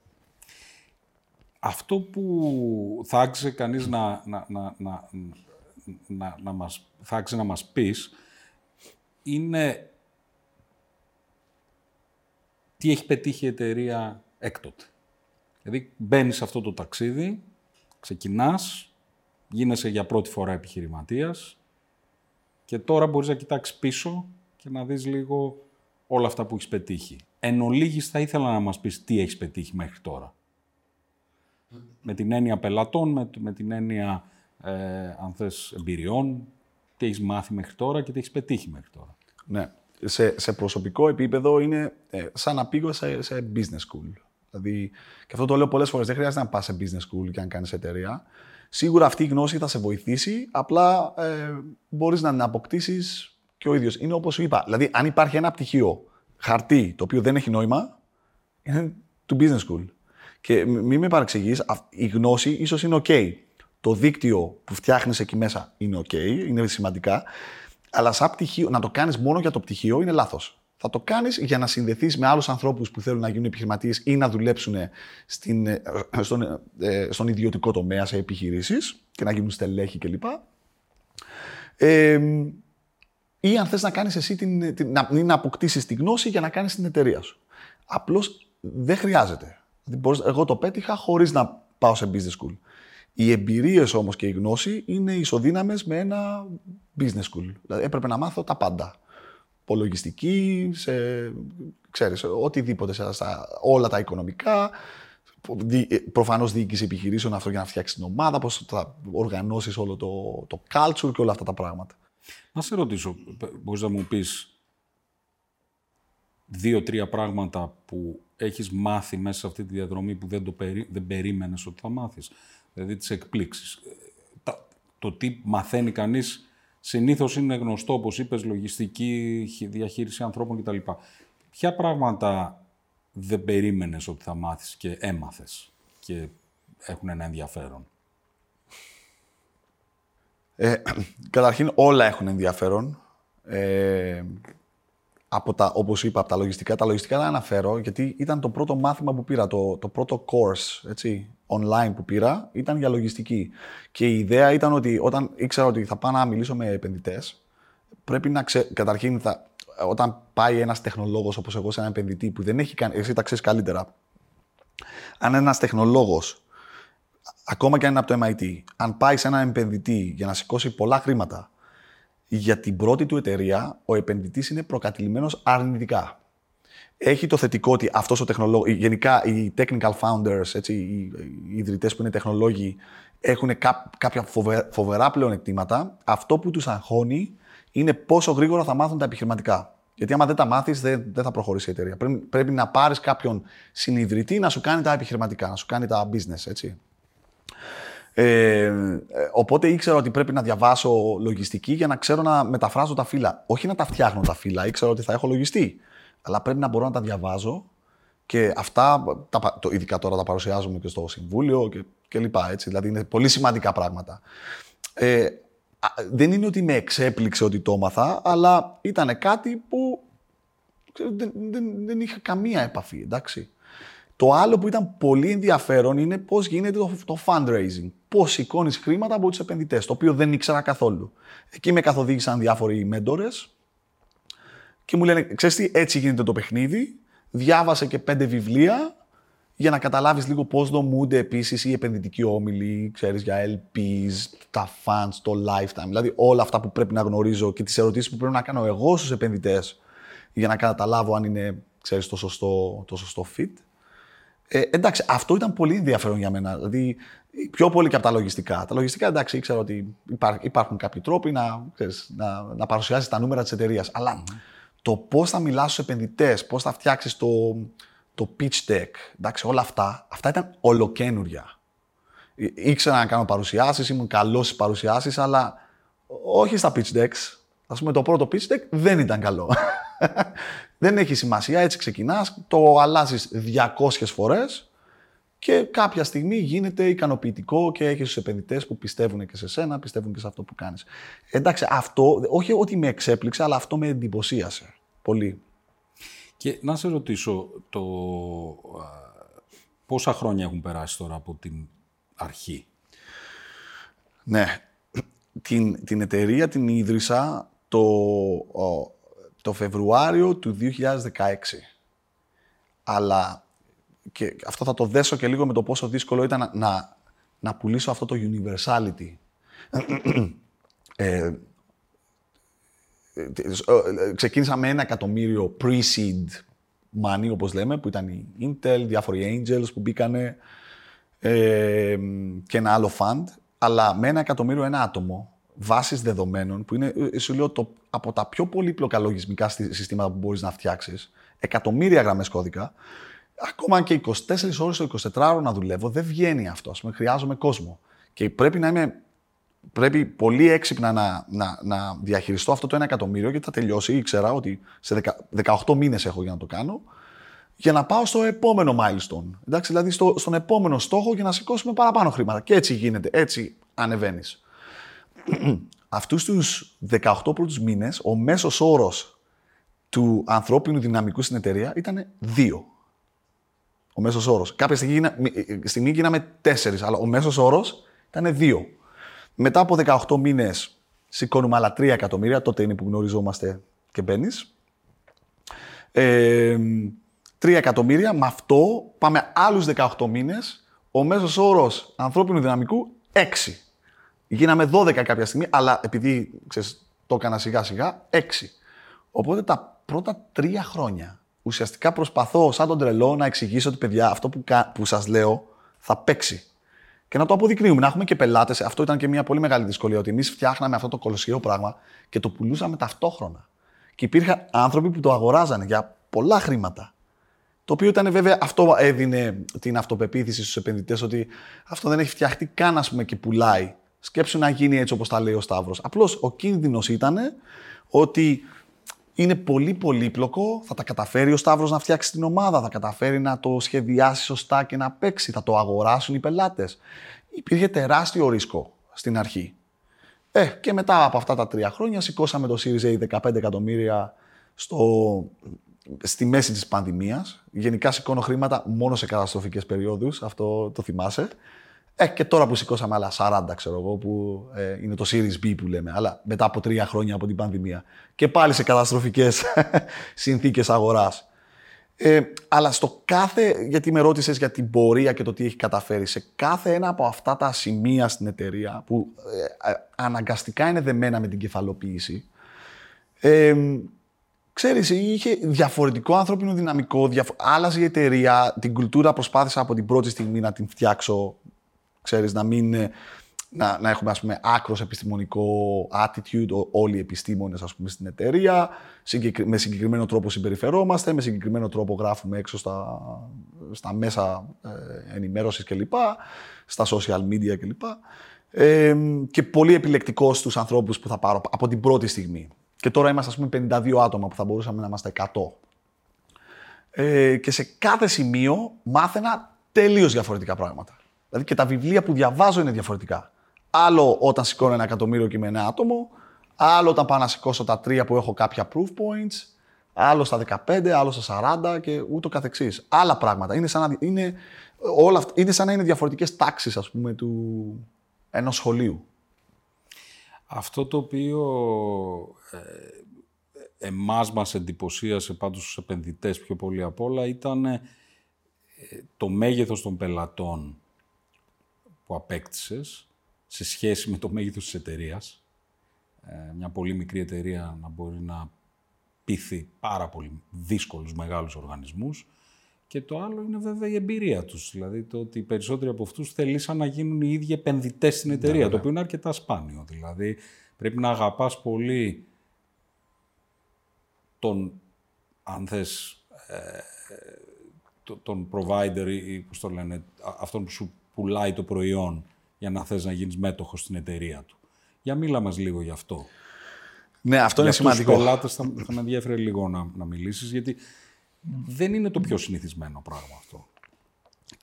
Αυτό που θα άξιζε κανείς να, να, να, να, να, να μας, θα άξιζε να μας πεις είναι τι έχει πετύχει η εταιρεία έκτοτε. Δηλαδή μπαίνεις σε αυτό το ταξίδι, ξεκινάς, γίνεσαι για πρώτη φορά επιχειρηματίας και τώρα μπορείς να κοιτάξεις πίσω και να δεις λίγο όλα αυτά που έχεις πετύχει. Εν ολίγης θα ήθελα να μας πεις τι έχεις πετύχει μέχρι τώρα. Με την έννοια πελατών, με, με την έννοια, ε, αν θες, εμπειριών, τι έχεις μάθει μέχρι τώρα και τι έχεις πετύχει μέχρι τώρα. Ναι. Σε, σε προσωπικό επίπεδο είναι ε, σαν να πήγω σε, σε business school. Δηλαδή, και αυτό το λέω πολλές φορές. Δεν χρειάζεται να πας σε business school και να κάνεις εταιρεία. Σίγουρα αυτή η γνώση θα σε βοηθήσει, απλά ε, μπορείς να την αποκτήσεις και ο ίδιος. Είναι όπως σου είπα. Δηλαδή, αν υπάρχει ένα πτυχίο χαρτί το οποίο δεν έχει νόημα, είναι του business school. Και μην με παρεξηγείς, η γνώση ίσως είναι OK. Το δίκτυο που φτιάχνεις εκεί μέσα είναι OK, είναι σημαντικά. Αλλά σαν πτυχίο, να το κάνεις μόνο για το πτυχίο είναι λάθος. Θα το κάνεις για να συνδεθείς με άλλους ανθρώπους που θέλουν να γίνουν επιχειρηματίες ή να δουλέψουν στην, ε, στον, ε, στον ιδιωτικό τομέα σε επιχειρήσεις και να γίνουν στελέχη κλπ. Ε, ή αν θες να κάνεις εσύ την, την, να, να αποκτήσεις τη γνώση για να κάνεις την εταιρεία σου. Απλώς δεν χρειάζεται. Δηλαδή, εγώ το πέτυχα χωρίς να πάω σε business school. Οι εμπειρίες όμως και η γνώση είναι ισοδύναμες με ένα business school. Δηλαδή έπρεπε να μάθω τα πάντα. Υπολογιστική, σε, ξέρεις, οτιδήποτε, σε, όλα τα οικονομικά, προφανώς διοίκηση επιχειρήσεων αυτό για να φτιάξει την ομάδα, πώς θα οργανώσεις όλο το, το culture και όλα αυτά τα πράγματα. Να σε ρωτήσω, μπορείς να μου πεις δύο-τρία πράγματα που έχεις μάθει μέσα σε αυτή τη διαδρομή που δεν, το περί, δεν περίμενες ότι θα μάθεις; Δηλαδή τις εκπλήξεις. Το τι μαθαίνει κανείς συνήθως είναι γνωστό, όπως είπες, λογιστική, διαχείριση ανθρώπων κτλ. Ποια πράγματα δεν περίμενες ότι θα μάθεις και έμαθες και έχουν ένα ενδιαφέρον; Ε, καταρχήν όλα έχουν ενδιαφέρον. Ε, από τα, όπως είπα, από τα λογιστικά. Τα λογιστικά δεν αναφέρω, γιατί ήταν το πρώτο μάθημα που πήρα, το, το πρώτο course, έτσι, online που πήρα, ήταν για λογιστική. Και η ιδέα ήταν ότι όταν ήξερα ότι θα πάω να μιλήσω με επενδυτές, πρέπει να ξέρω, καταρχήν θα, όταν πάει ένας τεχνολόγος όπως εγώ σε έναν επενδυτή που δεν έχει κάνει, εσύ τα ξέρεις καλύτερα, αν ένας τεχνολόγος ακόμα και αν είναι από το MIT, αν πάει σε έναν επενδυτή για να σηκώσει πολλά χρήματα για την πρώτη του εταιρεία, ο επενδυτής είναι προκατηλημένος αρνητικά. Έχει το θετικό ότι αυτός ο τεχνολόγος, γενικά οι technical founders, έτσι, οι, οι ιδρυτές που είναι τεχνολόγοι, έχουν κάποια φοβερά πλεονεκτήματα. Αυτό που τους αγχώνει είναι πόσο γρήγορα θα μάθουν τα επιχειρηματικά. Γιατί άμα δεν τα μάθεις, δεν, δεν θα προχωρήσει η εταιρεία. Πρέπει, πρέπει να πάρεις κάποιον συνειδητή να σου κάνει τα επιχειρηματικά, να σου κάνει τα business. Έτσι. Ε, οπότε ήξερα ότι πρέπει να διαβάσω λογιστική για να ξέρω να μεταφράζω τα φύλλα. Όχι να τα φτιάχνω τα φύλλα, ήξερα ότι θα έχω λογιστή. Αλλά πρέπει να μπορώ να τα διαβάζω και αυτά, τα, το, ειδικά τώρα τα παρουσιάζουμε και στο Συμβούλιο και, και λοιπά. Έτσι, δηλαδή είναι πολύ σημαντικά πράγματα. Ε, δεν είναι ότι με εξέπληξε ότι το έμαθα, αλλά ήταν κάτι που δεν, δεν, δεν είχα καμία επαφή, εντάξει. Το άλλο που ήταν πολύ ενδιαφέρον είναι πώς γίνεται το, το fundraising. Πώς σηκώνεις χρήματα από τους επενδυτές, το οποίο δεν ήξερα καθόλου. Εκεί με καθοδήγησαν διάφοροι μέντορες και μου λένε: Ξέρεις τι, έτσι γίνεται το παιχνίδι. Διάβασε και πέντε βιβλία για να καταλάβεις λίγο πώς δομούνται επίσης οι επενδυτικοί όμιλοι, ξέρεις για LPs, τα funds, το lifetime. Δηλαδή όλα αυτά που πρέπει να γνωρίζω και τις ερωτήσεις που πρέπει να κάνω εγώ στους επενδυτές για να καταλάβω αν είναι ξέρεις, το, σωστό, το σωστό fit. Ε, εντάξει, αυτό ήταν πολύ ενδιαφέρον για μένα. Δηλαδή, πιο πολύ και από τα λογιστικά. Τα λογιστικά, εντάξει, ήξερα ότι υπάρχουν κάποιοι τρόποι να, ξέρεις, να, να παρουσιάζει τα νούμερα της εταιρείας. Αλλά το πώς θα μιλάς στους επενδυτές, πώς θα φτιάξεις το, το pitch deck, εντάξει, όλα αυτά, αυτά ήταν ολοκένουργια. Ήξερα να κάνω παρουσιάσεις, ήμουν καλός στις παρουσιάσεις, αλλά όχι στα pitch decks. Α πούμε, το πρώτο pitch deck δεν ήταν καλό. Δεν έχει σημασία, έτσι ξεκινάς, το αλλάζεις 200 φορές και κάποια στιγμή γίνεται ικανοποιητικό και έχεις τους επενδυτές που πιστεύουν και σε σένα, πιστεύουν και σε αυτό που κάνεις. Εντάξει, αυτό, όχι ότι με εξέπληξε, αλλά αυτό με εντυπωσίασε πολύ. Και να σε ρωτήσω, το, πόσα χρόνια έχουν περάσει τώρα από την αρχή; Ναι, την, την εταιρεία την ίδρυσα το το Φεβρουάριο του 2016. Αλλά και αυτό θα το δέσω και λίγο με το πόσο δύσκολο ήταν να, να, να πουλήσω αυτό το universality. ε, ξεκίνησα με ένα εκατομμύριο pre-seed money, όπως λέμε, που ήταν η Intel, διάφοροι Angels που μπήκανε ε, και ένα άλλο fund, αλλά με ένα εκατομμύριο ένα άτομο, βάσεις δεδομένων, που είναι, ε, σου λέω, το, από τα πιο πολύπλοκα λογισμικά συστήματα που μπορείς να φτιάξεις, εκατομμύρια γραμμές κώδικα, ακόμα και 24 ώρες το 24 ώρο να δουλεύω, δεν βγαίνει αυτό. Ας πούμε, χρειάζομαι κόσμο. Και πρέπει να είμαι πρέπει πολύ έξυπνα να, να, να διαχειριστώ αυτό το ένα εκατομμύριο γιατί θα τελειώσει. Ήξερα ότι σε 18 μήνες έχω για να το κάνω για να πάω στο επόμενο milestone. Εντάξει, δηλαδή στο, στον επόμενο στόχο για να σηκώσουμε παραπάνω χρήματα. Και έτσι γίνεται, έτσι ανεβαίνεις. Αυτούς τους 18 πρώτους μήνες, ο μέσος όρος του ανθρώπινου δυναμικού στην εταιρεία ήταν 2. Ο μέσος όρος. Κάποια στιγμή, στιγμή γίναμε 4, αλλά ο μέσος όρος ήταν 2. Μετά από 18 μήνες σηκώνουμε άλλα 3 εκατομμύρια, τότε είναι που γνωριζόμαστε και μπαίνεις. Ε, 3 εκατομμύρια, με αυτό πάμε άλλους 18 μήνες. Ο μέσος όρος ανθρώπινου δυναμικού 6. Γίναμε 12 κάποια στιγμή, αλλά επειδή ξέρεις, το έκανα σιγά σιγά, 6. Οπότε τα πρώτα τρία χρόνια ουσιαστικά προσπαθώ σαν τον τρελό να εξηγήσω ότι παιδιά αυτό που, που σας λέω θα παίξει και να το αποδεικνύουμε, να έχουμε και πελάτες. Αυτό ήταν και μια πολύ μεγάλη δυσκολία. Ότι εμείς φτιάχναμε αυτό το κολοσιαίο πράγμα και το πουλούσαμε ταυτόχρονα. Και υπήρχαν άνθρωποι που το αγοράζανε για πολλά χρήματα. Το οποίο ήταν βέβαια, αυτό έδινε την αυτοπεποίθηση στους επενδυτές ότι αυτό δεν έχει φτιαχτεί καν, ας πούμε, και πουλάει. Σκέψου να γίνει έτσι όπως τα λέει ο Σταύρος. Απλώς ο κίνδυνος ήταν ότι είναι πολύ πολύπλοκο. Θα τα καταφέρει ο Σταύρος να φτιάξει την ομάδα, θα καταφέρει να το σχεδιάσει σωστά και να παίξει, θα το αγοράσουν οι πελάτες. Υπήρχε τεράστιο ρίσκο στην αρχή. Ε, και μετά από αυτά τα τρία χρόνια σηκώσαμε το Series A 15 εκατομμύρια στο, στη μέση της πανδημίας. Γενικά σηκώνω χρήματα μόνο σε καταστροφικές περιόδους, αυτό το θυμάσαι. Ε, και τώρα που σηκώσαμε άλλα 40, ξέρω εγώ, που ε, είναι το Series B που λέμε, αλλά μετά από τρία χρόνια από την πανδημία. Και πάλι σε καταστροφικές συνθήκες αγοράς. Ε, αλλά στο κάθε, γιατί με ρώτησες για την πορεία και το τι έχει καταφέρει, σε κάθε ένα από αυτά τα σημεία στην εταιρεία που ε, αναγκαστικά είναι δεμένα με την κεφαλοποίηση, ε, ξέρεις, είχε διαφορετικό ανθρώπινο δυναμικό, διαφο- άλλαζε η εταιρεία, την κουλτούρα προσπάθησα από την πρώτη στιγμή να την φτιάξω ξέρεις, να μην... Να, να έχουμε ας πούμε άκρος επιστημονικό attitude όλοι οι επιστήμονες ας πούμε στην εταιρεία. Με συγκεκριμένο τρόπο συμπεριφερόμαστε με συγκεκριμένο τρόπο γράφουμε έξω στα, στα μέσα ε, ενημέρωσης κλπ στα social media κλπ. Ε, και πολύ επιλεκτικό στους ανθρώπους που θα πάρω από την πρώτη στιγμή. Και τώρα είμαστε ας πούμε 52 άτομα που θα μπορούσαμε να είμαστε 100 ε, και σε κάθε σημείο μάθαινα τελείως διαφορετικά πράγματα Δηλαδή και τα βιβλία που διαβάζω είναι διαφορετικά. Άλλο όταν σηκώνω ένα εκατομμύριο και με ένα άτομο, άλλο όταν πάω να σηκώσω τα τρία που έχω κάποια proof points, άλλο στα 15, άλλο στα 40 και ούτω καθεξής. Άλλα πράγματα. Είναι σαν να είναι, όλα αυτά, είναι, σαν να είναι διαφορετικές τάξεις, ας πούμε, του ενός σχολείου. Αυτό το οποίο ε, εμάς μας εντυπωσίασε πάντως στους επενδυτές πιο πολύ απ' όλα ήταν ε, το μέγεθος των πελατών που απέκτησες σε σχέση με το μέγεθος της εταιρείας. Ε, μια πολύ μικρή εταιρεία να μπορεί να πείθει πάρα πολύ δύσκολους μεγάλους οργανισμούς και το άλλο είναι βέβαια η εμπειρία τους. Δηλαδή το ότι οι περισσότεροι από αυτούς θελήσαν να γίνουν οι ίδιοι επενδυτές στην εταιρεία, ναι, το οποίο είναι αρκετά σπάνιο. Δηλαδή πρέπει να αγαπάς πολύ τον, αν θες, ε, τον provider ή πώς το λένε, αυτόν που σου πουλάει το προϊόν για να θες να γίνεις μέτοχος στην εταιρεία του. Για μίλα μας λίγο γι' αυτό. Ναι, αυτό είναι σημαντικό. Για πελάτες θα, θα με ενδιαφέρει λίγο να, να μιλήσεις, γιατί δεν είναι το πιο συνηθισμένο πράγμα αυτό.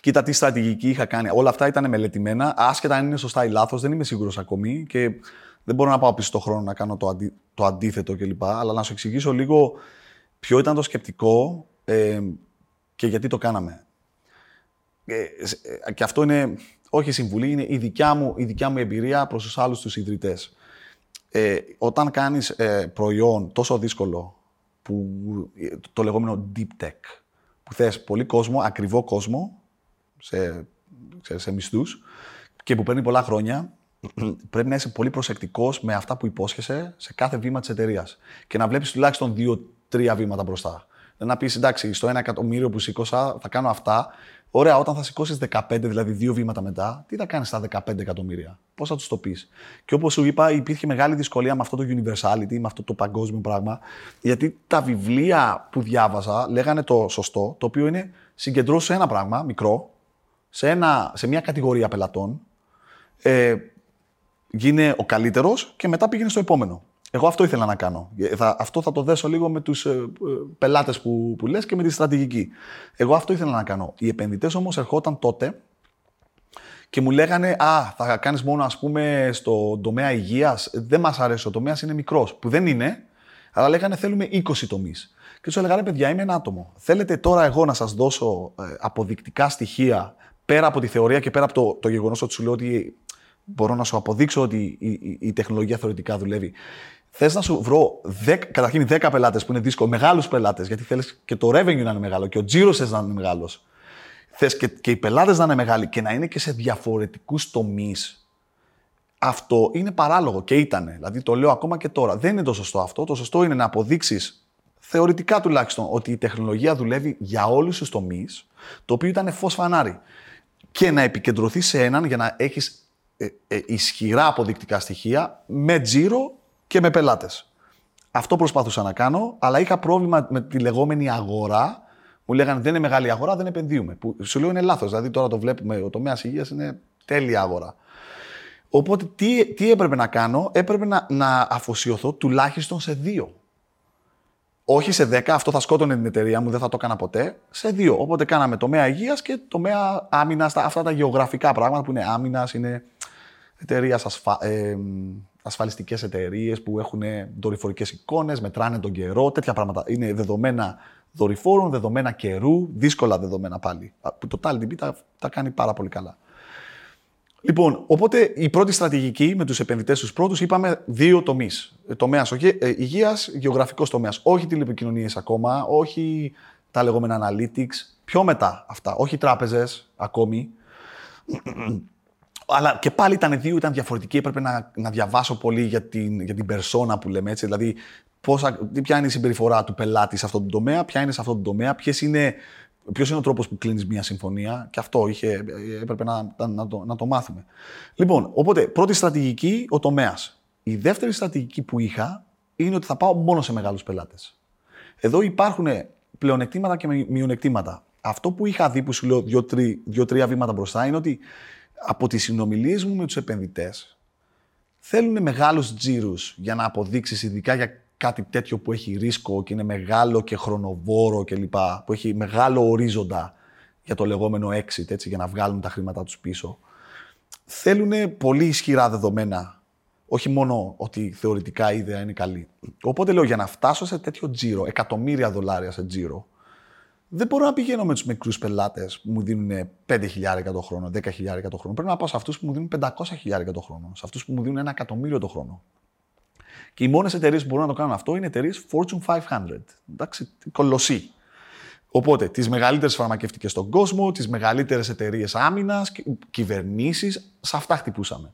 Κοίτα τι στρατηγική είχα κάνει. Όλα αυτά ήταν μελετημένα. Άσχετα αν είναι σωστά ή λάθος, δεν είμαι σίγουρος ακόμη και δεν μπορώ να πάω πίσω στον χρόνο να κάνω το, αντί, το αντίθετο κλπ. Αλλά να σου εξηγήσω λίγο ποιο ήταν το σκεπτικό ε, και γιατί το κάναμε. Ε, ε, και αυτό είναι όχι συμβουλή, είναι η δικιά μου, η δικιά μου εμπειρία προς τους άλλους τους ιδρυτές. Ε, όταν κάνεις προϊόν τόσο δύσκολο, που, το λεγόμενο deep tech, που θες πολύ κόσμο, ακριβό κόσμο, σε, σε, σε μισθούς και που παίρνει πολλά χρόνια, πρέπει να είσαι πολύ προσεκτικός με αυτά που υπόσχεσαι σε κάθε βήμα της εταιρείας. Και να βλέπεις τουλάχιστον δύο-τρία βήματα μπροστά. Να πεις εντάξει, στο ένα εκατομμύριο που σήκωσα θα κάνω αυτά. Ωραία, όταν θα σηκώσεις 15, δηλαδή δύο βήματα μετά, τι θα κάνεις στα 15 εκατομμύρια; Πώς θα τους το πεις; Και όπως σου είπα, υπήρχε μεγάλη δυσκολία με αυτό το universality, με αυτό το παγκόσμιο πράγμα. Γιατί τα βιβλία που διάβαζα λέγανε το σωστό, το οποίο είναι συγκεντρώσει ένα πράγμα μικρό, σε, ένα, σε μια κατηγορία πελατών, ε, γίνε ο καλύτερος και μετά πήγαινε στο επόμενο. Εγώ αυτό ήθελα να κάνω. Ε, θα, αυτό θα το δέσω λίγο με τους ε, ε πελάτες που, που λες και με τη στρατηγική. Εγώ αυτό ήθελα να κάνω. Οι επενδυτές όμως ερχόταν τότε και μου λέγανε Α, θα κάνεις μόνο ας πούμε στο τομέα υγείας. Δεν μας αρέσει. Ο τομέας είναι μικρός. Που δεν είναι, αλλά λέγανε θέλουμε 20 τομείς. Και τους έλεγα, παιδιά, είμαι ένα άτομο. Θέλετε τώρα εγώ να σας δώσω ε, αποδεικτικά στοιχεία πέρα από τη θεωρία και πέρα από το, το γεγονός ότι σου λέω ότι μπορώ να σου αποδείξω ότι η, η, η τεχνολογία θεωρητικά δουλεύει. Θες να σου βρω 10, καταρχήν 10 πελάτες που είναι δύσκολο, μεγάλους πελάτες, γιατί θέλεις και το revenue να είναι μεγάλο και ο τζίρο θε να είναι μεγάλος. Θες και, και οι πελάτες να είναι μεγάλοι και να είναι και σε διαφορετικούς τομείς. Αυτό είναι παράλογο και ήταν. Δηλαδή το λέω ακόμα και τώρα. Δεν είναι το σωστό αυτό. Το σωστό είναι να αποδείξεις, θεωρητικά τουλάχιστον, ότι η τεχνολογία δουλεύει για όλους τους τομείς, το οποίο ήταν φως φανάρι. Και να επικεντρωθείς σε έναν για να έχεις ε, ε, ισχυρά αποδεικτικά στοιχεία με τζίρο και με πελάτες. Αυτό προσπαθούσα να κάνω, αλλά είχα πρόβλημα με τη λεγόμενη αγορά. Μου λέγανε δεν είναι μεγάλη αγορά, δεν επενδύουμε. Που σου λέω είναι λάθος. Δηλαδή τώρα το βλέπουμε, ο τομέας υγείας είναι τέλεια αγορά. Οπότε τι, τι έπρεπε να κάνω, έπρεπε να, να αφοσιωθώ τουλάχιστον σε δύο. Όχι σε δέκα, αυτό θα σκότωνε την εταιρεία μου, δεν θα το έκανα ποτέ. Σε δύο. Οπότε κάναμε τομέα υγείας και τομέα άμυνας, αυτά τα γεωγραφικά πράγματα που είναι άμυνας, είναι εταιρείας ασφα... ε, ασφαλιστικές εταιρείες που έχουν δορυφορικές εικόνες, μετράνε τον καιρό, τέτοια πράγματα. Είναι δεδομένα δορυφόρων, δεδομένα καιρού, δύσκολα δεδομένα πάλι. Που το TalDB τα, τα κάνει πάρα πολύ καλά. Λοιπόν, οπότε η πρώτη στρατηγική με τους επενδυτές τους πρώτους είπαμε δύο τομείς. Τομέας ε, υγείας, γεωγραφικός τομέας. Όχι τηλεπικοινωνίες ακόμα, όχι τα λεγόμενα analytics. Πιο μετά αυτά, όχι τράπεζες ακόμη. Αλλά και πάλι ήταν δύο, ήταν διαφορετικοί. Έπρεπε να, να διαβάσω πολύ για την, για την persona που λέμε έτσι. Δηλαδή, πόσα, ποια είναι η συμπεριφορά του πελάτη σε αυτόν τον τομέα, ποια είναι σε αυτόν τον τομέα, ποιος είναι, ποιος είναι ο τρόπος που κλείνεις μια συμφωνία. Και αυτό είχε, έπρεπε να, να, το, να το μάθουμε. Λοιπόν, οπότε, πρώτη στρατηγική, ο τομέας. Η δεύτερη στρατηγική που είχα είναι ότι θα πάω μόνο σε μεγάλους πελάτες. Εδώ υπάρχουν πλεονεκτήματα και μειονεκτήματα. Αυτό που είχα δει που σου λέω δύο-τρία βήματα μπροστά είναι ότι από τις συνομιλίες μου με τους επενδυτές θέλουν μεγάλους τζίρους για να αποδείξεις ειδικά για κάτι τέτοιο που έχει ρίσκο και είναι μεγάλο και χρονοβόρο κλπ. που έχει μεγάλο ορίζοντα για το λεγόμενο exit, έτσι, για να βγάλουν τα χρήματά τους πίσω. Θέλουν πολύ ισχυρά δεδομένα. Όχι μόνο ότι θεωρητικά η ιδέα είναι καλή. Οπότε λέω για να φτάσω σε τέτοιο τζίρο, εκατομμύρια δολάρια σε τζίρο, δεν μπορώ να πηγαίνω με τους μικρούς πελάτες που μου δίνουν 5.000 το χρόνο, 10.000 το χρόνο. Πρέπει να πάω σε αυτούς που μου δίνουν 500.000 το χρόνο, σε αυτούς που μου δίνουν ένα εκατομμύριο το χρόνο. Και οι μόνες εταιρείες που μπορούν να το κάνουν αυτό είναι εταιρείες Fortune 500. Εντάξει, κολοσσί. Οπότε, τις μεγαλύτερες φαρμακευτικές στον κόσμο, τις μεγαλύτερες εταιρείες άμυνας, κυβερνήσεις, σε αυτά χτυπούσαμε.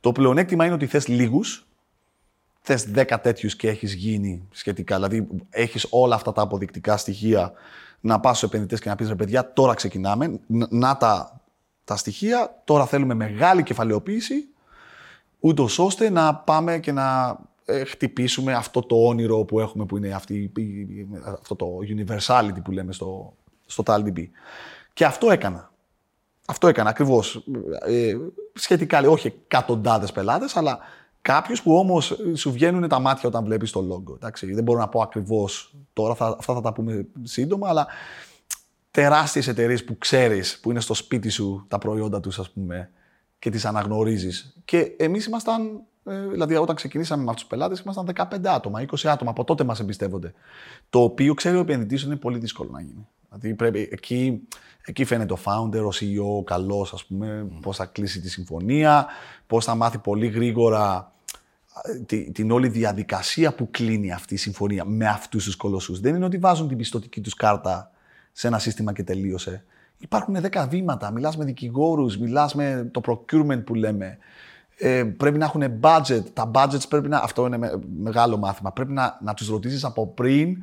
Το πλεονέκτημα είναι ότι θες λίγους, θες 10 τέτοιους και έχεις γίνει σχετικά. Δηλαδή, έχεις όλα αυτά τα αποδεικτικά στοιχεία να πας στους επενδυτές και να πεις ρε παιδιά, τώρα ξεκινάμε. Να τα, τα στοιχεία, τώρα θέλουμε μεγάλη κεφαλαιοποίηση, ούτως ώστε να πάμε και να ε, χτυπήσουμε αυτό το όνειρο που έχουμε, που είναι αυτή, αυτό το universality που λέμε στο, στο TALDB. Και αυτό έκανα. Αυτό έκανα ακριβώς. Ε, σχετικά, όχι εκατοντάδες πελάτες, αλλά Κάποιου που όμως σου βγαίνουν τα μάτια όταν βλέπεις το logo. Εντάξει, δεν μπορώ να πω ακριβώς τώρα, θα, αυτά θα τα πούμε σύντομα, αλλά τεράστιες εταιρείες που ξέρεις, που είναι στο σπίτι σου τα προϊόντα τους, ας πούμε, και τις αναγνωρίζεις. Και εμείς ήμασταν, ε, δηλαδή όταν ξεκινήσαμε με αυτούς τους πελάτες, ήμασταν 15 άτομα, 20 άτομα. Από τότε μας εμπιστεύονται. Το οποίο ξέρει ο επενδυτής ότι είναι πολύ δύσκολο να γίνει. Δηλαδή πρέπει, εκεί, εκεί φαίνεται ο founder, ο CEO, ο καλός, ας πούμε, mm. πώς θα κλείσει τη συμφωνία, πώς θα μάθει πολύ γρήγορα ε, την όλη διαδικασία που κλείνει αυτή η συμφωνία με αυτούς τους κολοσσούς. Δεν είναι ότι βάζουν την πιστοτική τους κάρτα σε ένα σύστημα και τελείωσε. Υπάρχουν 10 βήματα. Μιλάς με δικηγόρους, μιλάς με το procurement που λέμε. Ε, πρέπει να έχουν budget. Τα budgets πρέπει να. Αυτό είναι μεγάλο μάθημα. Πρέπει να, να τους ρωτήσεις από πριν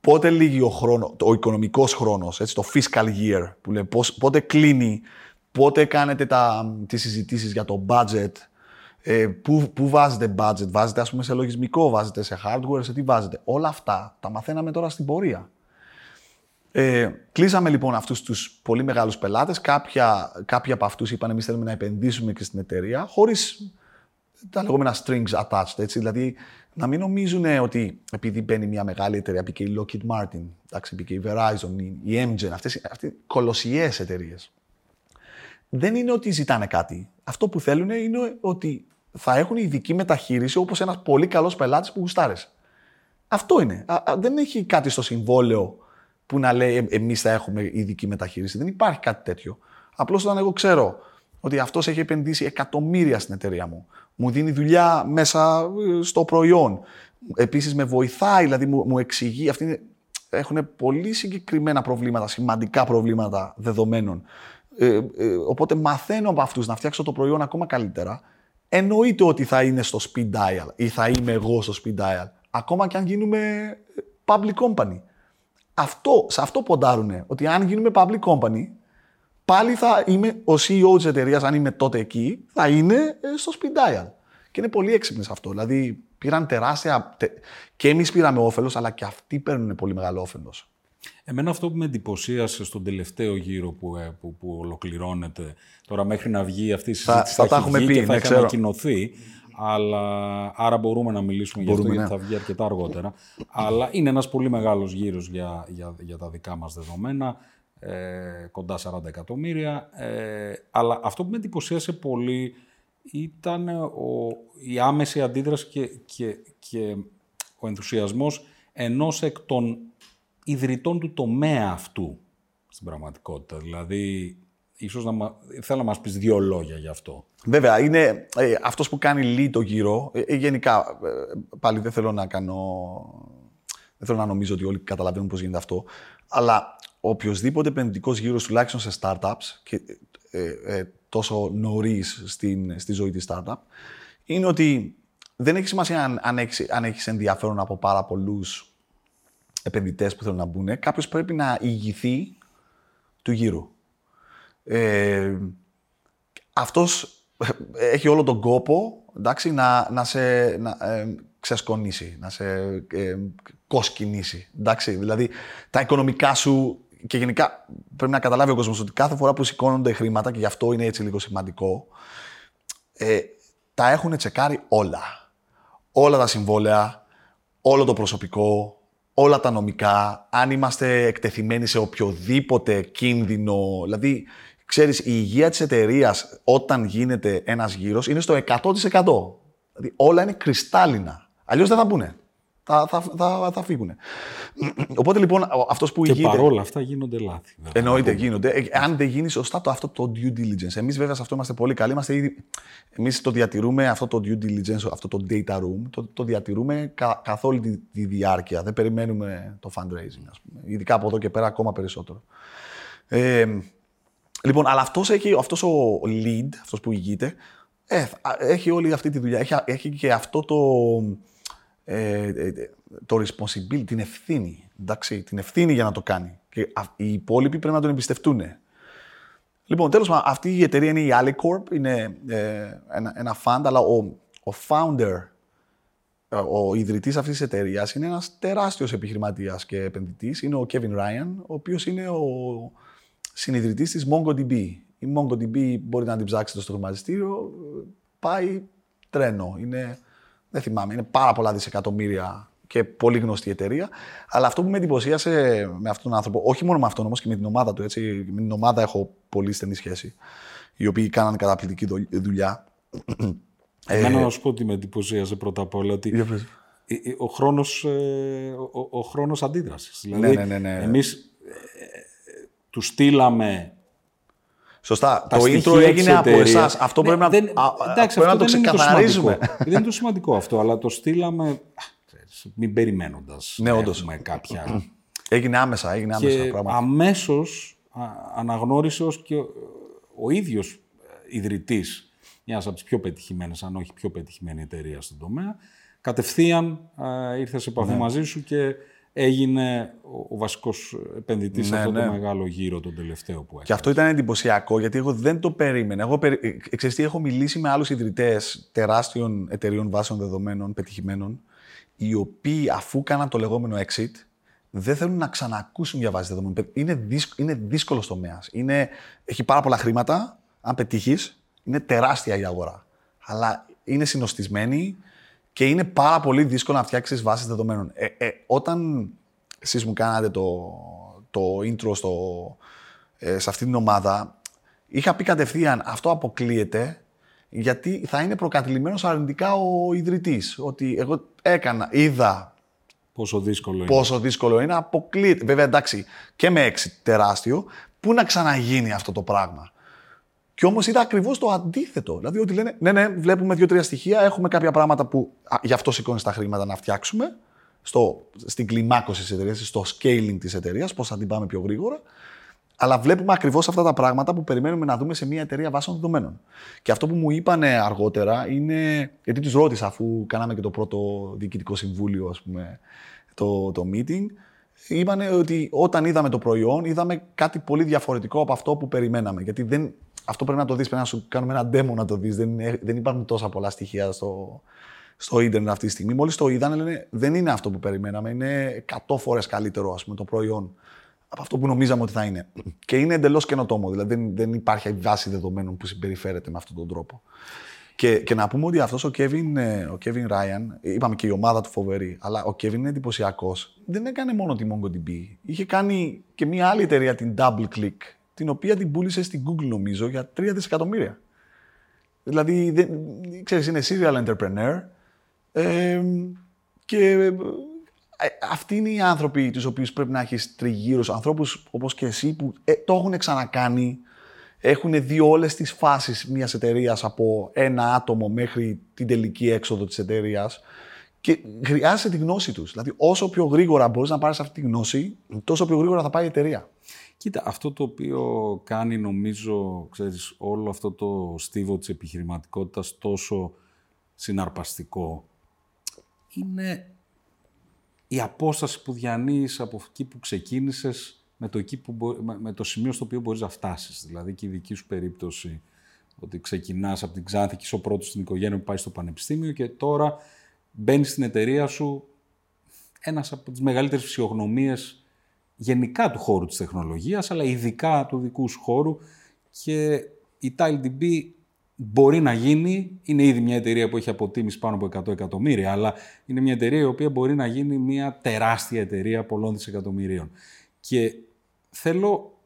πότε λύγει ο, χρόνο, ο οικονομικός χρόνος, έτσι, το fiscal year, που λέει, πώς, πότε κλείνει, πότε κάνετε τα, τις συζητήσεις για το budget, ε, πού, πού βάζετε budget, βάζετε ας πούμε σε λογισμικό, βάζετε σε hardware, σε τι βάζετε. Όλα αυτά τα μαθαίναμε τώρα στην πορεία. Ε, κλείσαμε λοιπόν αυτούς τους πολύ μεγάλους πελάτες. Κάποια, κάποιοι από αυτούς είπαν εμείς θέλουμε να επενδύσουμε και στην εταιρεία, χωρίς τα λεγόμενα strings attached. Έτσι. Δηλαδή να μην νομίζουν ότι επειδή μπαίνει μια μεγάλη εταιρεία, μπήκε η Lockheed Martin, εντάξει, μπήκε η Verizon, η Amgen, αυτές, αυτές οι κολοσιαίες εταιρείες. Δεν είναι ότι ζητάνε κάτι. Αυτό που θέλουν είναι ότι θα έχουν ειδική μεταχείριση όπως ένας πολύ καλός πελάτης που γουστάρεσαι. Αυτό είναι. δεν έχει κάτι στο συμβόλαιο που να λέει «Ε, εμείς θα έχουμε ειδική μεταχείριση. Δεν υπάρχει κάτι τέτοιο. Απλώς όταν εγώ ξέρω ότι αυτός έχει επενδύσει εκατομμύρια στην εταιρεία μου, μου δίνει δουλειά μέσα ε, στο προϊόν. Επίσης με βοηθάει, δηλαδή μου, μου εξηγεί. Αυτοί έχουν πολύ συγκεκριμένα προβλήματα, σημαντικά προβλήματα δεδομένων. Ε, ε, οπότε μαθαίνω από αυτούς να φτιάξω το προϊόν ακόμα καλύτερα. Εννοείται ότι θα είναι στο speed dial ή θα είμαι εγώ στο speed dial. Ακόμα και αν γίνουμε public company. Αυτό, σε αυτό ποντάρουνε. Ότι αν γίνουμε public company, πάλι θα είμαι ο CEO της εταιρείας, αν είμαι τότε εκεί, θα είναι ε, στο speed dial. Και είναι πολύ έξυπνοι σε αυτό. Δηλαδή πήραν τεράστια. και εμείς πήραμε όφελος, αλλά και αυτοί παίρνουν πολύ μεγάλο όφελος. Εμένα αυτό που με εντυπωσίασε στον τελευταίο γύρο που, ε, που, που ολοκληρώνεται, τώρα μέχρι να βγει αυτή η συζήτηση θα, θα, θα έχουμε πει, και θα ναι, έχει ανακοινωθεί, αλλά, άρα μπορούμε να μιλήσουμε για αυτό, γιατί ναι. θα βγει αρκετά αργότερα. αλλά είναι ένας πολύ μεγάλος γύρος για, για, για τα δικά μας δεδομένα ε, κοντά 40 εκατομμύρια. Ε, αλλά αυτό που με εντυπωσίασε πολύ ήταν ο, η άμεση αντίδραση και, και, και ο ενθουσιασμός ενός εκ των ιδρυτών του τομέα αυτού στην πραγματικότητα. Δηλαδή, ίσως να θέλω να μας πεις δύο λόγια γι' αυτό. Βέβαια, είναι ε, αυτός που κάνει lead το γύρο. Ε, ε, γενικά, ε, πάλι δεν θέλω να κάνω... Δεν θέλω να νομίζω ότι όλοι καταλαβαίνουν πώς γίνεται αυτό. Αλλά οποιοδήποτε επενδυτικός γύρος, τουλάχιστον σε startups, και ε, ε, τόσο νωρίς στη ζωή της startup, είναι ότι δεν έχει σημασία αν, αν έχεις αν έχεις ενδιαφέρον από πάρα πολλούς επενδυτές που θέλουν να μπουν. Κάποιος πρέπει να ηγηθεί του γύρου. Ε, αυτός έχει όλο τον κόπο εντάξει, να, να σε να, ε, ξεσκονίσει, να σε ε, κοσκινήσει. Εντάξει, δηλαδή τα οικονομικά σου και γενικά πρέπει να καταλάβει ο κόσμος ότι κάθε φορά που σηκώνονται χρήματα, και γι' αυτό είναι έτσι λίγο σημαντικό, ε, τα έχουν τσεκάρει όλα. Όλα τα συμβόλαια, όλο το προσωπικό, όλα τα νομικά, αν είμαστε εκτεθειμένοι σε οποιοδήποτε κίνδυνο. Δηλαδή, ξέρεις, η υγεία της εταιρείας όταν γίνεται ένας γύρος είναι στο 100%. Δηλαδή, όλα είναι κρυστάλλινα. Αλλιώς δεν θα μπουν θα, θα, θα, θα φύγουν. Οπότε λοιπόν αυτός που ηγείται. Και παρόλα αυτά γίνονται λάθη. Εννοείται γίνονται. Ε, αν δεν γίνει σωστά το, αυτό το due diligence. Εμείς βέβαια σε αυτό είμαστε πολύ καλοί. Είμαστε ήδη... Εμείς το διατηρούμε αυτό το due diligence, αυτό το data room, το, το διατηρούμε κα, καθ' όλη τη, τη, διάρκεια. Δεν περιμένουμε το fundraising, ας πούμε. Ειδικά από εδώ και πέρα ακόμα περισσότερο. Ε, λοιπόν, αλλά αυτός, έχει, αυτός ο lead, αυτός που ηγείται, ε, έχει όλη αυτή τη δουλειά. Έχει, έχει και αυτό το, ε, ε, το responsibility, την ευθύνη. Εντάξει, την ευθύνη για να το κάνει. Και οι υπόλοιποι πρέπει να τον εμπιστευτούν. Λοιπόν, τέλος πάντων, αυτή η εταιρεία είναι η Alicorp, είναι ε, ένα, ένα fund, αλλά ο, ο founder, ε, ο ιδρυτής αυτής της εταιρείας είναι ένας τεράστιος επιχειρηματίας και επενδυτής, είναι ο Kevin Ryan, ο οποίος είναι ο συνειδητής της MongoDB. Η MongoDB μπορεί να την ψάξετε στο χρηματιστήριο, πάει τρένο. Είναι δεν θυμάμαι, είναι πάρα πολλά δισεκατομμύρια και πολύ γνωστή εταιρεία. Αλλά αυτό που με εντυπωσίασε με αυτόν τον άνθρωπο, όχι μόνο με αυτόν όμως και με την ομάδα του, έτσι, με την ομάδα έχω πολύ στενή σχέση, οι οποίοι κάνανε καταπληκτική δουλειά. Εμένα να σου πω ότι με εντυπωσίασε πρώτα απ' όλα ότι ο χρόνος, ε, ο, ο χρόνος αντίδρασης. Δηλαδή, ναι, ναι, ναι, ναι. εμείς ε, του στείλαμε Σωστά. το intro έγινε από εσάς. Αυτό ναι, πρέπει να, δεν, εντάξει, πρέπει να το ξεκαθαρίζουμε. δεν είναι το σημαντικό αυτό, αλλά το στείλαμε. μην περιμένοντας ναι, να έχουμε κάποια Έγινε άμεσα, έγινε άμεσα και πράγματι. αμέσως α, αναγνώρισες ως και ο, ο ίδιος ε, ιδρυτής μιας από τις πιο πετυχημένες, αν όχι πιο πετυχημένη εταιρεία στον τομέα, κατευθείαν α, ήρθες σε επαφή Ναι. μαζί σου και έγινε ο, ο βασικός επενδυτής σε Ναι, αυτό ναι. το μεγάλο γύρο τον τελευταίο που Και έκανε. αυτό ήταν εντυπωσιακό γιατί εγώ δεν το περίμενα. Εγώ περι... ε, ξέρεις τι, έχω μιλήσει με άλλους ιδρυτές τεράστιων εταιρείων βάσεων δεδομένων πετυχημένων, οι οποίοι αφού κάναν το λεγόμενο exit, δεν θέλουν να ξανακούσουν για βάση δεδομένων. Είναι, δύσκ... είναι δύσκολος τομέας. Είναι... Έχει πάρα πολλά χρήματα. Αν πετύχεις, είναι τεράστια η αγορά. Αλλά είναι συνοστισμένη και είναι πάρα πολύ δύσκολο να φτιάξεις βάσεις δεδομένων. Ε, ε, όταν εσείς μου κάνατε το, το intro στο, ε, σε αυτή την ομάδα, είχα πει κατευθείαν αυτό αποκλείεται γιατί θα είναι προκατηλημένος αρνητικά ο ιδρυτής. Ότι εγώ έκανα, είδα Πόσο δύσκολο είναι. πόσο δύσκολο είναι, αποκλείεται. Βέβαια, εντάξει, και με έξι τεράστιο, πού να ξαναγίνει αυτό το πράγμα. Και όμως είδα ακριβώς το αντίθετο. Δηλαδή, ότι λένε, ναι, ναι, βλέπουμε δύο-τρία στοιχεία, έχουμε κάποια πράγματα που α, γι' αυτό σηκώνεις τα χρήματα να φτιάξουμε, στο, στην κλιμάκωση της εταιρείας, στο scaling της εταιρείας, πώς θα την πάμε πιο γρήγορα. Αλλά βλέπουμε ακριβώς αυτά τα πράγματα που περιμένουμε να δούμε σε μια εταιρεία βάσεων δεδομένων. Και αυτό που μου είπαν αργότερα είναι. Γιατί τους ρώτησα, αφού κάναμε και το πρώτο διοικητικό συμβούλιο, ας πούμε, το, το meeting, είπαν ότι όταν είδαμε το προϊόν, είδαμε κάτι πολύ διαφορετικό από αυτό που περιμέναμε. Γιατί δεν, αυτό πρέπει να το δεις, πρέπει να σου κάνουμε ένα demo να το δεις. Δεν, δεν υπάρχουν τόσα πολλά στοιχεία στο, στο ίντερνετ αυτή τη στιγμή. Μόλις το είδαν, λένε δεν είναι αυτό που περιμέναμε. Είναι 100 φορές καλύτερο ας πούμε, το προϊόν από αυτό που νομίζαμε ότι θα είναι. Και είναι εντελώς καινοτόμο. Δηλαδή δεν, δεν υπάρχει βάση δεδομένων που συμπεριφέρεται με αυτόν τον τρόπο. Και, και να πούμε ότι αυτός ο Kevin, ε, ο Kevin Ryan, είπαμε και η ομάδα του φοβερή, αλλά ο Kevin είναι εντυπωσιακός. Δεν έκανε μόνο τη MongoDB. Είχε κάνει και μια άλλη εταιρεία, την DoubleClick, την οποία την πούλησε στην Google νομίζω για 3 δισεκατομμύρια. Δηλαδή, δεν, ξέρεις, είναι serial entrepreneur ε, και ε, αυτοί είναι οι άνθρωποι τους οποίους πρέπει να έχεις τριγύρω σου. Ανθρώπους όπως και εσύ που ε, το έχουν ξανακάνει, έχουν δει όλες τις φάσεις μιας εταιρείας από ένα άτομο μέχρι την τελική έξοδο της εταιρείας και χρειάζεσαι τη γνώση τους. Δηλαδή όσο πιο γρήγορα μπορείς να πάρεις αυτή τη γνώση, τόσο πιο γρήγορα θα πάει η εταιρεία. Κοίτα, αυτό το οποίο κάνει νομίζω, ξέρεις, όλο αυτό το στίβο της επιχειρηματικότητας τόσο συναρπαστικό είναι η απόσταση που διανύεις από εκεί που ξεκίνησες με το, εκεί που μπο- με- με το σημείο στο οποίο μπορείς να φτάσεις. Δηλαδή και η δική σου περίπτωση ότι ξεκινάς από την Ξάνθη και είσαι ο πρώτος στην οικογένεια που πάει στο πανεπιστήμιο και τώρα μπαίνεις στην εταιρεία σου ένας από τις μεγαλύτερες φυσιογνωμίες γενικά του χώρου της τεχνολογίας, αλλά ειδικά του δικού σου χώρου και η TileDB μπορεί να γίνει, είναι ήδη μια εταιρεία που έχει αποτίμηση πάνω από 100 εκατομμύρια, αλλά είναι μια εταιρεία η οποία μπορεί να γίνει μια τεράστια εταιρεία πολλών δισεκατομμυρίων. Και θέλω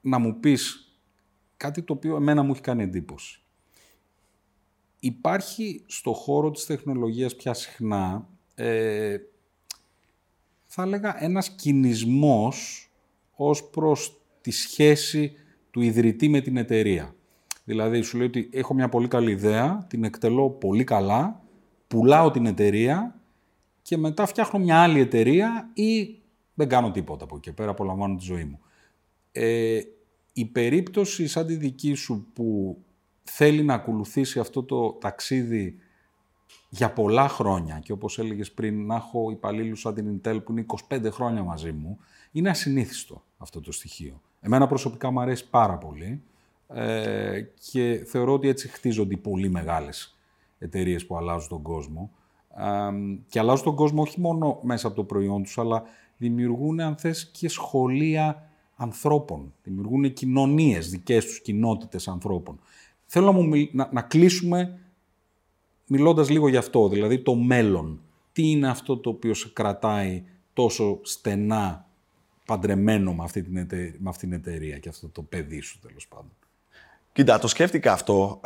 να μου πεις κάτι το οποίο εμένα μου έχει κάνει εντύπωση. Υπάρχει στο χώρο της τεχνολογίας πια συχνά ε, θα έλεγα ένας κινησμός ως προς τη σχέση του ιδρυτή με την εταιρεία. Δηλαδή σου λέει ότι έχω μια πολύ καλή ιδέα, την εκτελώ πολύ καλά, πουλάω την εταιρεία και μετά φτιάχνω μια άλλη εταιρεία ή δεν κάνω τίποτα από εκεί και πέρα, απολαμβάνω τη ζωή μου. Ε, η περίπτωση σαν τη δική σου που θέλει να ακολουθήσει αυτό το ταξίδι για πολλά χρόνια και όπως έλεγες πριν να έχω υπαλλήλους σαν την Intel που είναι 25 χρόνια μαζί μου, είναι ασυνήθιστο αυτό το στοιχείο. Εμένα προσωπικά μου αρέσει πάρα πολύ ε, και θεωρώ ότι έτσι χτίζονται οι πολύ μεγάλες εταιρείες που αλλάζουν τον κόσμο. Ε, και αλλάζουν τον κόσμο όχι μόνο μέσα από το προϊόν τους, αλλά δημιουργούν, αν θες, και σχολεία ανθρώπων. Δημιουργούν κοινωνίες, δικές τους κοινότητες ανθρώπων. Θέλω να, μου, μιλ- να, να κλείσουμε μιλώντας λίγο γι' αυτό, δηλαδή το μέλλον. Τι είναι αυτό το οποίο σε κρατάει τόσο στενά παντρεμένο με αυτή την, εται- με αυτή την εταιρεία και αυτό το παιδί σου τέλος πάντων; Κοίτα, το σκέφτηκα αυτό.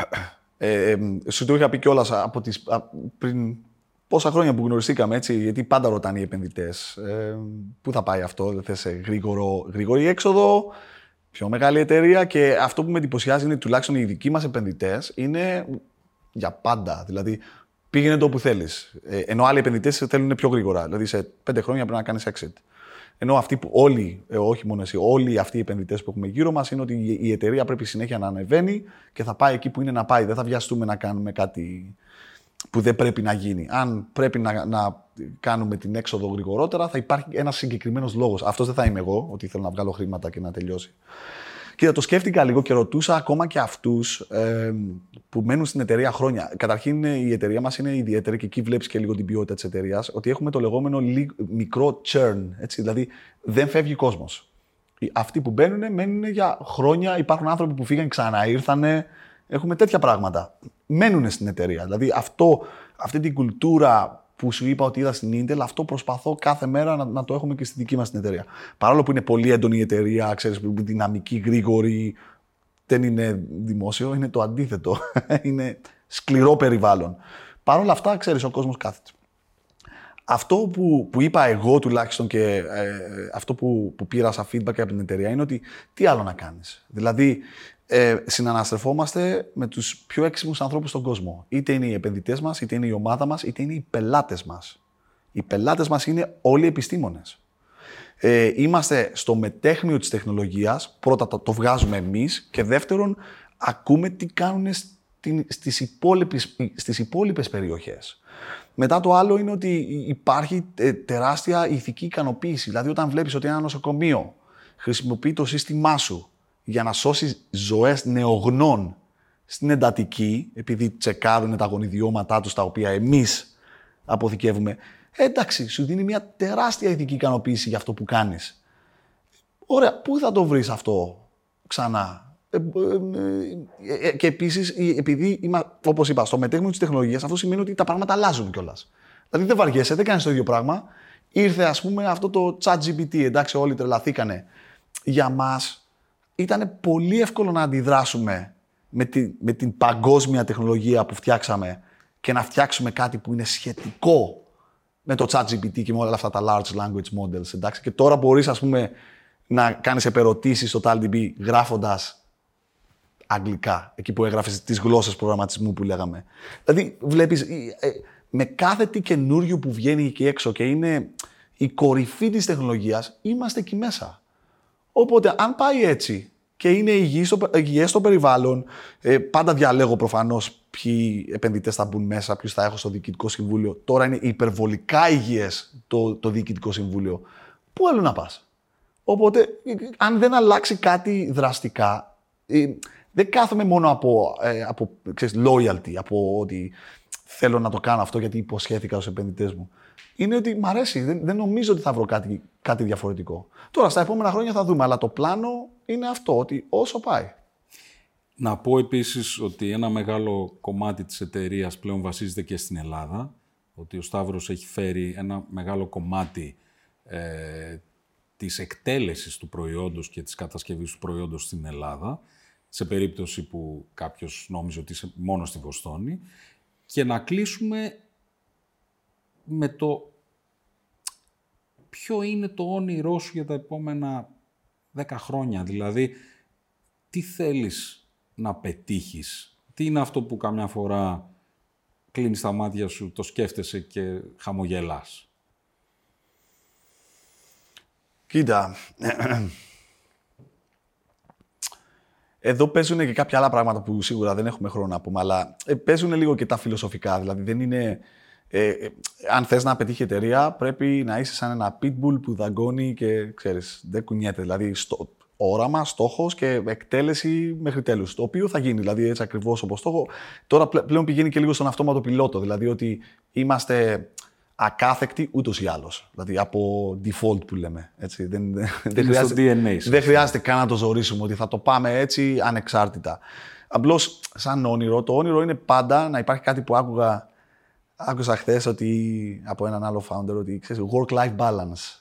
Ε, ε, σου το είχα πει κιόλας από τις, α, πριν πόσα χρόνια που γνωριστήκαμε, έτσι, γιατί πάντα ρωτάνε οι επενδυτές. Ε, πού θα πάει αυτό, δεν θες ε, γρήγορο, γρήγορη έξοδο, πιο μεγάλη εταιρεία. Και αυτό που με εντυπωσιάζει είναι τουλάχιστον οι δικοί μας επενδυτές είναι για πάντα. Δηλαδή, πήγαινε το που θέλεις. Ε, ενώ άλλοι επενδυτές θέλουν πιο γρήγορα. Δηλαδή, σε πέντε χρόνια πρέπει να κάνεις exit. Ενώ αυτοί που όλοι, ε, όχι μόνο εσύ, όλοι αυτοί οι επενδυτές που έχουμε γύρω μας είναι ότι η εταιρεία πρέπει συνέχεια να ανεβαίνει και θα πάει εκεί που είναι να πάει. Δεν θα βιαστούμε να κάνουμε κάτι που δεν πρέπει να γίνει. Αν πρέπει να, να κάνουμε την έξοδο γρηγορότερα, θα υπάρχει ένας συγκεκριμένος λόγος. Αυτός δεν θα είμαι εγώ, ότι θέλω να βγάλω χρήματα και να τελειώσει. Και το σκέφτηκα λίγο και ρωτούσα ακόμα και αυτούς ε, που μένουν στην εταιρεία χρόνια. Καταρχήν, η εταιρεία μας είναι ιδιαίτερη και εκεί βλέπεις και λίγο την ποιότητα της εταιρείας. Ότι έχουμε το λεγόμενο μικρό churn. Έτσι, δηλαδή, δεν φεύγει κόσμος. Αυτοί που μπαίνουν, μένουν για χρόνια. Υπάρχουν άνθρωποι που φύγαν, ξαναήρθανε. Έχουμε τέτοια πράγματα. Μένουν στην εταιρεία. Δηλαδή, αυτό, αυτή την κουλτούρα που σου είπα ότι είδα στην Intel, αυτό προσπαθώ κάθε μέρα να, να το έχουμε και στη δική μας την εταιρεία. Παρόλο που είναι πολύ έντονη η εταιρεία, ξέρεις, δυναμική, γρήγορη, δεν είναι δημόσιο, είναι το αντίθετο. είναι σκληρό περιβάλλον. Παρ' όλα αυτά, ξέρεις, ο κόσμος κάθεται. Αυτό που, που είπα εγώ τουλάχιστον και ε, αυτό που, που πήρα σαν feedback από την εταιρεία είναι ότι τι άλλο να κάνεις. Δηλαδή, ε, συναναστρεφόμαστε με τους πιο έξυπνους ανθρώπους στον κόσμο. Είτε είναι οι επενδυτές μας, είτε είναι η ομάδα μας, είτε είναι οι πελάτες μας. Οι πελάτες μας είναι όλοι οι επιστήμονες. Ε, είμαστε στο μετέχνιο της τεχνολογίας, πρώτα το, το βγάζουμε εμείς και δεύτερον ακούμε τι κάνουν στις υπόλοιπες, στις υπόλοιπες περιοχές. Μετά το άλλο είναι ότι υπάρχει ε, τεράστια ηθική ικανοποίηση. Δηλαδή όταν βλέπεις ότι ένα νοσοκομείο χρησιμοποιεί το σύστημά σου για να σώσεις ζωές νεογνών στην εντατική, επειδή τσεκάρουν τα γονιδιώματά τους τα οποία εμείς αποθηκεύουμε. Εντάξει, σου δίνει μια τεράστια ηθική ικανοποίηση για αυτό που κάνεις. Ωραία, πού θα το βρεις αυτό ξανά; Ε, ε, ε, και επίσης, επειδή όπως είπα, στο μετέχνο της τεχνολογίας, αυτό σημαίνει ότι τα πράγματα αλλάζουν κιόλας. Δηλαδή δεν βαριέσαι, δεν κάνεις το ίδιο πράγμα. Ήρθε, ας πούμε, αυτό το chat GPT. Εντάξει, όλοι τρελαθήκανε. Για μας ήταν πολύ εύκολο να αντιδράσουμε με, τη, με την παγκόσμια τεχνολογία που φτιάξαμε και να φτιάξουμε κάτι που είναι σχετικό με το ChatGPT και με όλα αυτά τα large language models. Εντάξει. Και τώρα μπορείς, ας πούμε, να κάνεις επερωτήσεις στο TalDB γράφοντας αγγλικά, εκεί που έγραφες τις γλώσσες προγραμματισμού που λέγαμε. Δηλαδή, βλέπεις, ε, ε, με κάθε τι καινούριο που βγαίνει εκεί έξω και είναι η κορυφή της τεχνολογίας, είμαστε εκεί μέσα. Οπότε, αν πάει έτσι και είναι υγιές στο, υγιές στο περιβάλλον, ε, πάντα διαλέγω προφανώς ποιοι επενδυτές θα μπουν μέσα, ποιους θα έχω στο διοικητικό συμβούλιο. Τώρα είναι υπερβολικά υγιές το, το διοικητικό συμβούλιο. Πού άλλο να πας; Οπότε, αν δεν αλλάξει κάτι δραστικά, ε, δεν κάθομαι μόνο από, ε, από ξέρεις, loyalty, από ότι θέλω να το κάνω αυτό γιατί υποσχέθηκα στους επενδυτές μου είναι ότι μ' αρέσει. Δεν, δεν νομίζω ότι θα βρω κάτι, κάτι διαφορετικό. Τώρα, στα επόμενα χρόνια θα δούμε, αλλά το πλάνο είναι αυτό, ότι όσο πάει. Να πω επίσης ότι ένα μεγάλο κομμάτι της εταιρείας πλέον βασίζεται και στην Ελλάδα, ότι ο Σταύρος έχει φέρει ένα μεγάλο κομμάτι ε, της εκτέλεσης του προϊόντος και της κατασκευής του προϊόντος στην Ελλάδα, σε περίπτωση που κάποιος νόμιζε ότι είσαι μόνος στη Βοστόνη, και να κλείσουμε με το ποιο είναι το όνειρό σου για τα επόμενα δέκα χρόνια. Δηλαδή, τι θέλεις να πετύχεις; Τι είναι αυτό που καμιά φορά κλείνεις τα μάτια σου, το σκέφτεσαι και χαμογελάς; Κοίτα, εδώ παίζουν και κάποια άλλα πράγματα που σίγουρα δεν έχουμε χρόνο να πούμε, αλλά ε, παίζουν λίγο και τα φιλοσοφικά. Δηλαδή δεν είναι ε, ε, αν θες να πετύχει εταιρεία, πρέπει να είσαι σαν ένα pitbull που δαγκώνει και ξέρεις, δεν κουνιέται. Δηλαδή, στο, όραμα, στόχος και εκτέλεση μέχρι τέλους. Το οποίο θα γίνει, δηλαδή έτσι ακριβώς όπως το έχω. Τώρα πλέον πηγαίνει και λίγο στον αυτόματο πιλότο, δηλαδή ότι είμαστε ακάθεκτοι ούτως ή άλλως. Δηλαδή από default που λέμε. Έτσι. Δεν, δεν, χρειάζεται, DNA, δεν χρειάζεται καν να το ζωρίσουμε ότι θα το πάμε έτσι ανεξάρτητα. Απλώς σαν όνειρο, το όνειρο είναι πάντα να υπάρχει κάτι που άκουγα Άκουσα χθες ότι από έναν άλλο founder ότι ξέρεις work-life balance.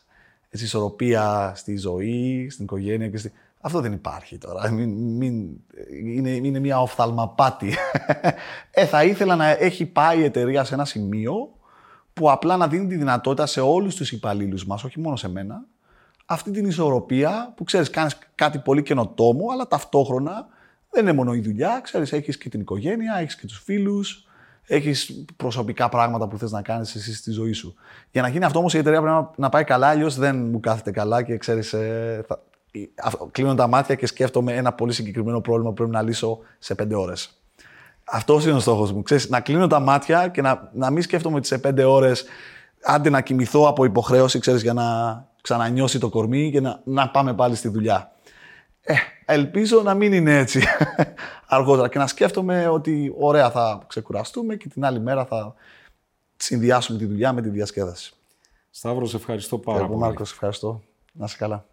Έτσι, ισορροπία στη ζωή, στην οικογένεια και στη... Αυτό δεν υπάρχει τώρα. Μην, μην, είναι, είναι μια οφθαλμαπάτη. ε, θα ήθελα να έχει πάει η εταιρεία σε ένα σημείο που απλά να δίνει τη δυνατότητα σε όλους τους υπαλλήλους μας, όχι μόνο σε μένα, αυτή την ισορροπία που ξέρεις κάνεις κάτι πολύ καινοτόμο, αλλά ταυτόχρονα δεν είναι μόνο η δουλειά, ξέρεις έχεις και την οικογένεια, έχεις και τους φίλους, έχεις προσωπικά πράγματα που θες να κάνεις εσύ στη ζωή σου. Για να γίνει αυτό όμως η εταιρεία πρέπει να, πάει καλά, αλλιώς δεν μου κάθεται καλά και ξέρεις. Ε, κλείνω τα μάτια και σκέφτομαι ένα πολύ συγκεκριμένο πρόβλημα που πρέπει να λύσω σε πέντε ώρες. Αυτός είναι ο στόχος μου. Ξέρεις, να κλείνω τα μάτια και να, να μην σκέφτομαι ότι σε πέντε ώρες άντε να κοιμηθώ από υποχρέωση, ξέρεις, για να ξανανιώσει το κορμί και να, να πάμε πάλι στη δουλειά. Ε, ελπίζω να μην είναι έτσι αργότερα και να σκέφτομαι ότι ωραία θα ξεκουραστούμε και την άλλη μέρα θα συνδυάσουμε τη δουλειά με τη διασκέδαση. Σταύρο, σε ευχαριστώ πάρα πολύ. Εγώ, Μάρκος, ευχαριστώ. Να είσαι καλά.